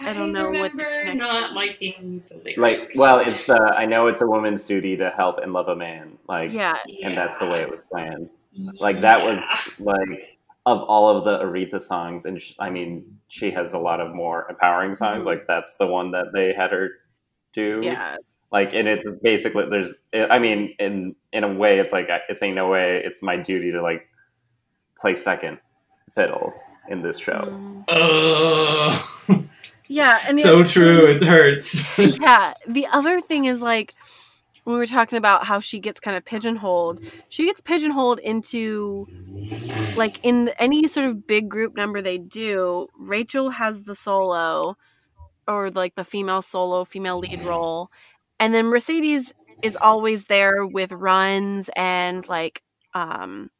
I don't know what the remember connection not is. liking the lyrics. Like, well, it's the I know it's a woman's duty to help and love a man. Like, Yeah, and that's the way it was planned. Yeah. Like that was like of all of the Aretha songs, and sh- I mean, she has a lot of more empowering songs. Mhm. Like that's the one that they had her do. Yeah. Like, and it's basically there's. I mean, in in a way, it's like it's ain't no way. It's my duty to like play second fiddle in this show. Oh, *laughs* Yeah, and so it- true. It hurts. *laughs* yeah. The other thing is like when we were talking about how she gets kind of pigeonholed, she gets pigeonholed into like in any sort of big group number they do, Rachel has the solo or like the female solo, female lead role. And then Mercedes is always there with runs and like um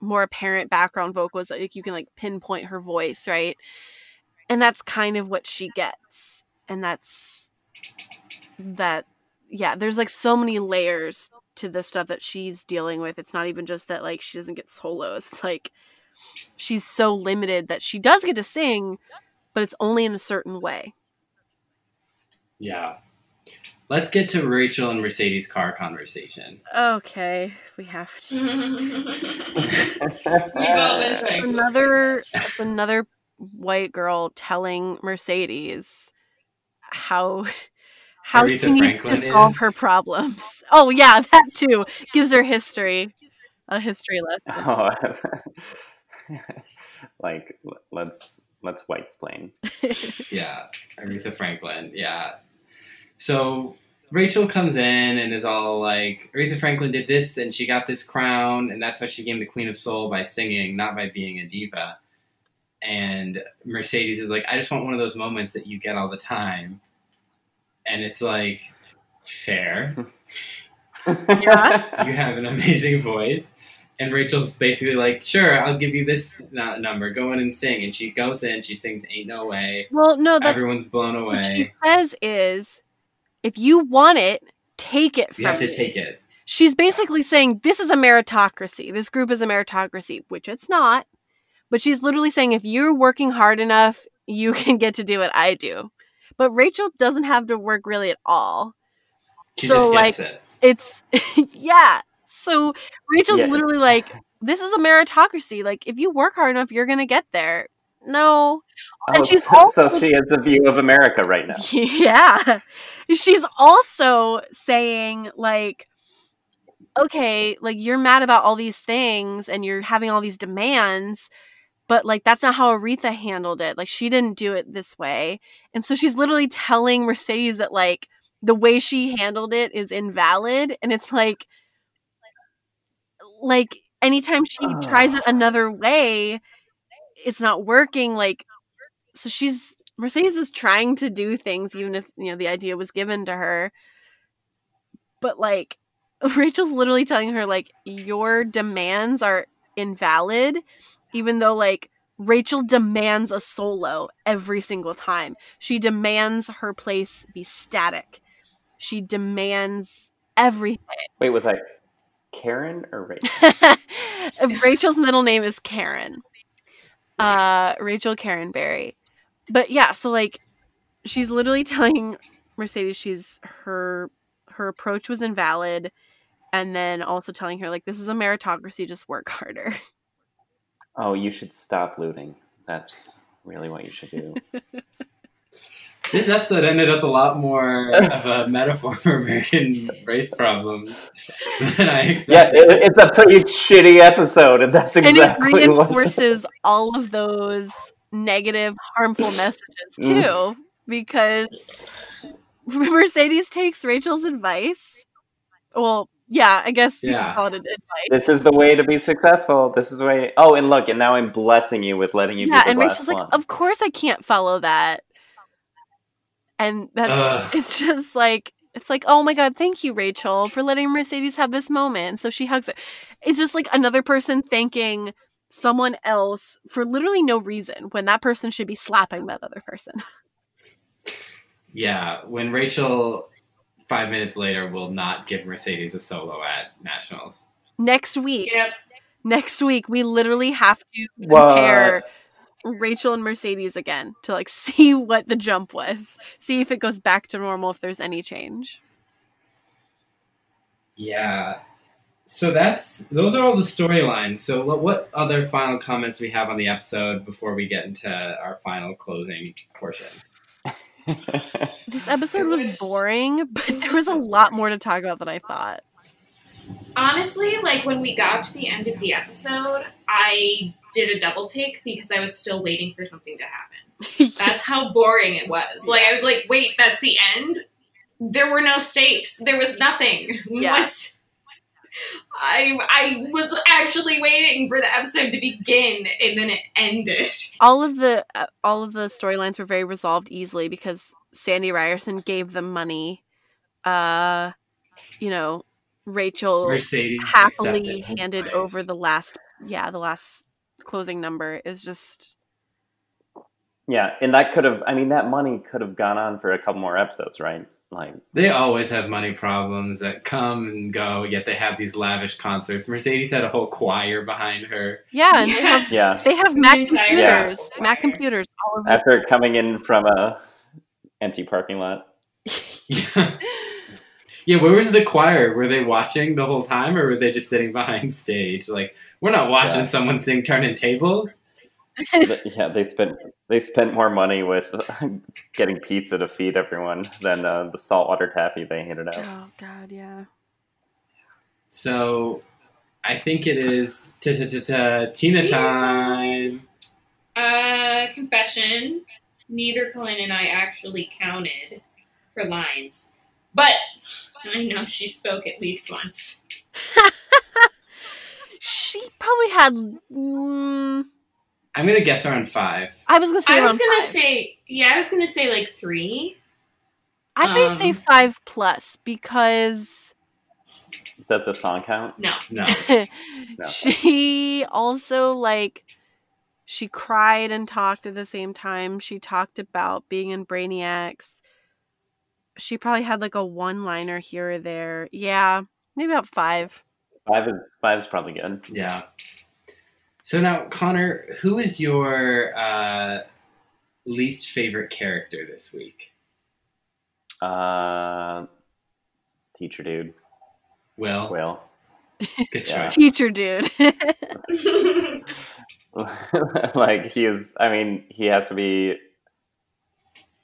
more apparent background vocals that like you can like pinpoint her voice, right? And that's kind of what she gets. And that's that yeah, there's like so many layers to the stuff that she's dealing with. It's not even just that like she doesn't get solos. It's like she's so limited that she does get to sing, but it's only in a certain way. Yeah. Let's get to Rachel and Mercedes' car conversation. Okay, we have to. We've all been another another white girl telling Mercedes how how Aretha she needs Franklin to solve is- her problems. Oh yeah, that too gives her history, a history lesson. Oh, *laughs* like let's let's white explain. *laughs* Yeah, Aretha Franklin. Yeah. So Rachel comes in and is all like, Aretha Franklin did this and she got this crown, and that's how she became the Queen of Soul by singing, not by being a diva. And Mercedes is like, I just want one of those moments that you get all the time. And it's like, fair. *laughs* Yeah. You have an amazing voice. And Rachel's basically like, sure, I'll give you this n- number. Go in and sing. And she goes in, she sings Ain't No Way. well, no, that's Everyone's blown away. what she says is, if you want it, take it from You have to me. take it. She's basically saying this is a meritocracy. This group is a meritocracy, which it's not. But she's literally saying if you're working hard enough, you *laughs* can get to do what I do. But Rachel doesn't have to work really at all. She so just like it. it's *laughs* yeah. So Rachel's Yeah. literally like, this is a meritocracy. Like if you work hard enough, you're gonna get there. No. Oh, And she's so, also- so she has a view of America right now. *laughs* Yeah. She's also saying, like, okay, like, you're mad about all these things and you're having all these demands, but, like, that's not how Aretha handled it. Like, she didn't do it this way. And so she's literally telling Mercedes that, like, the way she handled it is invalid. And it's like, like, anytime she tries it ah. another way, it's not working. Like, so she's Mercedes is trying to do things, even if you know the idea was given to her. But like, *laughs* Rachel's literally telling her like your demands are invalid, even though like Rachel demands a solo every single time. She demands her place be static. She demands everything. Wait, was I Karen or Rachel? *laughs* Rachel's middle name is Karen. Uh, Rachel Karen Berry. But yeah, so like, she's literally *laughs* telling Mercedes she's her her approach was invalid, and then also telling her like this is a meritocracy, just work harder. Oh, you should stop looting. That's really what you should do. *laughs* This episode ended up a lot more of a metaphor for American race problems than I yeah, expected. it, it's a pretty shitty episode, and that's exactly and exactly it what. reinforces all of those negative, harmful messages Mm. too, because Mercedes takes Rachel's advice. Well, yeah, I guess you Yeah. call it advice. This is the way to be successful. This is the way. Oh, and look, and now I'm blessing you with letting you yeah, be the and last Rachel's like, of course I can't follow that. And that's Ugh. it's just like it's like, oh my god, thank you, Rachel, for letting Mercedes have this moment. So she hugs her. It's just like another person thanking someone else for literally no reason when that person should be slapping that other person. *laughs* Yeah, when Rachel five minutes later will not give Mercedes a solo at nationals. Next week, Yep. next week, we literally have to What? Compare Rachel and Mercedes again to like *laughs* see what the jump was, see if it goes back to normal, if there's any change. Yeah. So that's those are all the storylines. So what what other final comments we have on the episode before we get into our final closing portions? *laughs* This episode was, was- boring, *laughs* but there was a lot more to talk about than I thought. Honestly, like when we got to the end of the episode, I did a double take because I was still waiting for something to happen. *laughs* That's how boring it was. Like I was like, wait, that's the end? There were no stakes. There was nothing. *laughs* Yeah. What? I I was actually waiting for the episode to begin and then it ended. *laughs* all of the uh, all of the storylines were very resolved easily because Sandy Ryerson gave them money. Uh, you know, Rachel Mercedes happily handed over the last yeah the last closing number is just yeah, and that could have. I mean, that money could have gone on for a couple more episodes, right? Like, They always have money problems that come and go, yet they have these lavish concerts. Mercedes had a whole choir behind her. yeah and they have yeah, they have Mac entire computers gospel Mac computers all over after coming in from a empty parking lot. Yeah. *laughs* *laughs* yeah, where was the choir? Were they watching the whole time or were they just sitting *laughs* behind stage? Like, we're not watching Yeah. someone sing turning tables. Yeah, they spent they spent more money with *laughs* getting pizza to feed everyone than uh, the saltwater taffy they handed out. oh god yeah So I think it is Tina Tina time. Uh confession. Neither Colin and I actually counted her lines. But I know she spoke at least once. she probably had mm, I'm gonna guess around five. I was gonna say I was around gonna five. say yeah, I was gonna say like three. I may say um, five plus because Does the song count? No. No. *laughs* she also like she cried and talked at the same time. She talked about being in Brainiacs. She probably had like a one liner here or there. Yeah, maybe about five. Five is five is probably good. Yeah. So now, Connor, who is your uh, least favorite character this week? Uh, teacher dude, Will. Will. Good *laughs* Yeah. choice. Teacher dude. *laughs* like he is. I mean, he has to be.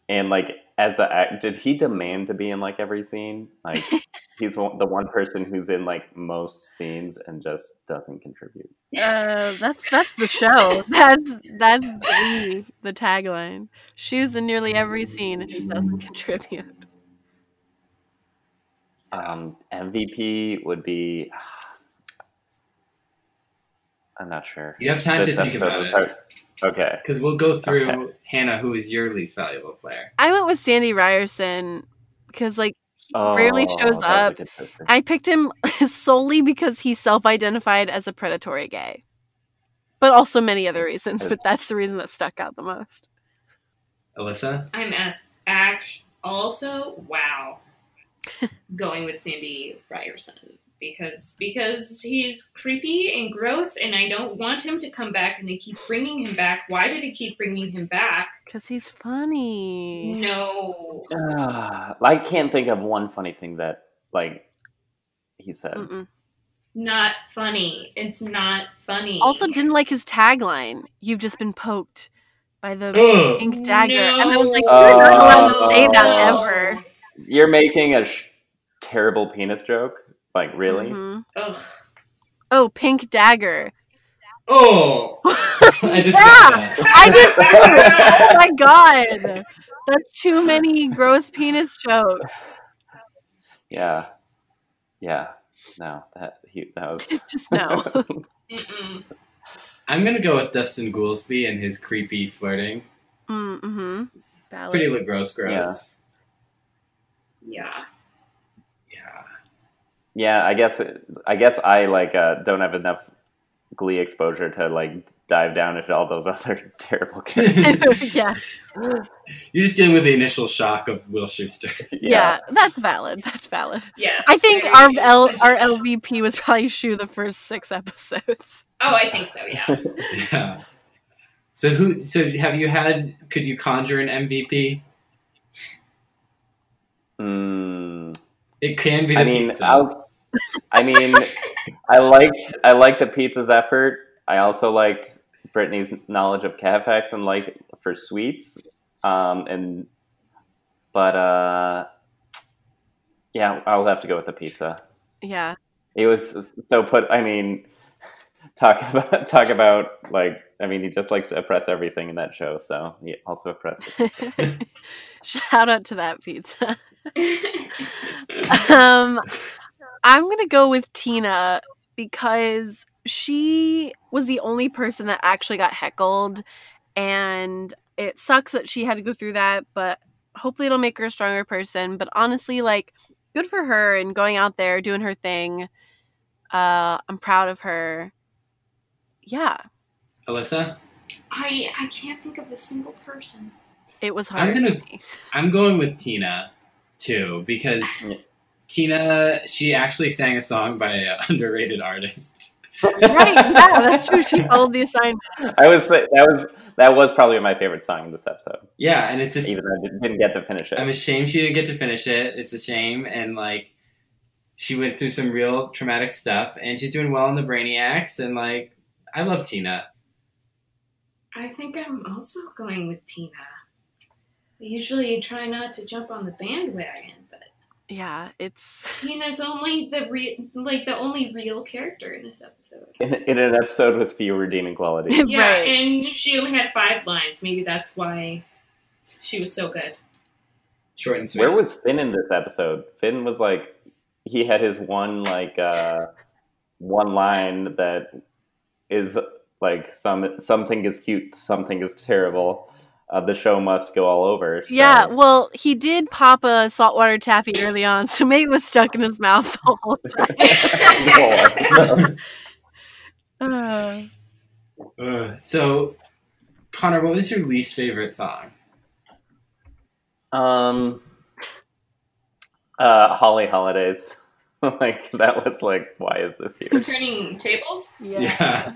And like, as the act, did he demand to be in like every scene? Like, *laughs* he's one, the one person who's in like most scenes and just doesn't contribute. uh, that's that's the show. *laughs* That's that's the, the tagline. She's in nearly every scene and she doesn't *laughs* contribute. Um, MVP would be. *sighs* I'm not sure. You have time This to think about it. hard. Okay. Because we'll go through Okay. Hannah, who is your least valuable player. I went with Sandy Ryerson because like he rarely Oh, shows that was a up. I picked him *laughs* solely because he self-identified as a predatory gay, but also many other reasons. But that's the reason that stuck out the most. Alyssa? I'm asked act also wow. *laughs* Going with Sandy Ryerson because because he's creepy and gross and I don't want him to come back and they keep bringing him back. Why do they keep bringing him back? Because he's funny. No. Ah, I can't think of one funny thing that like he said. Mm-mm. Not funny. It's not funny. Also, didn't like his tagline. You've just been poked by the Ugh. pink dagger, and I was like, you're not allowed to say that ever. You're making a sh- terrible penis joke. Like really? Mhm. Oh, pink dagger. Oh! *laughs* I just yeah. I did too. *laughs* Oh my god, that's too many gross penis jokes. Yeah. Yeah. No, that he that was *laughs* Just no. I'm going to go with Dustin Goolsby and his creepy flirting. Mm-hmm. Pretty gross, gross. Yeah. Yeah. Yeah, I guess I guess I like uh, don't have enough Glee exposure to like dive down into all those *laughs* other terrible *laughs* characters. *laughs* yeah, You're just dealing with the initial shock of Will Schuester. yeah, that's valid. That's valid. Yes. I think our L- our legitimate. LVP was probably Schue the first six episodes. Oh, I think so. Yeah. yeah. So who? So have you had? Could you conjure an MVP? Mm, It can be the I mean, pizza. I'll, I mean, I liked I liked the pizza's effort. I also liked Brittany's knowledge of Capex and like for sweets. Um, and but uh, yeah, I'll have to go with the pizza. Yeah. It was so put. I mean, talk about talk about like. I mean, he just likes to oppress everything in that show. So he also oppressed. *laughs* Shout out to that pizza. *laughs* um, I'm gonna go with Tina because she was the only person that actually got heckled, and it sucks that she had to go through that. But hopefully, it'll make her a stronger person. But honestly, like, good for her and going out there doing her thing. Uh, I'm proud of her. Yeah, Alyssa, I I can't think of a single person. it was hard. I'm gonna- for. I'm going with Tina too because Yeah. *laughs* Tina she actually sang a song by an *laughs* underrated artist. right? Yeah, that's true. She followed the assignment. I was that was that was probably my favorite song in this episode. Yeah, and it's a, Even though I didn't- didn't get to finish it. I'm ashamed she didn't get to finish it. It's a shame, and like she went through some real traumatic stuff, and she's doing well in the Brainiacs, and like I love Tina. I think I'm also going with Tina. I usually try not to jump on the bandwagon, but Yeah, it's Tina's only the re- like the only real character in this episode. in, in an episode with few redeeming qualities. *laughs* Yeah, right. and she only had five lines. Maybe that's why she was so good. Short and sweet. Where was Finn in this episode? Finn was like he had his one like uh one line that is like some something is cute, something is terrible. Uh, the show must go all over. so- yeah. Well, he did pop a saltwater taffy early on, so maybe it was stuck in his mouth the whole *laughs* time. *laughs* Uh, Ugh. so, Conor, what was your least favorite song? um uh Holly Holliday's. *laughs* like that was like why is this here? Turning tables. yeah. Yeah.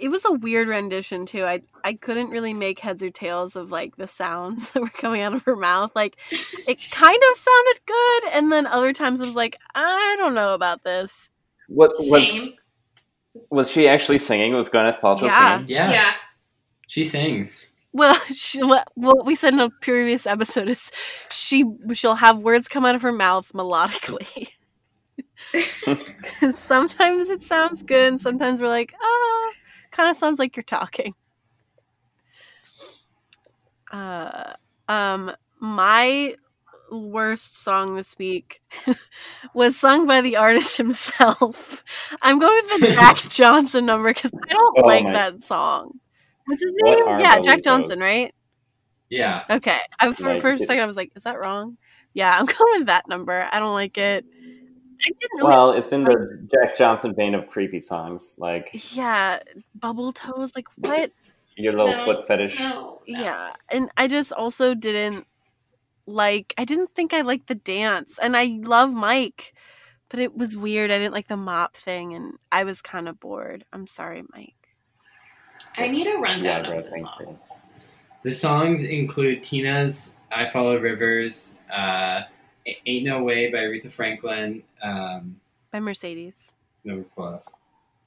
It was a weird rendition too. I I couldn't really make heads or tails of like the sounds *laughs* that were coming out of her mouth. Like it kind of sounded good, and then other times I was like, I don't know about this. What was Same. was she actually singing? Was Gwyneth Paltrow Yeah. singing? Yeah, Yeah. she sings. Well, *laughs* she, what, what we said in a previous episode is she she'll have words come out of her mouth melodically. *laughs* sometimes it sounds good, and sometimes we're like, oh, kind of sounds like you're talking. Uh, um, my worst song this week *laughs* was sung by the artist *laughs* himself. I'm going with the *laughs* Jack Johnson number because I don't Oh like my- that song. What's his What name? Yeah, those Jack those? Johnson, right? Yeah. Okay. I, for Right. for a second, I was like, "Is that wrong?" Yeah, I'm going with that number. I don't like it. I didn't really. Well, it's in the Jack Johnson vein of creepy songs, like yeah, bubble toes. Like what? your little No, foot fetish. No, no. Yeah, and I just also didn't like. I didn't think I liked the dance, and I love Mike, but it was weird. I didn't like the mop thing, and I was kind of bored. I'm sorry, Mike. I need a rundown Yeah, bro, of the thank you. songs. The songs include Tina's "I Follow Rivers," uh, "Ain't No Way" by Aretha Franklin, um, By Mercedes, no quote,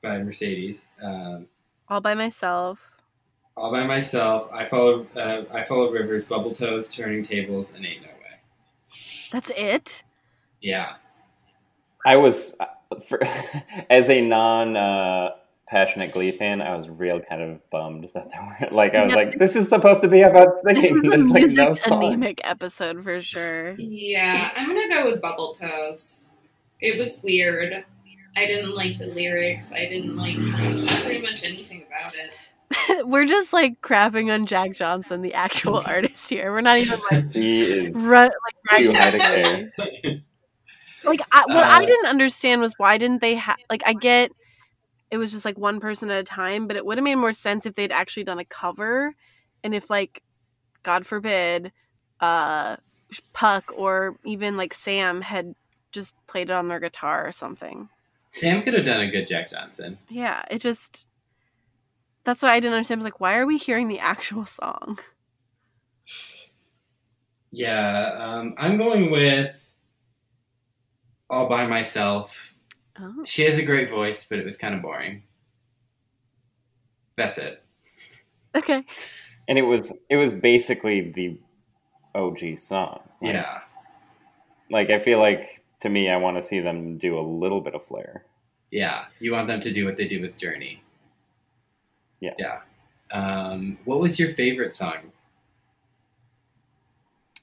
by Mercedes, um, all by myself. "All by Myself," "I Follow," uh, "I Follow Rivers," "Bubble Toes," "Turning Tables," and "Ain't No Way." That's it. Yeah, I was, uh, for, *laughs* as a non uh, passionate Glee fan, I was real kind of bummed that there were like I was Yeah. like, this is supposed to be about *laughs* This singing. is a There's like music no song. anemic episode for sure. Yeah, I'm gonna go with Bubble Toes. It was weird. I didn't like the lyrics. I didn't like pretty much anything about it. *laughs* We're just like crapping on Jack Johnson, the actual *laughs* artist here. We're not even like He is run like too high to care. Like I, what I Uh, didn't understand was why didn't they have like I get it was just like one person at a time, but it would have made more sense if they'd actually done a cover, and if like, God forbid, uh, Puck or even like Sam had just played it on their guitar or something. Sam could have done a good Jack Johnson. Yeah, it just. That's why I didn't understand. I was like, why are we hearing the actual song? Yeah, um, I'm going with "All by Myself." Oh. She has a great voice, but it was kind of boring. That's it. Okay. and it was it was basically the OG song. Like, Yeah. Like I feel like to me, I want to see them do a little bit of flair. Yeah. You want them to do what they do with Journey. Yeah. Yeah. Um, what was your favorite song?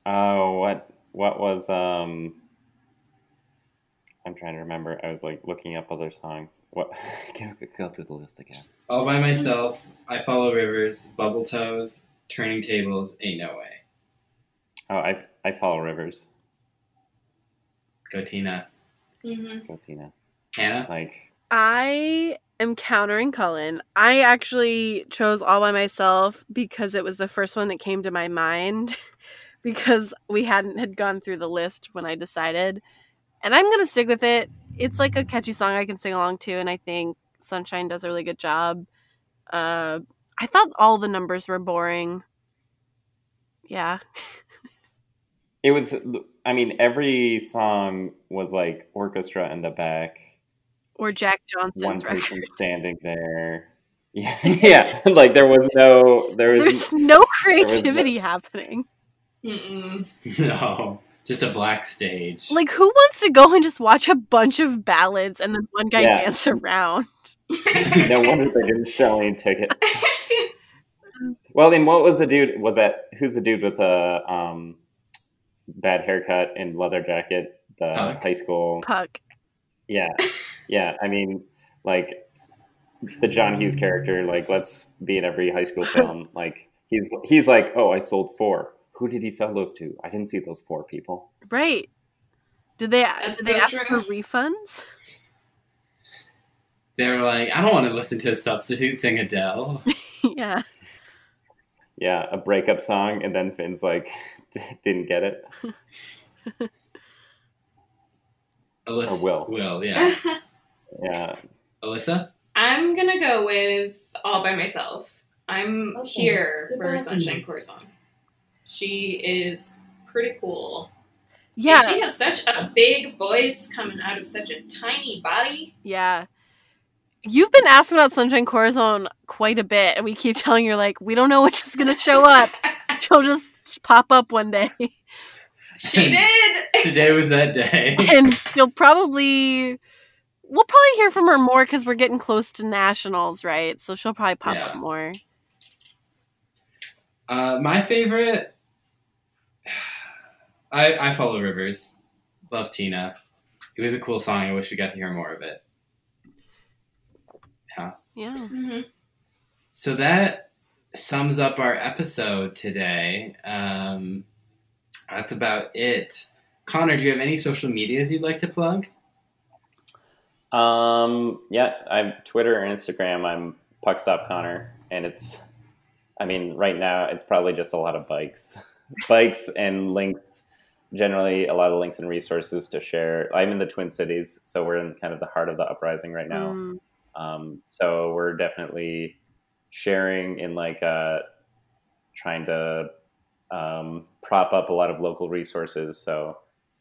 Oh, what what was um? I'm trying to remember. I was like looking up other songs. What? *laughs* go, go through the list again. All by myself. I follow rivers. Bubble toes. Turning tables. Ain't no way. Oh, I I follow Rivers. Go Tina. Mhm. Go Tina. Hannah. Like I am countering Cullen. I actually chose All by Myself because it was the first one that came to my mind *laughs* because we hadn't had gone through the list when I decided. And I'm going to stick with it. It's like a catchy song I can sing along to and I think Sunshine does a really good job. Uh I thought all the numbers were boring. Yeah. *laughs* it was. I mean, every song was like orchestra in the back, Or Jack one Johnson's record. person *laughs* standing there. Yeah, *laughs* yeah. Like there was no, there was There's no was no- creativity happening. Mm-mm. No. Just a black stage. Like, who wants to go and just watch a bunch of ballads and then one guy Yeah. dance around? *laughs* no wonder they didn't sell any tickets. Well, then what was the dude? Was that who's the dude with the um, bad haircut and leather jacket? The Puck. high school. Puck. Yeah, yeah. I mean, like the John Hughes character. Like, let's be in every high school *laughs* film. Like, he's he's like, oh, I sold four. Who did he sell those to? I didn't see those four people. Right. Did they, That's did they ask true. for refunds? they were like, I don't want to listen to a substitute sing Adele. *laughs* yeah. Yeah, a breakup song, and then Finn's like, *laughs* didn't get it. *laughs* Alyssa. Or Will. Will, yeah. Yeah, Alyssa? I'm gonna go with All by Myself. I'm Okay. here Good for luck. Sunshine Corazon. She is pretty cool. Yeah. And she has such a big voice coming out of such a tiny body. yeah. You've been asking about Sunshine Corazon quite a bit, and we keep *laughs* telling you, like, we don't know when she's going to show up. *laughs* She'll just pop up one day. She did. Today was that day. *laughs* and you'll probably. We'll probably hear from her more because we're getting close to nationals, right? So she'll probably pop Yeah. up more. Uh, my favorite, I I follow Rivers. Love Tina. It was a cool song. I wish we got to hear more of it. Yeah. Mhm. So that sums up our episode today. Um, that's about it. Conor, do you have any social medias you'd like to plug? Um, yeah, I'm Twitter and Instagram. I'm Puckstop Conor, and it's, I mean, right now it's probably just a lot of bikes, *laughs* bikes and links. Generally, a lot of links and resources to share. I'm in the Twin Cities, so we're in kind of the heart of the uprising right now. Mm, Um, so we're definitely sharing in like uh, trying to um, prop up a lot of local resources. So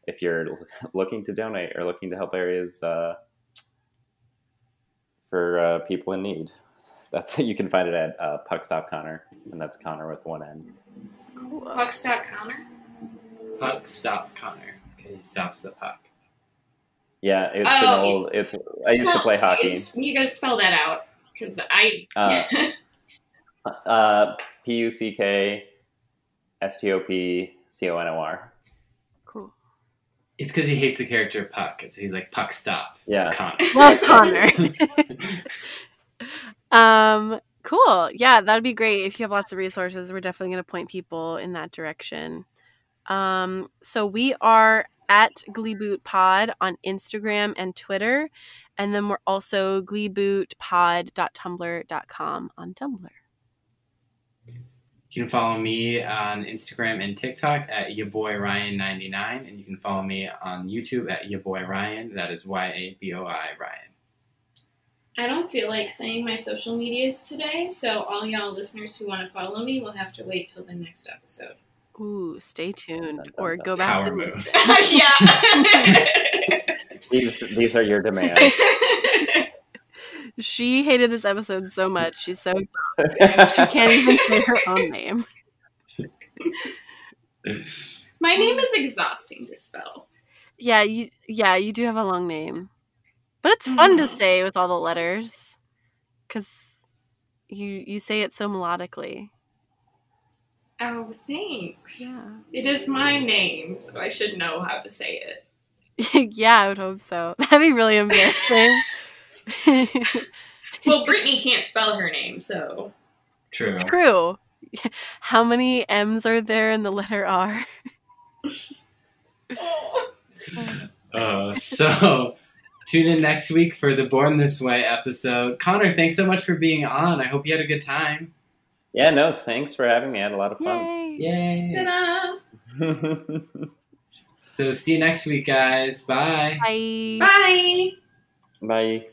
if you're *laughs* looking to donate or looking to help areas uh, for uh, people in need, *laughs* that's you can find it at uh, Puck Stop Conor, and that's Conor with one N. cool. Puckstock Conor. Puck stop Conor because he stops the puck. Yeah, it's Oh, an old. It's I used to play hockey. it's- You gotta spell that out because I. Uh, *laughs* uh, P U C K S T O P C O N O R. Cool. It's because he hates the character Puck, so he's like Puck stop Yeah. Conor. *laughs* Love Conor. *laughs* um, cool. Yeah, that'd be great if you have lots of resources. We're definitely going to point people in that direction. Um, so we are at Gleeboot Pod on Instagram and Twitter, and then we're also gleebootpod.tumblr.com on Tumblr. You can follow me on Instagram and TikTok at your boy Ryan99, and you can follow me on YouTube at your boy Ryan. That is Y A B O I Ryan. I don't feel like saying my social medias today, so all y'all listeners who want to follow me will have to wait till the next episode. Ooh, stay tuned Dun, dun, or dun. go back. Power and- move. *laughs* yeah. Leave, these are your demands. *laughs* She hated this episode so much. She's so she can't even say her *laughs* own name. My name is exhausting to spell. Yeah, you yeah, you do have a long name. But it's fun to Mhm. say with all the letters cuz you you say it so melodically. Oh, thanks. Yeah. It is my name, so I should know how to say it. *laughs* yeah, I would hope so. *laughs* That'd be really embarrassing. *laughs* Well, Brittany can't spell her name, so True. True. How many M's are there in the letter R? Uh, so tune in next week for the Born This Way episode. Conor, thanks so much for being on. I hope you had a good time. Yeah, no, thanks for having me. I had a lot of fun. Yay. Yay. ta-da! *laughs* So see you next week, guys. Bye. Bye. Bye. Bye.